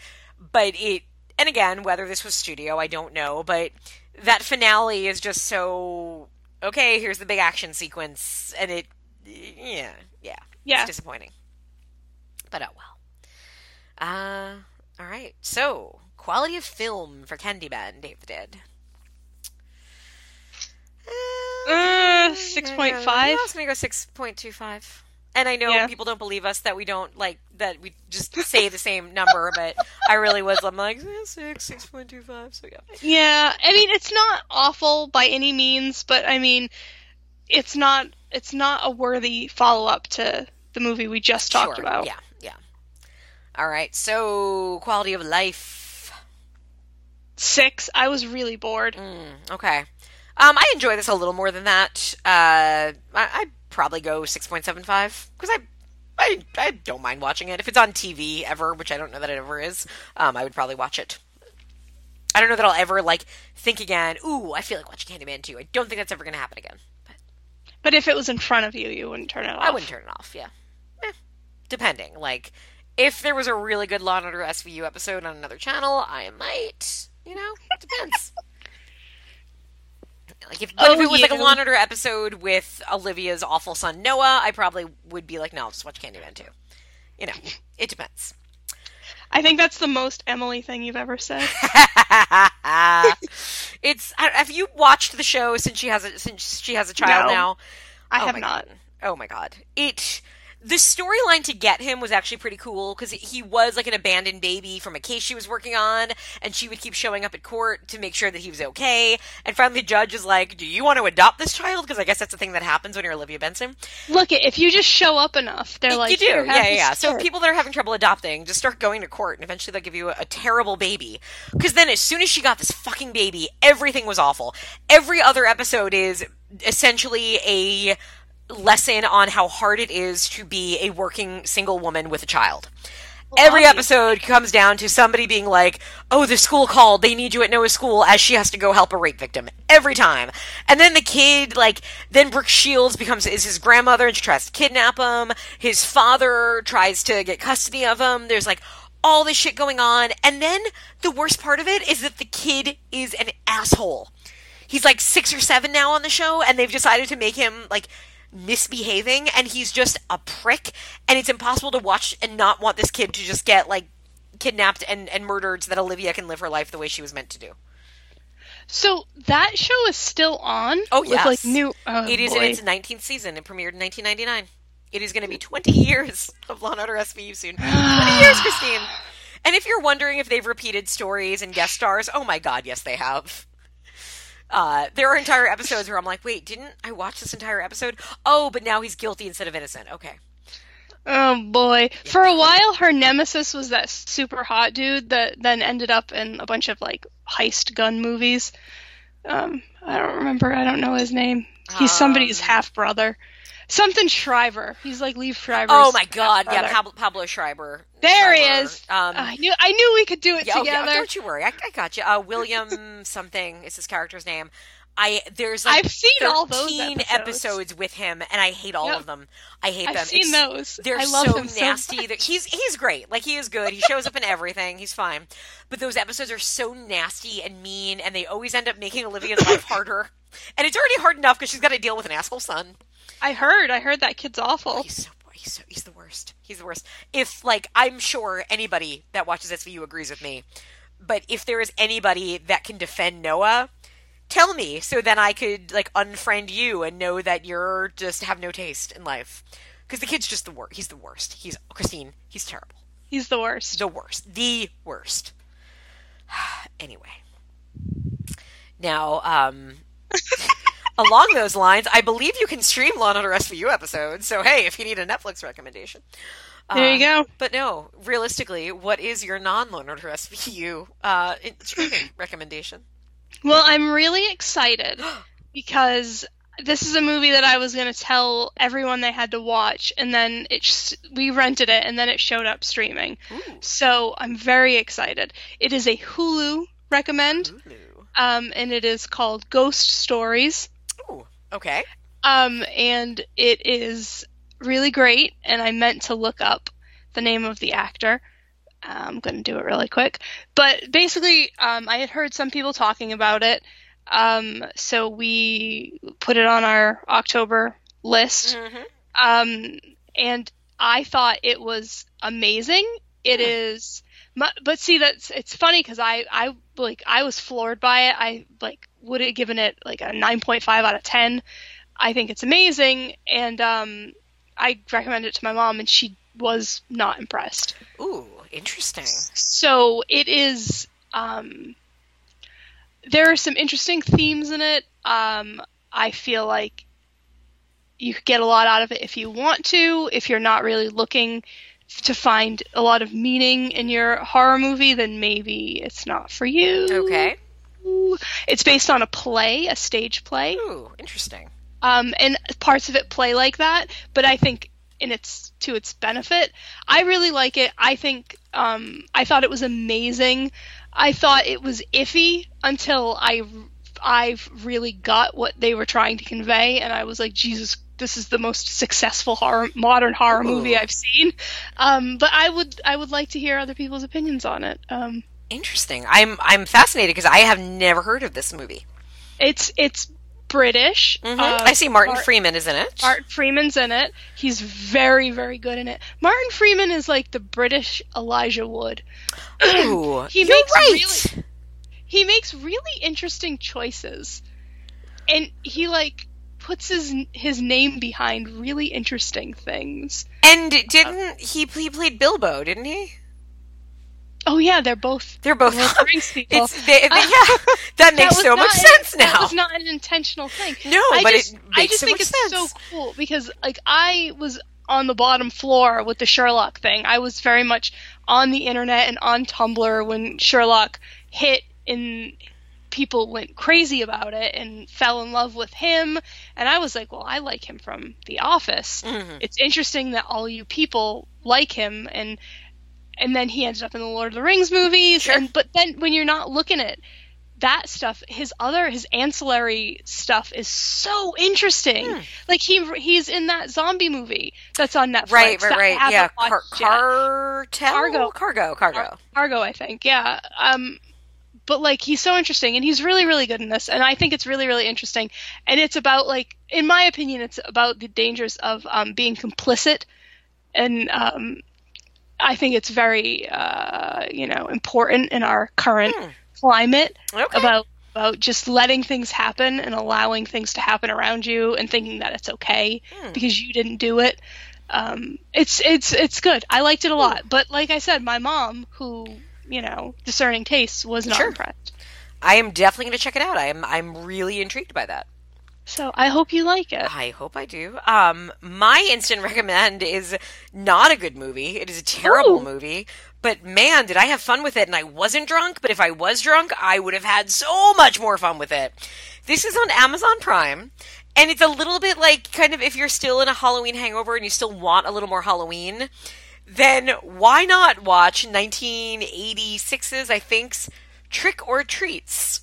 but it and again whether this was studio I don't know, but that finale is just so okay. Here's the big action sequence, and it yeah yeah Yeah. it's disappointing, but oh well. Uh, all right. So quality of film for Candyman, David. Uh, 6.5? I was gonna go six point two five. And I know Yeah. people don't believe us that we don't like that we just say the same number, (laughs) but I really was. I'm like eh, six, six point two five. So yeah, Yeah, I mean it's not awful by any means, but I mean it's not it's not a worthy follow up to the movie we just talked Sure. about. Yeah, yeah. All right. So quality of life. Six. I was really bored. Mm, okay. Um, I enjoy this a little more than that. Uh, I, I'd probably go six point seven five because I, I, I don't mind watching it if it's on TV ever, which I don't know that it ever is. Um, I would probably watch it. I don't know that I'll ever like think again. Ooh, I feel like watching Candyman 2. I don't think that's ever going to happen again. But But if it was in front of you, you wouldn't turn it off. I wouldn't turn it off. Yeah, eh, depending. Like, if there was a really good Law and Order SVU episode on another channel, I might. You know, it depends. Like if, but if Oh, it was like a. Law and Order episode with Olivia's awful son Noah, I probably would be like, no, I'll just watch Candyman too. You know, it depends. I think that's the most Emily thing you've ever said. (laughs) (laughs) it's have you watched the show since she has a since she has a child No. now? I Oh have not. God. Oh my god. It the storyline to get him was actually pretty cool because he was like an abandoned baby from a case she was working on, and she would keep showing up at court to make sure that he was okay. And finally, the judge is like, "Do you want to adopt this child?" Because I guess that's the thing that happens when you're Olivia Benson. Look, if you just show up enough, they're like, you do, yeah, yeah. yeah. So people that are having trouble adopting just start going to court, and eventually they'll give you a, a terrible baby. Because then, as soon as she got this fucking baby, everything was awful. Every other episode is essentially a lesson on how hard it is to be a working single woman with a child. every obvious. episode comes down to somebody being like, "Oh, the school called. They need you at Noah's school," as she has to go help a rape victim every time. And then the kid, like, then Brooke Shields becomes is his grandmother, and she tries to kidnap him. His father tries to get custody of him. There's like all this shit going on, and then the worst part of it is that the kid is an asshole. He's like six or seven now on the show, and they've decided to make him like misbehaving, and he's just a prick. And it's impossible to watch and not want this kid to just get like kidnapped and, and murdered so that Olivia can live her life the way she was meant to do. So that show is still on. Oh, yes. like new. Oh, it is boy. in its 19th season. It premiered in 1999. It is going to be 20 years of Law and Order SVU soon. (sighs) 20 years, Christine. And if you're wondering if they've repeated stories and guest stars, oh my god, yes, they have. Uh, there are entire episodes where I'm like, wait, didn't I watch this entire episode? Oh, but now he's guilty instead of innocent. Okay. Oh boy. For a while, her nemesis was that super hot dude that then ended up in a bunch of like heist gun movies. Um, I don't remember. I don't know his name. He's somebody's Um, half brother. Something Schreiber. He's like Liev Schreiber. Oh my god, yeah, Pablo, Pablo Schreiber. There he is. Um, I knew. I knew we could do it yeah, oh, yeah, together. don't you worry, I, I got you. Uh, William (laughs) something is his character's name. I there's like I've seen all those 13 episodes. with him, and I hate all Yep. of them. I hate I've them. seen It's- those. They're I love so so nasty. that he's he's great. Like he is good. He shows up in everything. He's fine. But those episodes are so nasty and mean, and they always end up making Olivia's life (laughs) harder. And it's already hard enough because she's got to deal with an asshole son. I heard. I heard that kid's awful. He's so he's so he's the worst. He's the worst. If like I'm sure anybody that watches SVU agrees with me, but if there is anybody that can defend Noah, tell me so then I could like unfriend you and know that you're just have no taste in life. Because the kid's just the worst. He's the worst. He's Christine. He's terrible. He's the worst. The worst. The worst. (sighs) anyway. Now, um, (laughs) along those lines, I believe you can stream Law and Order SVU episodes. So hey, if you need a Netflix recommendation, There you Uh, go. But no, realistically, what is your non-Law and Order SVU uh, streaming (clears throat) recommendation? Well, I'm really excited (gasps) because this is a movie that I was going to tell everyone they had to watch, and then it sh- we rented it, and then it showed up streaming. So I'm very excited. It is a Hulu recommend, um, and it is called Ghost Stories, Ooh, okay. um, and it is really great. And I meant to look up the name of the actor. I'm going to do it really quick. But basically, um, I had heard some people talking about it. Um, so we put it on our October list. Um, and I thought it was amazing. It is, mu- but see, that's it's funny because I I like I was floored by it. I like would have given it like a 9.5 out of 10. I think it's amazing, and um, I recommended it to my mom, and she was not impressed. Ooh, interesting. So it is. Um, there are some interesting themes in it. Um, I feel like you could get a lot out of it if you want to. If you're not really looking to find a lot of meaning in your horror movie, then maybe it's not for you. Okay. It's based on a play, a stage play Ooh, interesting. um, and parts of it play like that. But I think in its to its benefit, I really like it. I think um, I thought it was amazing. I thought it was iffy until I I really got what they were trying to convey, and I was like, Jesus. This is the most successful horror, modern horror movie I've seen, um, but I would I would like to hear other people's opinions on it. Um, Interesting. I'm I'm fascinated because I have never heard of this movie. it's it's British. Mhm. Uh, I see Martin Mar- Freeman is in it. Martin Freeman's in it. He's very, very good in it. Martin Freeman is like the British Elijah Wood. Ooh, (clears throat) He you're makes right. really- He makes really interesting choices, and he like puts his his name behind really interesting things. And uh, didn't he? He played Bilbo, didn't he? Oh yeah, they're both They're both. Lord of the Rings people. It's they, they- uh, (laughs) yeah, that That makes was so much sense That now. was not an intentional thing. No, I but just, it I makes just so think much it's sense. so cool because like I was on the bottom floor with the Sherlock thing. I was very much on the internet and on Tumblr when Sherlock hit and people went crazy about it and fell in love with him and I was like, well, I like him from The Office. Mm-hmm. It's interesting that all you people like him and and then he ended up in the Lord of the Rings movies. Sure. And but then when you're not looking at that stuff, his other his ancillary stuff is so interesting. Hmm. Like he he's in that zombie movie that's on Netflix. Right, right, right. Yeah, car- cartel, Cargo. cargo, cargo. Argo, I think. Yeah. Um, but like he's so interesting, and he's really, really good in this, and I think it's really, really interesting. And it's about like, in my opinion, it's about the dangers of um, being complicit, and um, I think it's very, uh, you know, important in our current climate Okay. about about just letting things happen and allowing things to happen around you and thinking that it's okay because you didn't do it. Um, it's it's it's good. I liked it a lot. But like I said, my mom, who you know, discerning tastes, was not Sure. impressed. I am definitely going to check it out. I am I'm really intrigued by that. So I hope you like it. I hope I do. Um, my instant (laughs) recommend is not a good movie. It is a terrible Ooh. movie. But man, did I have fun with it? And I wasn't drunk. But if I was drunk, I would have had so much more fun with it. This is on Amazon Prime, and it's a little bit like kind of if you're still in a Halloween hangover and you still want a little more Halloween, then why not watch 1986's I think's Trick or Treats.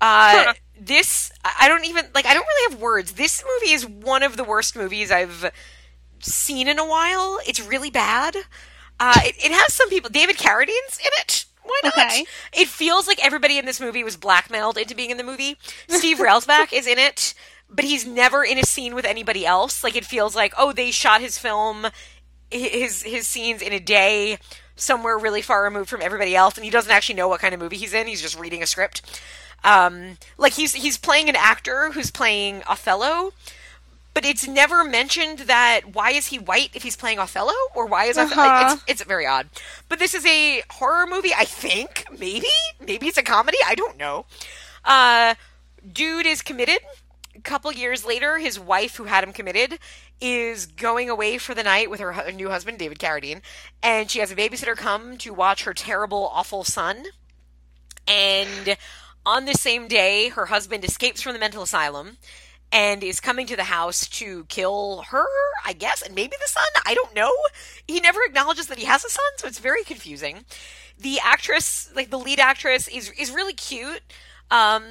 Uh, this I don't even like. I don't really have words. This movie is one of the worst movies I've seen in a while. It's really bad. Uh, it, it has some people. David Carradine's in it. Why not? Okay. It feels like everybody in this movie was blackmailed into being in the movie. Steve Railsback is in it, but he's never in a scene with anybody else. Like it feels like oh they shot his film, his his scenes in a day somewhere really far removed from everybody else, and he doesn't actually know what kind of movie he's in. He's just reading a script. Um, like he's he's playing an actor who's playing Othello, but it's never mentioned that why is he white if he's playing Othello or why is Othello? Uh-huh. It's, it's very odd. But this is a horror movie, I think. Maybe maybe it's a comedy. I don't know. Uh, dude is committed. Couple years later, his wife, who had him committed, is going away for the night with her new husband, David Carradine, and she has a babysitter come to watch her terrible, awful son. And on the same day, her husband escapes from the mental asylum and is coming to the house to kill her, I guess, and maybe the son. I don't know. He never acknowledges that he has a son, so it's very confusing. The actress, like the lead actress, is is really cute. Um,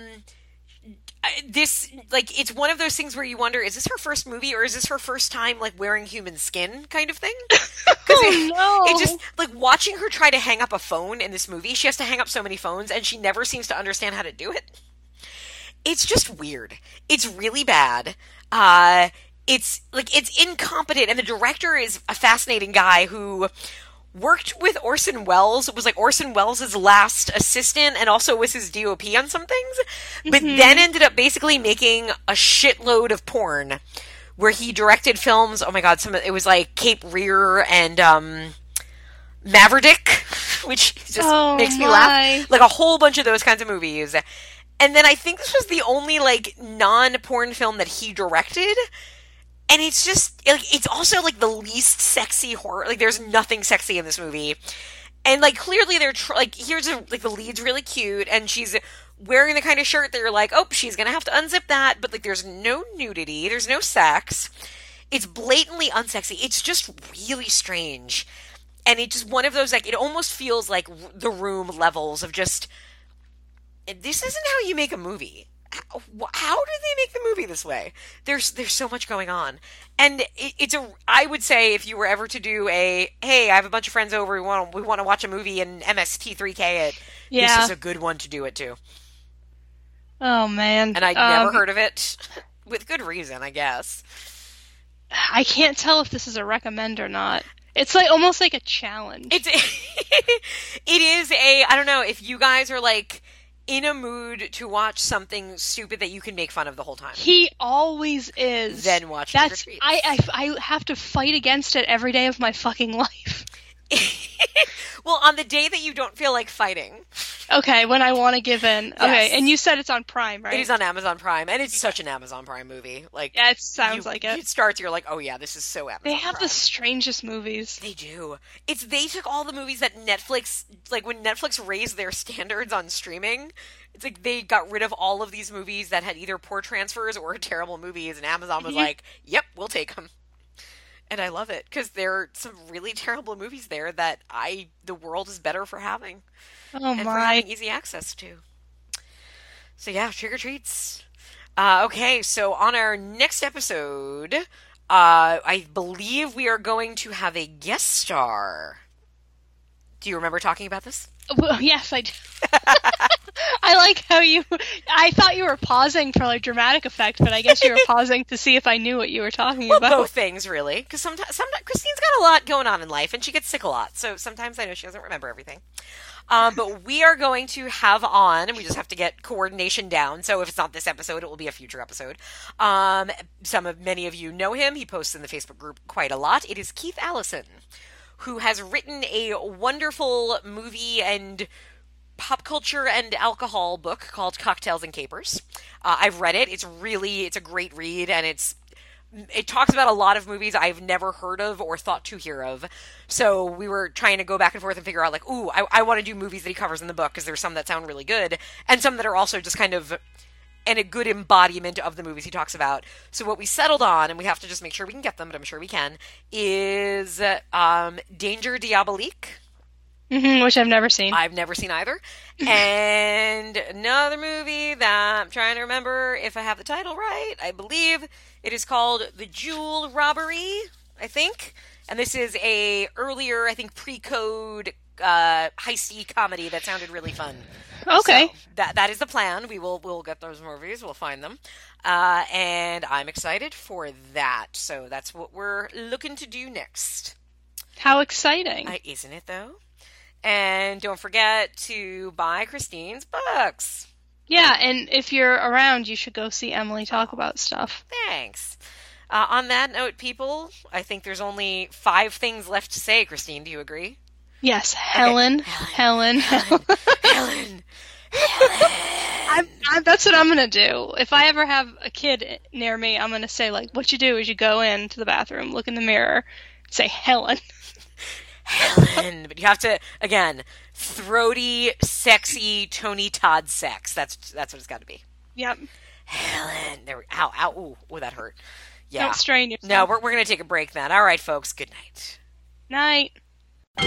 this like it's one of those things where you wonder is this her first movie or is this her first time like wearing human skin kind of thing? (laughs) 'Cause it, no. it just like watching her try to hang up a phone in this movie she has to hang up so many phones and she never seems to understand how to do it. It's just weird. It's really bad. Uh it's like it's incompetent and the director is a fascinating guy who worked with Orson Welles, was like Orson Welles' last assistant and also was his DOP on some things, but then ended up basically making a shitload of porn where he directed films. Oh my god, some it was like Cape Rear and um Maverick, (laughs) which just Oh makes me my. laugh. Like a whole bunch of those kinds of movies. And then I think this was the only like non-porn film that he directed and it's just like it's also like the least sexy horror like there's nothing sexy in this movie. And like clearly they're tr- like here's a like the lead's really cute and she's wearing the kind of shirt that you're like oh she's gonna have to unzip that but like there's no nudity there's no sex. It's blatantly unsexy. It's just really strange. And it's just one of those like it almost feels like the room levels of just this isn't how you make a movie. How, did they make the movie this way? There's there's so much going on, and it, it's a. I would say if you were ever to do a, hey, I have a bunch of friends over, we want we want to watch a movie and MST3K it. Yeah. This is a good one to do it to, oh man. and never Um, heard of it, (laughs) with good reason, I guess. I can't tell if this is a recommend or not. It's like almost like a challenge. It's (laughs) it is a. I don't know if you guys are like in a mood to watch something stupid that you can make fun of the whole time. he always is. Then watch That's. I, I I have to fight against it every day of my fucking life. (laughs) well, on the day that you don't feel like fighting, Okay, when I want to give in. Okay, and you said it's on Prime, right? it is on Amazon Prime, and it's such an Amazon Prime movie. Like, Yeah, it sounds you- like it. It starts, you're like, oh yeah, this is so Amazon. They have Prime. the strangest movies. They do. It's they took all the movies that Netflix like when Netflix raised their standards on streaming. It's like they got rid of all of these movies that had either poor transfers or (laughs) terrible movies, and Amazon was like, "Yep, we'll take them." And I love it because there are some really (laughs) terrible movies there that I the world is better for having Oh and for my. having easy access to. So yeah, trick or treats. Uh, okay, so on our next episode, uh, I believe we are going to have a guest star. Do you remember talking about this? Well, yes, I do. (laughs) I like how you. I thought you were pausing for like dramatic effect, but I guess you were (laughs) pausing to see if I knew what you were talking Well, about. both things really, because sometimes, sometimes Christine's got a lot going on in life, and she gets sick a lot. So sometimes I know she doesn't remember everything. Um, but we are going to have on, and we just have to get coordination down. So if it's not this episode, it will be a future episode. Um, some of many of you know him. He posts in the Facebook group quite a lot. It is Keith Allison, who has written a wonderful movie and pop culture and alcohol book called Cocktails and Capers. Uh, I've read it. It's really it's a great read, and it's it talks about a lot of movies I've never heard of or thought to hear of. So we were trying to go back and forth and figure out like, ooh, I, I want to do movies that he covers in the book because there's some that sound really good and some that are also just kind of and a good embodiment of the movies he talks about. So what we settled on, and we have to just make sure we can get them, but I'm sure we can, is um, Danger Diabolik. Mhm, which I've never seen. I've never seen either. (laughs) and another movie that I'm trying to remember if I have the title right. I believe it is called The Jewel Robbery, I think. And this is a earlier, I think, pre-code uh, heisty comedy that sounded really fun. okay. So that that is the plan. We will we'll get those movies. We'll find them, uh, and I'm excited for that. So that's what we're looking to do next. How exciting. Uh, isn't it though? And don't forget to buy Christine's books. yeah, and if you're around, you should go see Emily talk about stuff. Thanks. Uh, on that note, people, I think there's only five things left to say. Christine, do you agree? Yes, Helen, Helen, (laughs) Helen. Helen. I'm, I'm, that's what I'm gonna do. If I ever have a kid near me, I'm gonna say like, what you do is you go into the bathroom, look in the mirror, say Helen. Helen. But you have to again, throaty, sexy Tony Todd sex. That's that's what it's got to be. Yep. Helen. There. We, ow, ow. Ooh, ooh, that hurt. Yeah. Don't strain yourself. No, we're we're gonna take a break then. All right, folks. Good night. Night. Hey,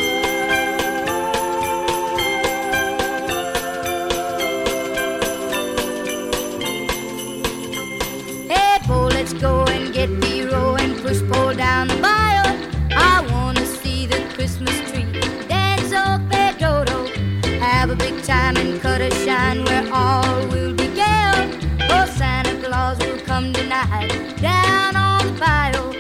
Bo, let's go and get B-roll and push pole down the mile. I wanna see the Christmas tree dance fais do-do. Have a big time and cut a shine where all will be gay. Oh, Santa Claus will come tonight down on the bayou.